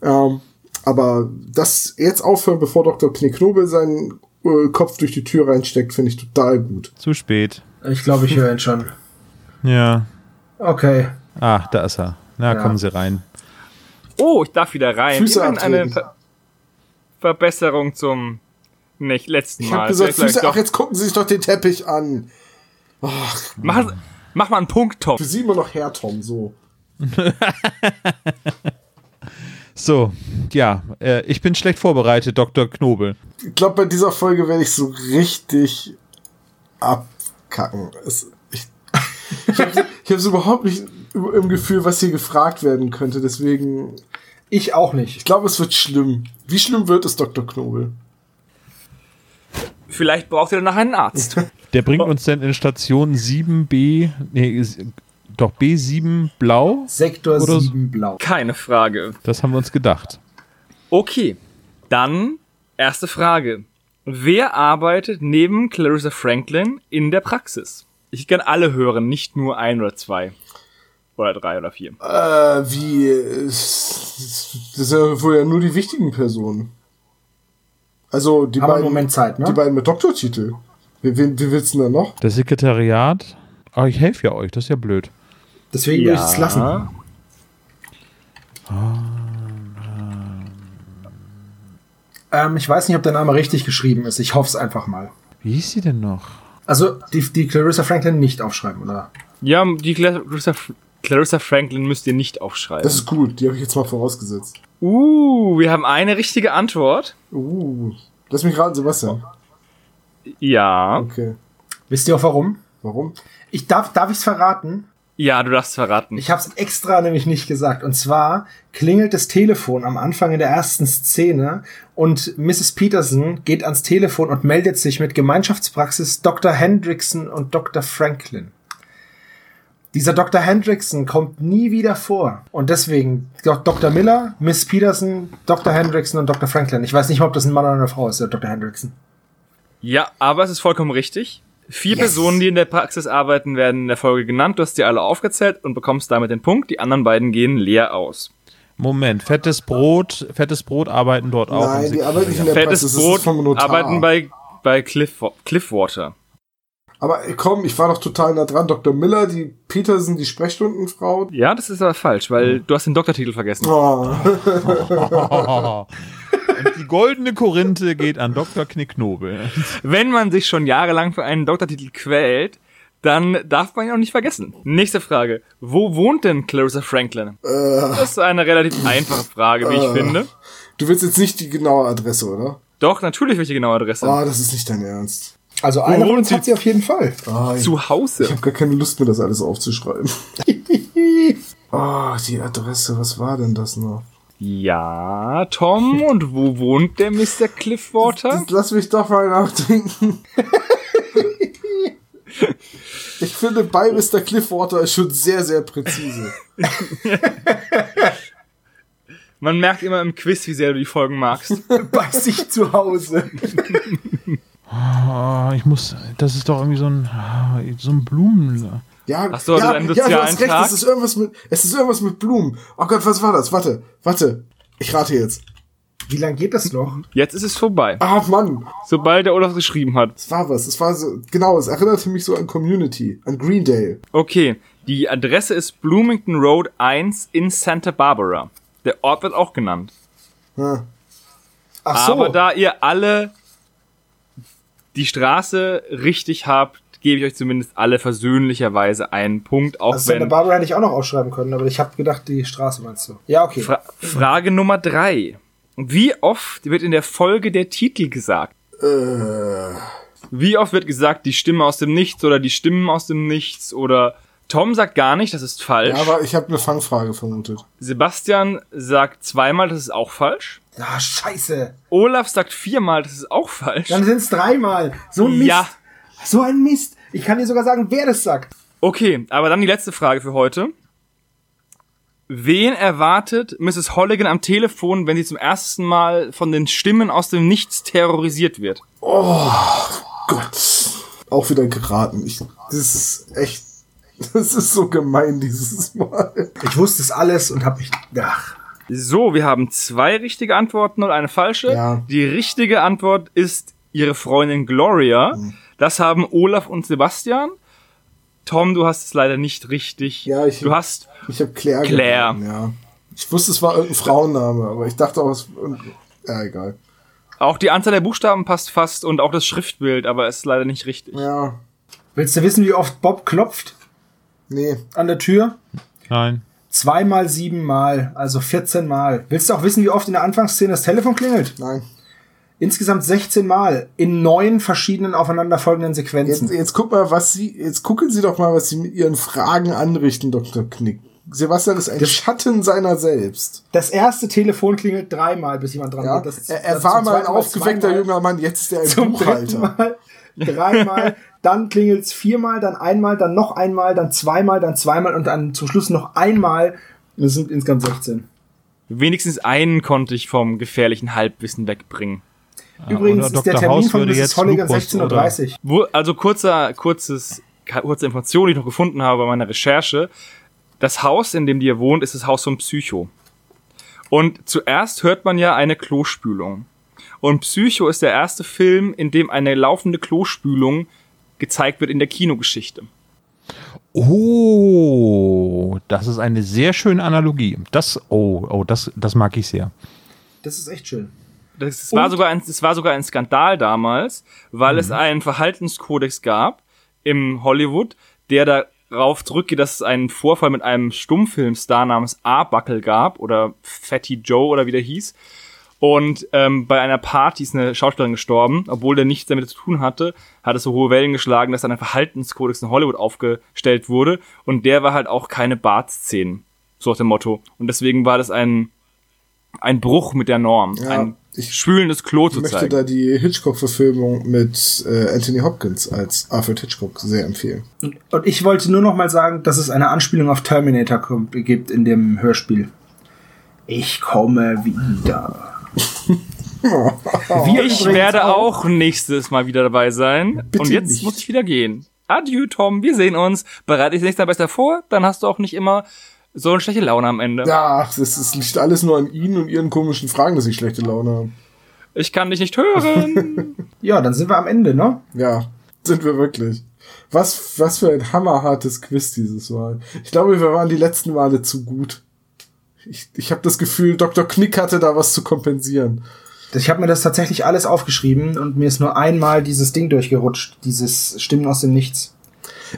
Ähm, aber das jetzt aufhören, bevor Dr. Knickknobel seinen äh, Kopf durch die Tür reinsteckt, finde ich total gut. zu spät. Ich glaube, ich höre ihn schon. Ja. Okay. Ah, da ist er. Na, Ja. kommen Sie rein. Oh, ich darf wieder rein. Füße Immerhin eine. Ver Verbesserung zum nicht letzten Ich Mal. habe gesagt, Füße, ach, jetzt gucken Sie sich doch den Teppich an. mach, mach mal einen Punkt, Tom. Für Sie immer noch Herr Tom, so. So, ja, äh, ich bin schlecht vorbereitet, Dr. Knobel. Ich glaube, bei dieser Folge werde ich so richtig abkacken. Es, ich ich habe ich hab's überhaupt nicht im Gefühl, was hier gefragt werden könnte. Deswegen, Ich auch nicht. ich glaube, es wird schlimm. Wie schlimm wird es, Dr. Knobel? Vielleicht braucht ihr danach einen Arzt. Der bringt uns denn in Station 7b, nee, doch B7 blau. Sektor Oder so. 7 blau. Keine Frage. Das haben wir uns gedacht. Okay, dann erste Frage. Wer arbeitet neben Clarissa Franklin in der Praxis? Ich kann alle hören, nicht nur ein oder zwei. Oder drei oder vier. Äh, wie, es- das sind ja wohl ja nur die wichtigen Personen. Also, die Aber beiden, Moment Zeit, ne? die beiden mit Doktortitel. Wie, wie, wie willst du denn da noch? Das Sekretariat. Aber ich helfe ja euch, das ist ja blöd. Deswegen würde ich es lassen. Ähm, ich weiß nicht, ob der Name richtig geschrieben ist. Ich hoffe es einfach mal. Wie hieß sie denn noch? Also, die, die Clarissa Franklin nicht aufschreiben, oder? Ja, die Clarissa, Clarissa Franklin müsst ihr nicht aufschreiben. Das ist gut, die habe ich jetzt mal vorausgesetzt. Uh, wir haben eine richtige Antwort. Uh, lass mich raten, Sebastian. Ja. Okay. Wisst ihr auch warum? Warum? Ich darf, darf ich es verraten? Ja, du darfst verraten. Ich habe es extra nämlich nicht gesagt. Und zwar klingelt das Telefon am Anfang in der ersten Szene und Mrs. Peterson geht ans Telefon und meldet sich mit Gemeinschaftspraxis Dr. Hendrickson und Dr. Franklin. Dieser Dr. Hendrickson kommt nie wieder vor. Und deswegen Dr. Miller, Miss Peterson, Dr. Hendrickson und Dr. Franklin. Ich weiß nicht mal, ob das ein Mann oder eine Frau ist, der Dr. Hendrickson. Ja, aber es ist vollkommen richtig. Vier Personen, die in der Praxis arbeiten, werden in der Folge genannt. Du hast die alle aufgezählt und bekommst damit den Punkt. Die anderen beiden gehen leer aus. Moment, fettes Brot, fettes Brot arbeiten dort auch. Nein, die arbeiten nicht in der Fettes Praxis, das Brot arbeiten bei, bei Cliff, Cliffwater. Aber komm, ich war doch total nah dran. Dr. Miller, die Peterson, die Sprechstundenfrau. Ja, das ist aber falsch, weil du hast den Doktortitel vergessen. Oh, Und die goldene Korinthe geht an Dr. Knickknobel. Wenn man sich schon jahrelang für einen Doktortitel quält, dann darf man ihn auch nicht vergessen. Nächste Frage. Wo wohnt denn Clarissa Franklin? Das ist eine relativ einfache Frage, wie ich finde. du willst jetzt nicht die genaue Adresse, oder? Doch, natürlich welche genaue Adresse. Ah, das ist nicht dein Ernst. Also einer von uns sie? hat sie auf jeden Fall. Ah, ich, Zu ich Hause. habe gar keine Lust mehr, das alles aufzuschreiben. Ah, die Adresse, was war denn das noch? Ja, Tom, und wo wohnt der Mr. Cliffwater? Das, lass mich doch mal nachdenken. ich finde, bei Mr. Cliffwater ist schon sehr, sehr präzise. Man merkt immer im Quiz, wie sehr du die Folgen magst. Bei sich zu Hause. Oh, ich muss, das ist doch irgendwie so ein, ah, so ein Blumen. Ja, Ach so, also ja, einen ja, du hast recht, Tag? es ist irgendwas mit, es ist irgendwas mit Blumen. Oh Gott, was war das? Warte, warte. Ich rate jetzt. Wie lange geht das noch? Jetzt ist es vorbei. Ah, Mann. Sobald der Olaf geschrieben hat. Es war was. Es war so, genau, es erinnerte mich so an Community, an Greendale. Okay, die Adresse ist Bloomington Road 1 in Santa Barbara. Der Ort wird auch genannt. Ja. Ach so. Aber da ihr alle die Straße richtig habt, gebe ich euch zumindest alle versöhnlicherweise einen Punkt, auch also Santa wenn. Barbara hätte ich auch noch ausschreiben können, aber ich habe gedacht, die Straße meinst du. Ja, okay. Fra Frage Nummer drei. Wie oft wird in der Folge der Titel gesagt? Äh, Wie oft wird gesagt, die Stimme aus dem Nichts oder die Stimmen aus dem Nichts oder Tom sagt gar nicht, das ist falsch. ja, aber ich habe eine Fangfrage vermutet. Sebastian sagt zweimal, das ist auch falsch. Ah, scheiße. Olaf sagt viermal, das ist auch falsch. Dann sind es dreimal. So ein Mist. Ja. So ein Mist. Ich kann dir sogar sagen, wer das sagt. Okay, aber dann die letzte Frage für heute. Wen erwartet Mrs. Holligan am Telefon, wenn sie zum ersten Mal von den Stimmen aus dem Nichts terrorisiert wird? Gott. Auch wieder geraten. Ich, das ist echt, das ist so gemein dieses Mal. Ich wusste es alles und habe mich. Ach. So, wir haben zwei richtige Antworten und eine falsche. Ja. Die richtige Antwort ist ihre Freundin Gloria. Hm. Das haben Olaf und Sebastian. Tom, du hast es leider nicht richtig. Ja, ich- du hast Ich habe Claire. Claire. geraten, Ja. Ich wusste, es war irgendein Frauenname, aber ich dachte auch, es. Ja, egal. auch die Anzahl der Buchstaben passt fast und auch das Schriftbild, aber es ist leider nicht richtig. Ja. Willst du wissen, wie oft Bob klopft Nee. an der Tür? Nein. Zweimal siebenmal, also 14 Mal. Willst du auch wissen, wie oft in der Anfangsszene das Telefon klingelt? Nein. Insgesamt 16 Mal in neun verschiedenen aufeinanderfolgenden Jetzt, Sequenzen. jetzt guck mal, was Sie, jetzt gucken Sie doch mal, was Sie mit Ihren Fragen anrichten, Dr. Knick. Sebastian ist ein Schatten seiner selbst. Das erste Telefon klingelt dreimal, bis jemand dran Ja? geht. Das, er er das war mal ein aufgeweckter junger Mann, jetzt ist er ein Buchhalter. Mal, dreimal, dann klingelt's viermal, dann einmal, dann noch einmal, dann zweimal, dann zweimal und dann zum Schluss noch einmal. Das sind insgesamt 16. Wenigstens einen konnte ich vom gefährlichen Halbwissen wegbringen. Übrigens oder ist der. Termin House von Mrs. Holligan Lupus 16.30 Uhr. Also kurzer, kurzes, kurze Information, die ich noch gefunden habe bei meiner Recherche. Das Haus, in dem die ihr wohnt, ist das Haus von Psycho. Und zuerst hört man ja eine Klospülung. Und Psycho ist der erste Film, in dem eine laufende Klospülung gezeigt wird in der Kinogeschichte. Oh, das ist eine sehr schöne Analogie. Das, oh, oh, das, das mag ich sehr. Das ist echt schön. Das war, sogar ein, das war sogar ein Skandal damals, weil es einen Verhaltenskodex gab im Hollywood, der darauf zurückgeht, dass es einen Vorfall mit einem Stummfilmstar namens A-Buckle gab oder Fatty Joe oder wie der hieß. Und ähm, bei einer Party ist eine Schauspielerin gestorben, obwohl der nichts damit zu tun hatte, hat es so hohe Wellen geschlagen, dass dann ein Verhaltenskodex in Hollywood aufgestellt wurde. Und der war halt auch keine Bartszenen, so nach dem Motto. Und deswegen war das ein, ein Bruch mit der Norm. Ja, ein ich- schwülendes Klo zu Ich möchte zeigen. da die Hitchcock-Verfilmung mit äh, Anthony Hopkins als Alfred Hitchcock sehr empfehlen. Und, und ich wollte nur noch mal sagen, dass es eine Anspielung auf Terminator gibt in dem Hörspiel. Ich komme wieder. Wir Ich werde auch nächstes Mal wieder dabei sein. Bitte Und jetzt nicht. muss ich wieder gehen. Adieu, Tom. Wir sehen uns. Bereite dich nächstes Mal besser vor. Dann hast du auch nicht immer so eine schlechte Laune am Ende. Ja, das ist nicht alles nur an Ihnen und Ihren komischen Fragen, dass ich schlechte Laune habe. Ich kann dich nicht hören. Ja, dann sind wir am Ende, ne? Ja, sind wir wirklich. Was, was für ein hammerhartes Quiz dieses Mal. Ich glaube, wir waren die letzten Male zu gut. Ich, ich habe das Gefühl, Dr. Knick hatte da was zu kompensieren. Ich habe mir das tatsächlich alles aufgeschrieben und mir ist nur einmal dieses Ding durchgerutscht, dieses Stimmen aus dem Nichts.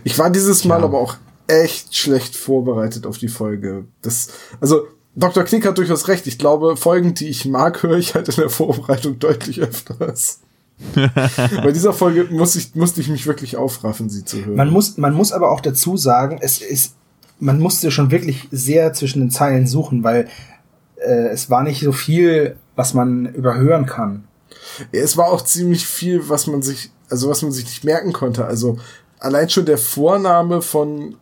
Ich war dieses Mal aber auch echt schlecht vorbereitet auf die Folge. Das, also, Dr. Knick hat durchaus recht. Ich glaube, Folgen, die ich mag, höre ich halt in der Vorbereitung deutlich öfters. Bei dieser Folge muss ich, musste ich mich wirklich aufraffen, sie zu hören. Man muss, man muss aber auch dazu sagen, es ist, man musste schon wirklich sehr zwischen den Zeilen suchen, weil äh, es war nicht so viel, was man überhören kann. es war auch ziemlich viel, was man sich, also was man sich nicht merken konnte. Also allein schon der Vorname von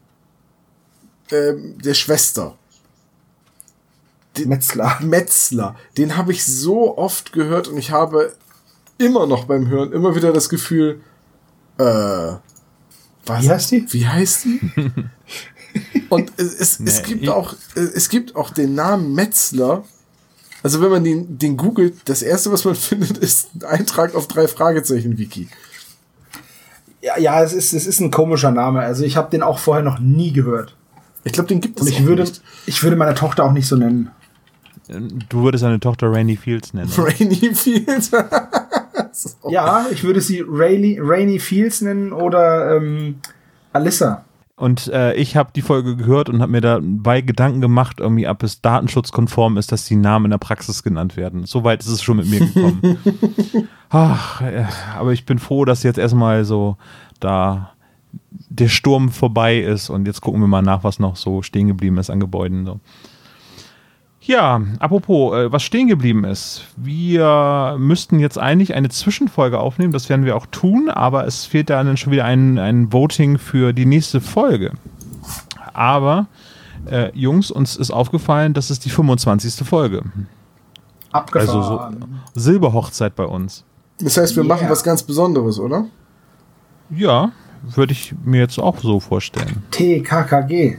ähm, der Schwester. Metzler. Metzler. Den habe ich so oft gehört und ich habe immer noch beim Hören immer wieder das Gefühl, äh, was? Wie heißt die? Wie heißt die? und es, es, es Nee, gibt ich- auch, es gibt auch den Namen Metzler Also wenn man den, den googelt, das erste, was man findet, ist ein Eintrag auf drei Fragezeichen Wiki. Ja, ja, es ist, es ist ein komischer Name. Also ich habe den auch vorher noch nie gehört. Ich glaube, den gibt es Und ich auch würde, nicht. ich würde meine Tochter auch nicht so nennen. Du würdest deine Tochter Rainy Fields nennen. Rainy Fields. Ja, ich würde sie Rainy, Rainy Fields nennen oder ähm, Alyssa. Und äh, ich habe die Folge gehört und habe mir dabei Gedanken gemacht, irgendwie, ob es datenschutzkonform ist, dass die Namen in der Praxis genannt werden. Soweit ist es schon mit mir gekommen. Ach, äh, aber ich bin froh, dass jetzt erstmal so da der Sturm vorbei ist und jetzt gucken wir mal nach, was noch so stehen geblieben ist an Gebäuden. So. Ja, apropos, äh, was stehen geblieben ist. Wir müssten jetzt eigentlich eine Zwischenfolge aufnehmen, das werden wir auch tun, aber es fehlt da dann schon wieder ein, ein Voting für die nächste Folge. Aber, äh, Jungs, uns ist aufgefallen, das ist die 25. Folge. Also so Abgefahren. Silberhochzeit bei uns. Das heißt, wir Yeah. machen was ganz Besonderes, oder? Ja, würde ich mir jetzt auch so vorstellen. TKKG.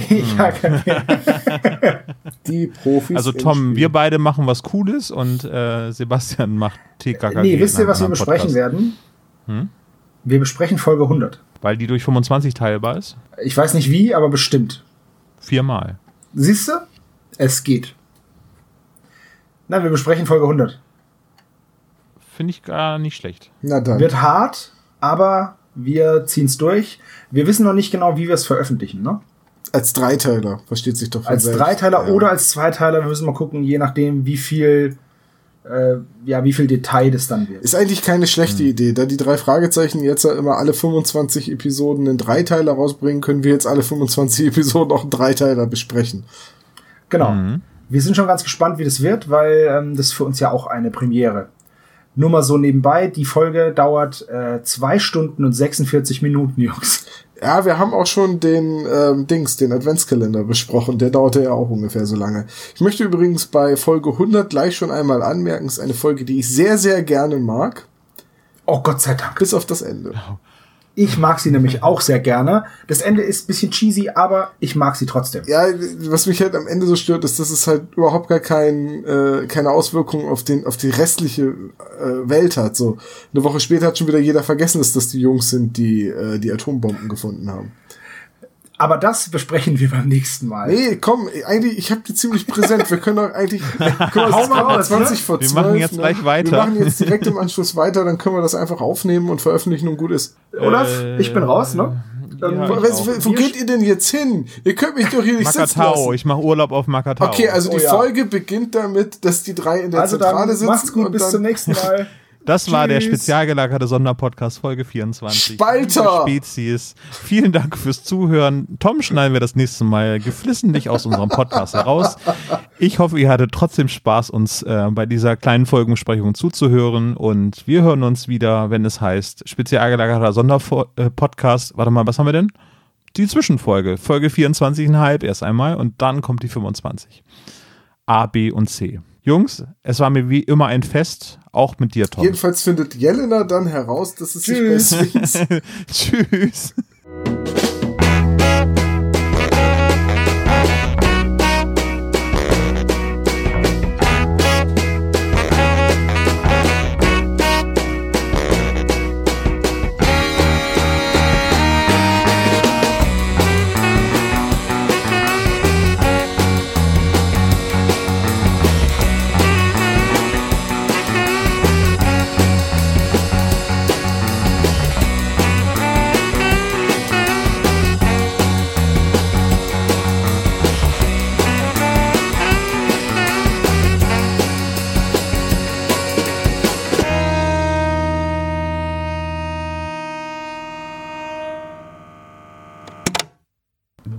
TKKG. Die Profis. Also Tom, wir beide machen was Cooles und äh, Sebastian macht TKKG. nee, wisst ihr, was wir besprechen Podcast. werden? Hm? Wir besprechen Folge 100. Weil die durch 25 teilbar ist? Ich weiß nicht wie, aber bestimmt. Viermal. Siehst du? Es geht. Nein, wir besprechen Folge 100. Finde ich gar nicht schlecht. Na dann. Wird hart, aber wir ziehen es durch. Wir wissen noch nicht genau, wie wir es veröffentlichen. Ne? Als Dreiteiler, versteht sich doch von Als selbst. Dreiteiler Ja. oder als Zweiteiler. Wir müssen mal gucken, je nachdem, wie viel, äh, ja, wie viel Detail das dann wird. Ist eigentlich keine schlechte Idee, da die drei Fragezeichen jetzt ja immer alle 25 Episoden einen Dreiteiler rausbringen, können wir jetzt alle 25 Episoden auch einen Dreiteiler besprechen. Genau. Mhm. Wir sind schon ganz gespannt, wie das wird, weil ähm, das ist für uns ja auch eine Premiere. Nur mal so nebenbei, die Folge dauert äh, zwei Stunden und 46 Minuten, Jungs. Ja, wir haben auch schon den ähm, Dings, den Adventskalender besprochen. Der dauerte ja auch ungefähr so lange. Ich möchte übrigens bei Folge 100 gleich schon einmal anmerken, es ist eine Folge, die ich sehr, sehr gerne mag, Oh Gott sei Dank. bis auf das Ende. Ich mag sie nämlich auch sehr gerne. Das Ende ist bisschen cheesy, aber ich mag sie trotzdem. Ja, was mich halt am Ende so stört, ist, dass es halt überhaupt gar kein, äh, keine Auswirkungen auf, den, auf die restliche äh, Welt hat. So eine Woche später hat schon wieder jeder vergessen, dass das die Jungs sind, die äh, die Atombomben gefunden haben. Aber das besprechen wir beim nächsten Mal. Nee, komm, eigentlich, ich habe die ziemlich präsent. Wir können doch eigentlich, Hau es ist raus, 20 ne? vor Wir 12. machen jetzt ne? gleich weiter. Wir machen jetzt direkt im Anschluss weiter, dann können wir das einfach aufnehmen und veröffentlichen und gut ist. Olaf, Äh, ich bin raus, ne? Ähm, ja, wo ich was, wo geht ihr denn jetzt hin? Ihr könnt mich doch hier nicht sitzen Makatao, lassen. ich mache Urlaub auf Makatao. Okay, also Oh die ja. Folge beginnt damit, dass die drei in der Also Zentrale dann sitzen. macht's gut, und bis dann, zum nächsten Mal. das war der Tschüss. spezial gelagerte Sonderpodcast Folge 24. Spalter! Spezies. Vielen Dank fürs Zuhören. Tom schneiden wir das nächste Mal geflissentlich aus unserem Podcast heraus. Ich hoffe, ihr hattet trotzdem Spaß, uns äh, bei dieser kleinen Folgenbesprechung zuzuhören und wir hören uns wieder, wenn es heißt spezial gelagerter Sonderpodcast. Warte mal, was haben wir denn? Die Zwischenfolge, Folge 24,5 erst einmal und dann kommt die 25. A, B und C. Jungs, es war mir wie immer ein Fest, auch mit dir, Tom. Jedenfalls findet Jelena dann heraus, dass es Tschüss. sich bei Sphinx Tschüss.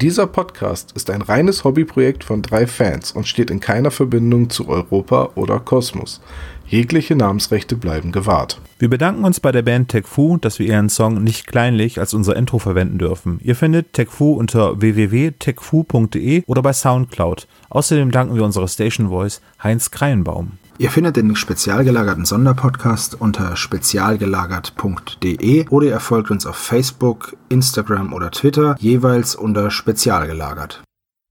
Dieser Podcast ist ein reines Hobbyprojekt von drei Fans und steht in keiner Verbindung zu Europa oder Kosmos. Jegliche Namensrechte bleiben gewahrt. Wir bedanken uns bei der Band Tech Fu, dass wir ihren Song nicht kleinlich als unser Intro verwenden dürfen. Ihr findet Tech Fu unter www.techfu.de oder bei Soundcloud. Außerdem danken wir unserer Station Voice Heinz Kreienbaum. Ihr findet den spezial gelagerten Sonderpodcast unter spezialgelagert.de oder ihr folgt uns auf Facebook, Instagram oder Twitter jeweils unter spezialgelagert.